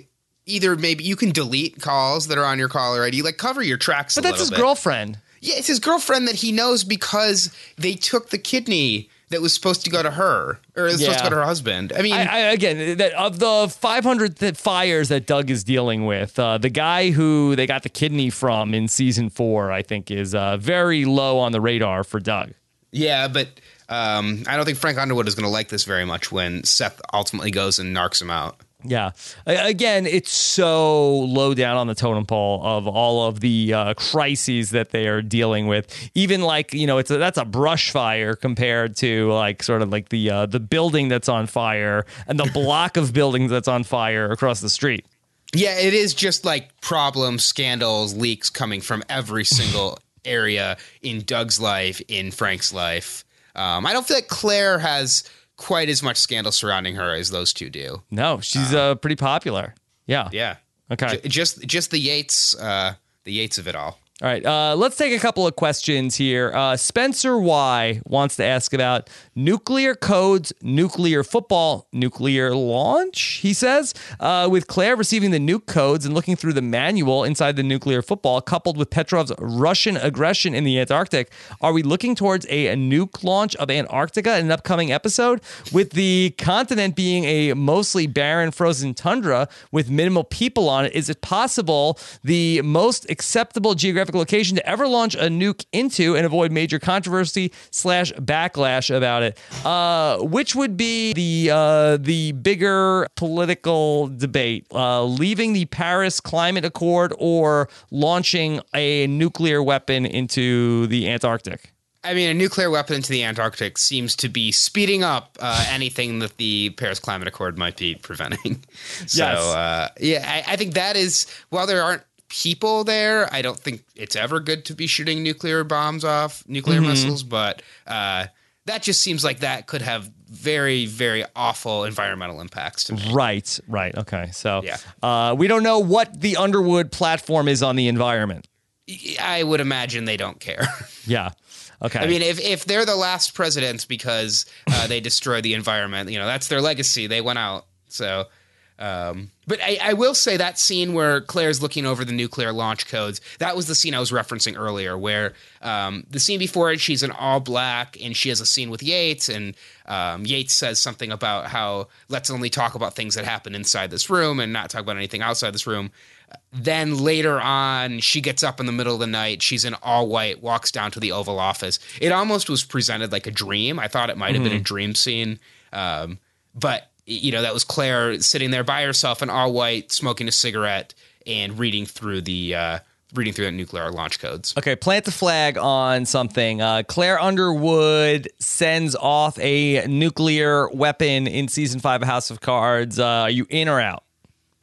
either maybe you can delete calls that are on your caller ID, like cover your tracks. But that's his bit. girlfriend. Yeah, it's his girlfriend that he knows because they took the kidney that was supposed to go to her, or it was supposed to go to her husband. I mean, I, I, again, that of the 500 th- fires that Doug is dealing with, uh, the guy who they got the kidney from in season four, I think, is uh, very low on the radar for Doug. yeah, but um, I don't think Frank Underwood is going to like this very much when Seth ultimately goes and narcs him out. Yeah. Again, it's so low down on the totem pole of all of the uh, crises that they are dealing with. Even like you know, it's a, that's a brush fire compared to like sort of like the uh, the building that's on fire and the block of buildings that's on fire across the street. Yeah, it is just like problems, scandals, leaks coming from every single [laughs] area in Doug's life, in Frank's life. Um, I don't feel like Claire has quite as much scandal surrounding her as those two do. No, she's uh, pretty popular. Yeah. Yeah. Okay. J- just just the Yates, uh, the Yates of it all. All right, uh, let's take a couple of questions here. Uh, Spencer Y wants to ask about nuclear codes, nuclear football, nuclear launch. He says, uh, with Claire receiving the nuke codes and looking through the manual inside the nuclear football, coupled with Petrov's Russian aggression in the Antarctic, are we looking towards a, a nuke launch of Antarctica in an upcoming episode? With the continent being a mostly barren, frozen tundra with minimal people on it, is it possible the most acceptable geographic location to ever launch a nuke into and avoid major controversy slash backlash about it. Uh, which would be the uh, the bigger political debate: uh, leaving the Paris Climate Accord or launching a nuclear weapon into the Antarctic. I mean, a nuclear weapon into the Antarctic seems to be speeding up uh, anything that the Paris Climate Accord might be preventing. [laughs] so, Yes. uh, yeah, I, I think that is, while there aren't people there, I don't think it's ever good to be shooting nuclear bombs off, nuclear missiles, but uh, that just seems like that could have very, very awful environmental impacts to me. Right, right. Okay, so Yeah. uh, we don't know what the Underwood platform is on the environment. I would imagine they don't care. [laughs] Yeah. Okay. I mean, if, if they're the last presidents because uh, they destroyed the environment, you know, that's their legacy. They went out. So, um, but I, I will say that scene where Claire's looking over the nuclear launch codes, that was the scene I was referencing earlier, where um, the scene before it, she's in all black and she has a scene with Yates, and um, Yates says something about how let's only talk about things that happen inside this room and not talk about anything outside this room. Then later on she gets up in the middle of the night she's in all white walks down to the oval office. It almost was presented like a dream. I thought it might have been a dream scene um, but you know that was claire sitting there by herself in all white smoking a cigarette and reading through the uh, reading through the nuclear launch codes Okay, plant the flag on something. Uh, Claire Underwood sends off a nuclear weapon in season five of House of Cards. Uh, are you in or out?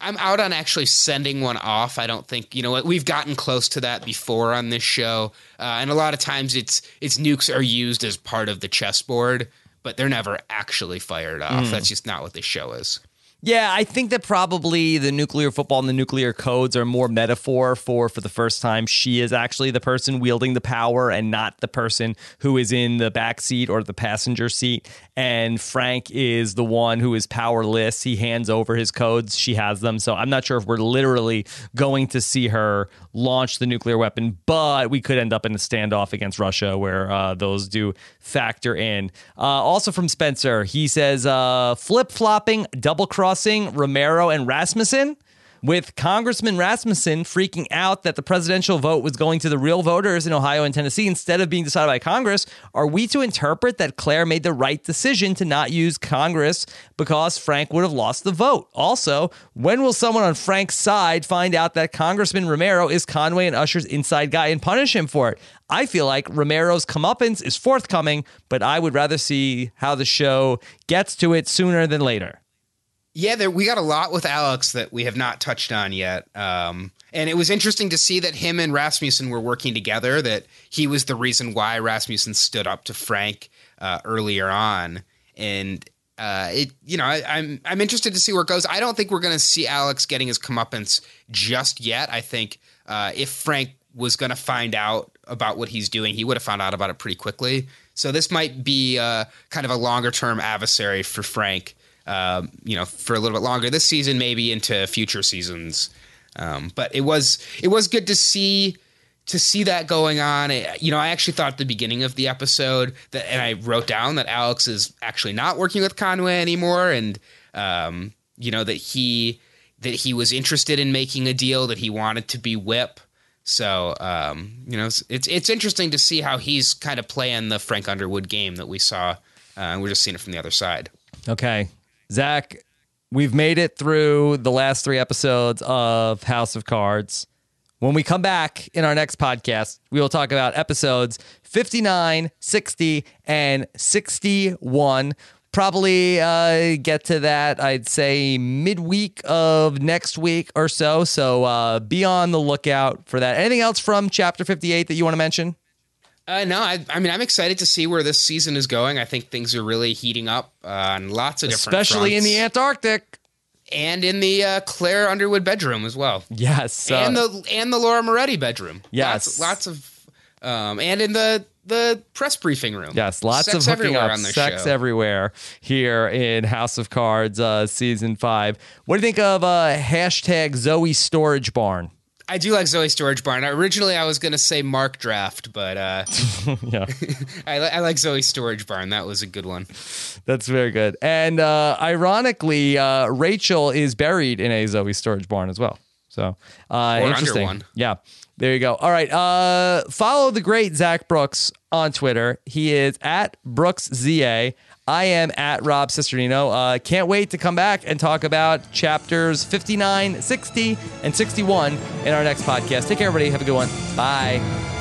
I'm out on actually sending one off. I don't think you know what we've gotten close to that before on this show, uh, and a lot of times it's it's nukes are used as part of the chessboard, but they're never actually fired off. That's mm. just not what this show is. Yeah, I think that probably the nuclear football and the nuclear codes are more metaphor for for the first time she is actually the person wielding the power and not the person who is in the back seat or the passenger seat. And Frank is the one who is powerless. He hands over his codes, she has them. So I'm not sure if we're literally going to see her launch the nuclear weapon, but we could end up in a standoff against Russia where uh, those do factor in. Uh, also from Spencer, he says uh, flip flopping, double crossing Romero and Rasmussen. With Congressman Rasmussen freaking out that the presidential vote was going to the real voters in Ohio and Tennessee instead of being decided by Congress, are we to interpret that Claire made the right decision to not use Congress because Frank would have lost the vote? Also, when will someone on Frank's side find out that Congressman Romero is Conway and Usher's inside guy and punish him for it? I feel like Romero's comeuppance is forthcoming, but I would rather see how the show gets to it sooner than later. Yeah, there, we got a lot with Alex that we have not touched on yet. Um, and it was interesting to see that him and Rasmussen were working together, that he was the reason why Rasmussen stood up to Frank uh, earlier on. And uh, it, you know, I, I'm I'm interested to see where it goes. I don't think we're going to see Alex getting his comeuppance just yet. I think uh, if Frank was going to find out about what he's doing, he would have found out about it pretty quickly. So this might be uh, kind of a longer term adversary for Frank um, you know, for a little bit longer this season, maybe into future seasons. Um, but it was it was good to see to see that going on. It- you know, I actually thought at the beginning of the episode that, and I wrote down that Alex is actually not working with Conway anymore, and um, you know that he that he was interested in making a deal, that he wanted to be whip. So um, you know, it's, it's it's interesting to see how he's kind of playing the Frank Underwood game that we saw. Uh, we're just seeing it from the other side. Okay. Zach, we've made it through the last three episodes of House of Cards. When we come back in our next podcast, we will talk about episodes 59, 60, and 61. Probably uh, get to that, I'd say, midweek of next week or so. So uh, be on the lookout for that. Anything else from chapter 58 that you want to mention? Uh, no, I, I mean I'm excited to see where this season is going. I think things are really heating up uh, on lots of different, Especially in the Antarctic. and in the uh, Claire Underwood bedroom as well, Yes. and the and the Laura Moretti bedroom. Yes. lots, lots of, um, and in the the press briefing room. Yes, lots Sex of hooking everywhere up, on this sex show. everywhere here in House of Cards uh, season five. What do you think of uh, hashtag Zoe Storage Barn? I do like Zoe Storage Barn. Originally, I was going to say Mark Draft, but uh, [laughs] yeah, [laughs] I, I like Zoe Storage Barn. That was a good one. that's very good. And uh, ironically, uh, Rachel is buried in a Zoe Storage Barn as well. So uh, under interesting. one. Yeah. There you go. All right. Uh, follow the great Zach Brooks on Twitter. He is at BrooksZA. I am at Rob Cesternino. Uh, can't wait to come back and talk about chapters 59, 60, and 61 in our next podcast. Take care, everybody. Have a good one. Bye.